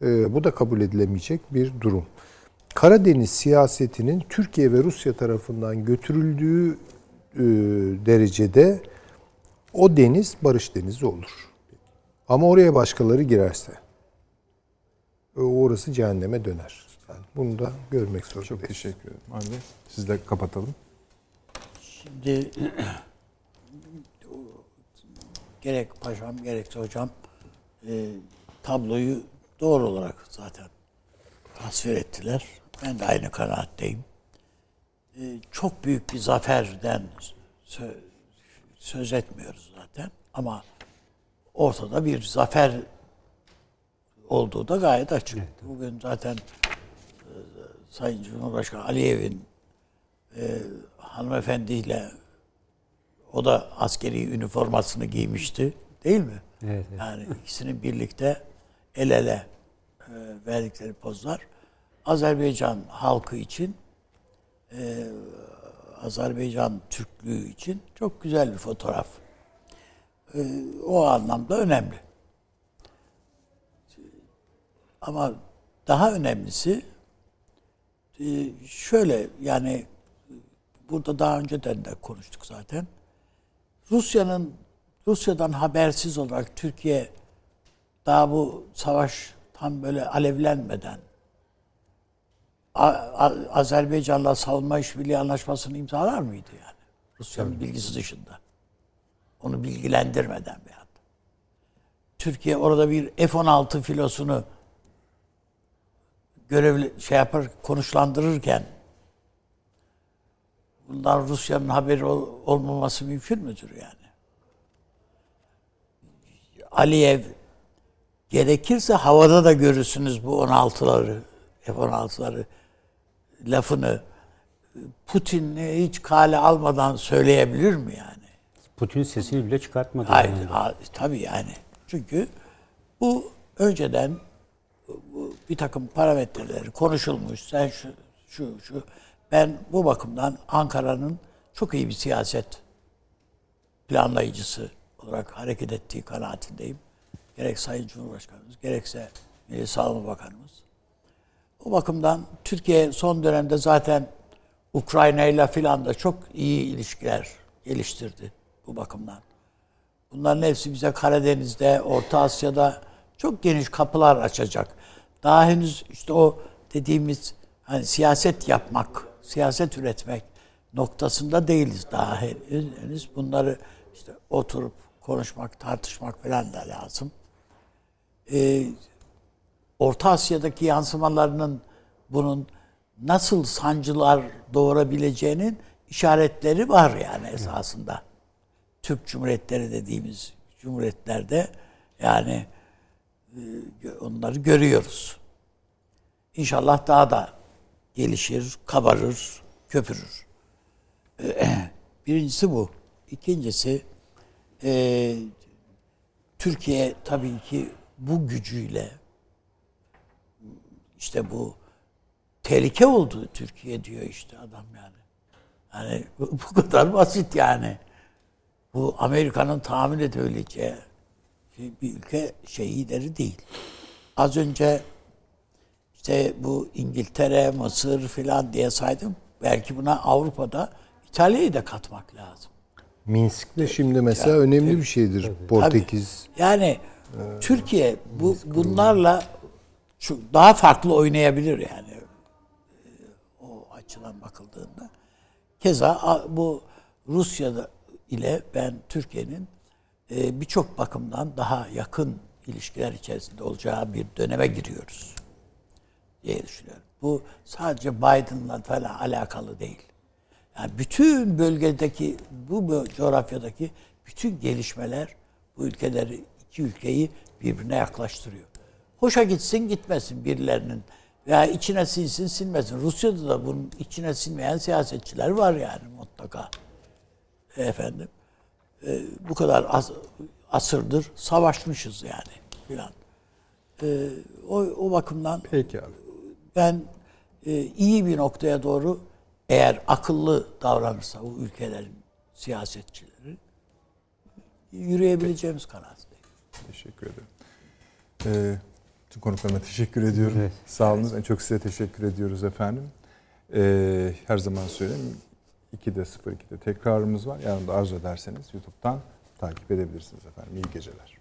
E, bu da kabul edilemeyecek bir durum. Karadeniz siyasetinin Türkiye ve Rusya tarafından götürüldüğü e, derecede o deniz barış denizi olur. Ama oraya başkaları girerse e, orası cehenneme döner. Yani bunu da görmek Çok zorundayız. teşekkür ederim. Abi siz de kapatalım. Şimdi *clears throat* gerek paşam gerekse hocam e, tabloyu doğru olarak zaten tasvir ettiler. Ben de aynı kanaatteyim. E, çok büyük bir zaferden sö- söz etmiyoruz zaten ama ortada bir zafer olduğu da gayet açık. Bugün zaten e, Sayın Cumhurbaşkanı Aliyev'in e, hanımefendiyle o da askeri üniformasını giymişti. Değil mi? Evet, evet. Yani ikisinin birlikte el ele e, verdikleri pozlar Azerbaycan halkı için e, Azerbaycan Türklüğü için çok güzel bir fotoğraf. E, o anlamda önemli. Ama daha önemlisi e, şöyle yani burada daha önceden de konuştuk zaten. Rusya'nın Rusya'dan habersiz olarak Türkiye daha bu savaş tam böyle alevlenmeden Azerbaycan'la savunma işbirliği anlaşmasını imzalar mıydı yani? Rusya'nın bilgisi dışında. Onu bilgilendirmeden veyahut. Türkiye orada bir F-16 filosunu görevli şey yapar konuşlandırırken bundan Rusya'nın haberi ol- olmaması mümkün müdür yani? Aliyev gerekirse havada da görürsünüz bu 16'ları, F-16'ları lafını Putin hiç kale almadan söyleyebilir mi yani? Putin sesini bile çıkartmadı. Hayır, yani. tabii yani. Çünkü bu önceden bir takım parametreleri konuşulmuş. Sen şu, şu, şu. Ben bu bakımdan Ankara'nın çok iyi bir siyaset planlayıcısı olarak hareket ettiği kanaatindeyim. Gerek Sayın Cumhurbaşkanımız, gerekse Milli Savunma Bakanımız. O bakımdan Türkiye son dönemde zaten Ukrayna ile filan da çok iyi ilişkiler geliştirdi bu bakımdan. Bunların hepsi bize Karadeniz'de, Orta Asya'da çok geniş kapılar açacak. Daha henüz işte o dediğimiz hani siyaset yapmak, siyaset üretmek noktasında değiliz daha henüz. Bunları işte oturup konuşmak, tartışmak falan da lazım. Ee, Orta Asya'daki yansımalarının bunun nasıl sancılar doğurabileceğinin işaretleri var yani esasında. Türk Cumhuriyetleri dediğimiz cumhuriyetlerde yani onları görüyoruz. İnşallah daha da gelişir, kabarır, köpürür. Birincisi bu. İkincisi e, Türkiye tabii ki bu gücüyle işte bu tehlike oldu Türkiye diyor işte adam yani. Yani bu kadar basit yani. Bu Amerika'nın tahmin edebileceği bir ülke şeyleri değil. Az önce işte bu İngiltere, Mısır filan diye saydım. Belki buna Avrupa'da İtalya'yı da katmak lazım. Minsk'te şimdi mesela önemli bir şeydir. Portekiz. Yani Türkiye bu bunlarla şu daha farklı oynayabilir yani Ee, o açıdan bakıldığında. Keza bu Rusya'da ile ben Türkiye'nin e, birçok bakımdan daha yakın ilişkiler içerisinde olacağı bir döneme giriyoruz diye düşünüyorum. Bu sadece Biden'la falan alakalı değil. Yani bütün bölgedeki, bu coğrafyadaki bütün gelişmeler bu ülkeleri, iki ülkeyi birbirine yaklaştırıyor. Hoşa gitsin gitmesin birilerinin veya içine sinsin sinmesin. Rusya'da da bunun içine sinmeyen siyasetçiler var yani mutlaka. Efendim. E, bu kadar as- asırdır savaşmışız yani. filan. Ee, o, o bakımdan Peki abi. ben e, iyi bir noktaya doğru eğer akıllı davranırsa bu ülkelerin siyasetçileri yürüyebileceğimiz kanaatteyim. Teşekkür ederim. Ee, tüm konuklarıma teşekkür ediyorum. Evet. Sağ olun. En çok size teşekkür ediyoruz efendim. Ee, her zaman söyleyeyim. 2'de 02'de tekrarımız var. Yarın da arzu ederseniz YouTube'dan takip edebilirsiniz efendim. İyi geceler.